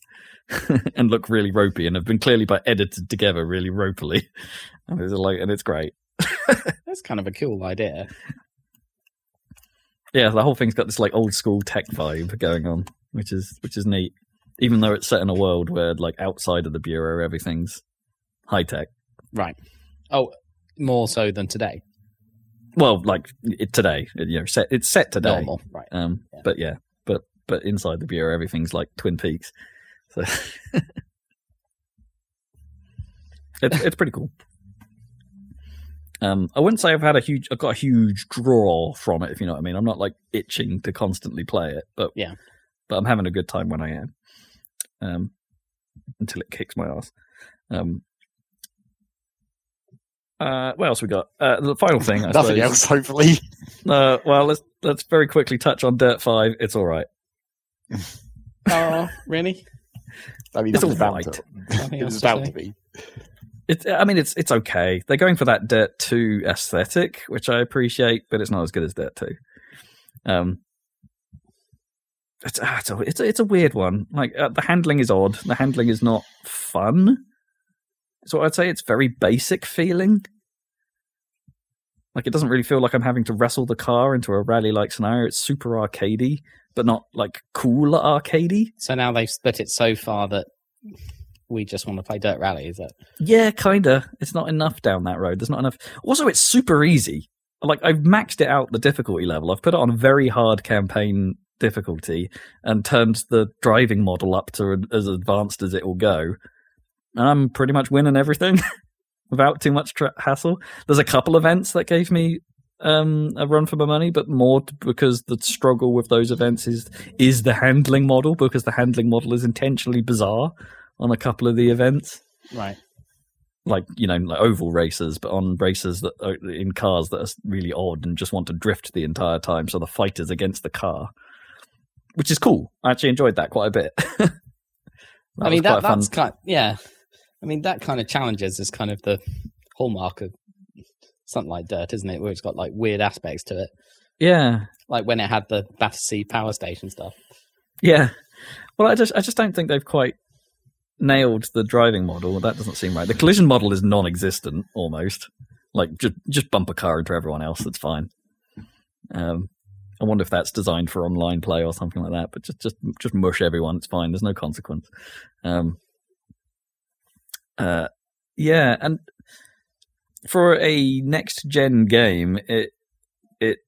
and look really ropey and have been clearly by edited together really ropily. And it's like and it's great. That's kind of a cool idea. Yeah, the whole thing's got this like old school tech vibe going on, which is which is neat. Even though it's set in a world where like outside of the bureau everything's high tech. Right. Oh, more so than today. Well, like it, today, it, you know, set it's set today. Normal. Right. Um, Yeah. but yeah, but but inside the bureau, everything's like Twin Peaks. So it's it's pretty cool. Um, I wouldn't say I've had a huge, I've got a huge draw from it, if you know what I mean. I'm not like itching to constantly play it, but Yeah. but I'm having a good time when I am. Um, until it kicks my ass. Um, uh, what else we got? Uh, the final thing, I Nothing suppose. else, hopefully. Uh, well, let's let's very quickly touch on Dirt Five. It's all right. Oh, really? I mean, It's it was all about right. It else was about to be. I mean it's it's okay. They're going for that Dirt Two aesthetic, which I appreciate, but it's not as good as Dirt Two. Um, it's ah, it's a, it's a, it's a weird one. Like uh, the handling is odd. The handling is not fun. So I'd say it's very basic feeling. Like it doesn't really feel like I'm having to wrestle the car into a rally like scenario. It's super arcadey, but not like cool arcadey. So now they've split it so far that we just want to play Dirt Rally. Is that? Yeah, kinda. It's not enough down that road. There's not enough. Also, it's super easy. Like I've maxed it out the difficulty level. I've put it on very hard campaign difficulty and turned the driving model up to as advanced as it will go. And I'm pretty much winning everything without too much tra- hassle. There's a couple events that gave me um, a run for my money, but more because the struggle with those events is is the handling model because the handling model is intentionally bizarre on a couple of the events Right. like you know like oval races but on races that are in cars that are really odd and just want to drift the entire time so the fight is against the car which is cool i actually enjoyed that quite a bit That I mean, that, a fun- that's kind yeah. I mean, that kind of challenges is kind of the hallmark of something like Dirt, isn't it? Where it's got like weird aspects to it. yeah Like when it had the Battersea power station stuff. yeah well i just i just don't think they've quite nailed the driving model that doesn't seem right the collision model is non-existent almost like just just bump a car into everyone else that's fine um I wonder if that's designed for online play or something like that. But just, just, just mush everyone. It's fine. There's no consequence. Um, uh, yeah, and for a next gen game, it it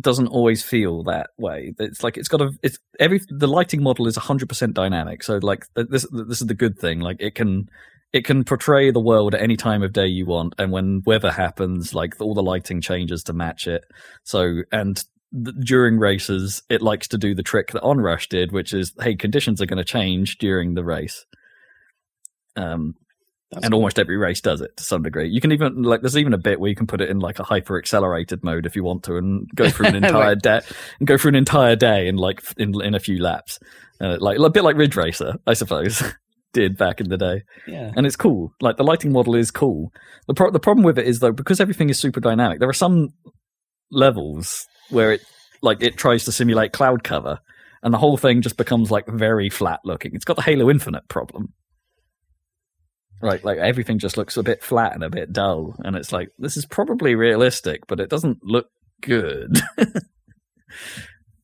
doesn't always feel that way. It's like it's got a it's every the lighting model is 100% dynamic. So like this this is the good thing. Like it can it can portray the world at any time of day you want, and when weather happens, like all the lighting changes to match it. So and during races, it likes to do the trick that Onrush did, which is hey, conditions are going to change during the race. Um, That's and cool. almost every race does it to some degree. You can even like there's even a bit where you can put it in like a hyper accelerated mode if you want to, and go through an entire day and go through an entire day in like in in a few laps, uh, like a bit like Ridge Racer, I suppose, did back in the day. yeah. And it's cool. Like the lighting model is cool. The pro- the problem with it is though because everything is super dynamic. There are some levels where it like it tries to simulate cloud cover, and the whole thing just becomes like very flat looking. It's got the Halo Infinite problem. Right, like everything just looks a bit flat and a bit dull, and it's like this is probably realistic, but it doesn't look good.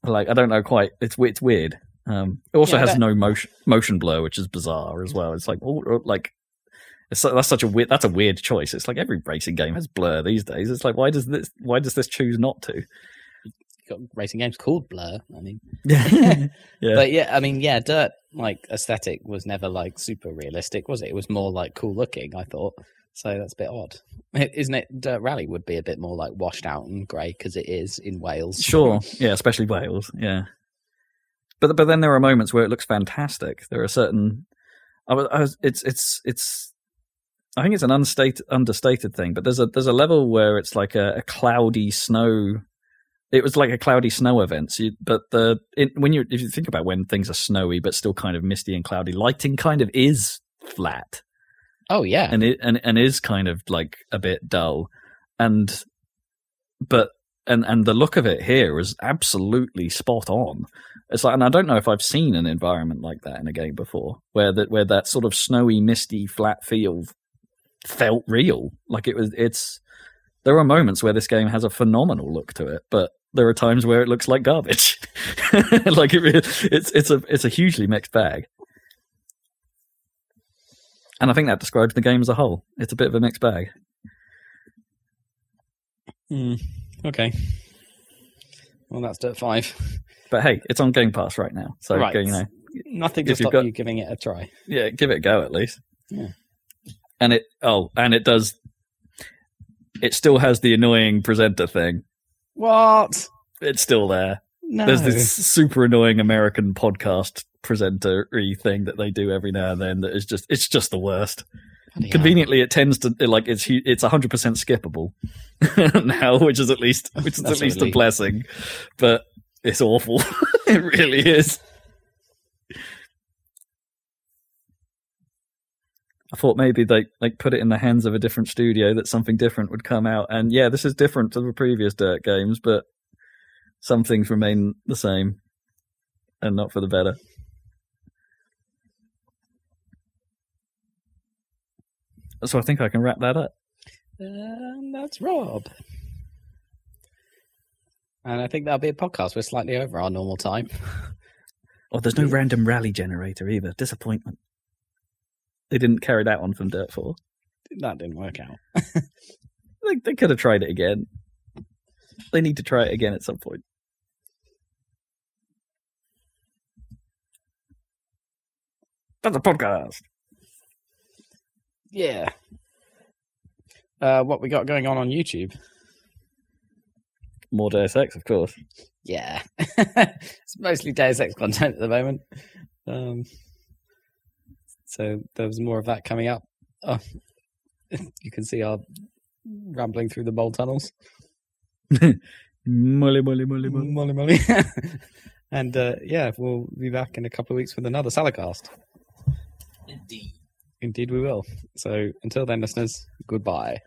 like I don't know quite. It's it's weird. Um, it also Yeah, has that- no motion motion blur, which is bizarre as well. It's like all, all- like so- that's such a weird that's a weird choice. It's like every racing game has blur these days. It's like why does this why does this choose not to? Got racing games called Blur. I mean, yeah. but yeah, I mean, yeah, Dirt like aesthetic was never like super realistic, was it? It was more like cool looking. I thought so. That's a bit odd, isn't it? Dirt Rally would be a bit more like washed out and grey because it is in Wales. Sure, yeah, especially Wales, yeah. But but then there are moments where it looks fantastic. There are certain, I was, I was it's it's it's, I think it's an unstated understated thing. But there's a there's a level where it's like a, a cloudy snow. It was like a cloudy snow event. So you, but the it, when you if you think about when things are snowy but still kind of misty and cloudy, lighting kind of is flat. Oh yeah, and it and, and is kind of like a bit dull. And but and and the look of it here is absolutely spot on. It's like and i don't know if i've seen an environment like that in a game before where that where that sort of snowy misty flat feel felt real. Like it was it's there are moments where this game has a phenomenal look to it but there are times where it looks like garbage like it, it's it's a it's a hugely mixed bag and I think that describes the game as a whole. It's a bit of a mixed bag. Hmm, okay. Well, that's Dirt Five. But hey, it's on Game Pass right now, so Right. you know, Nothing to stop got- you giving it a try. yeah, give it a go at least. Yeah. And it oh, and it does. It still has the annoying presenter thing. What? It's still there. No. There's this super annoying American podcast presenter thing that they do every now and then that is just it's just the worst. Bloody hell. Conveniently, it tends to like it's it's 100 percent skippable now, which is at least which is That's at least a blessing. But it's awful. it really is. I thought maybe they like put it in the hands of a different studio that something different would come out. And yeah, this is different to the previous Dirt games, but some things remain the same and not for the better. So I think I can wrap that up. And that's Rob. And I think that'll be a podcast. We're slightly over our normal time. Oh, there's no random rally generator either. Disappointment. They didn't carry that on from Dirt 4. That didn't work out. they, they could have tried it again. They need to try it again at some point. That's a podcast. Yeah. Uh, what we got going on on YouTube? More Deus Ex, of course. Yeah. it's mostly Deus Ex content at the moment. Um, so there was more of that coming up. Oh, you can see our rambling through the mole tunnels. Molly, molly, molly, molly. Molly, molly. and uh, yeah, we'll be back in a couple of weeks with another Saladcast. Indeed. Indeed, we will. So until then, listeners, goodbye.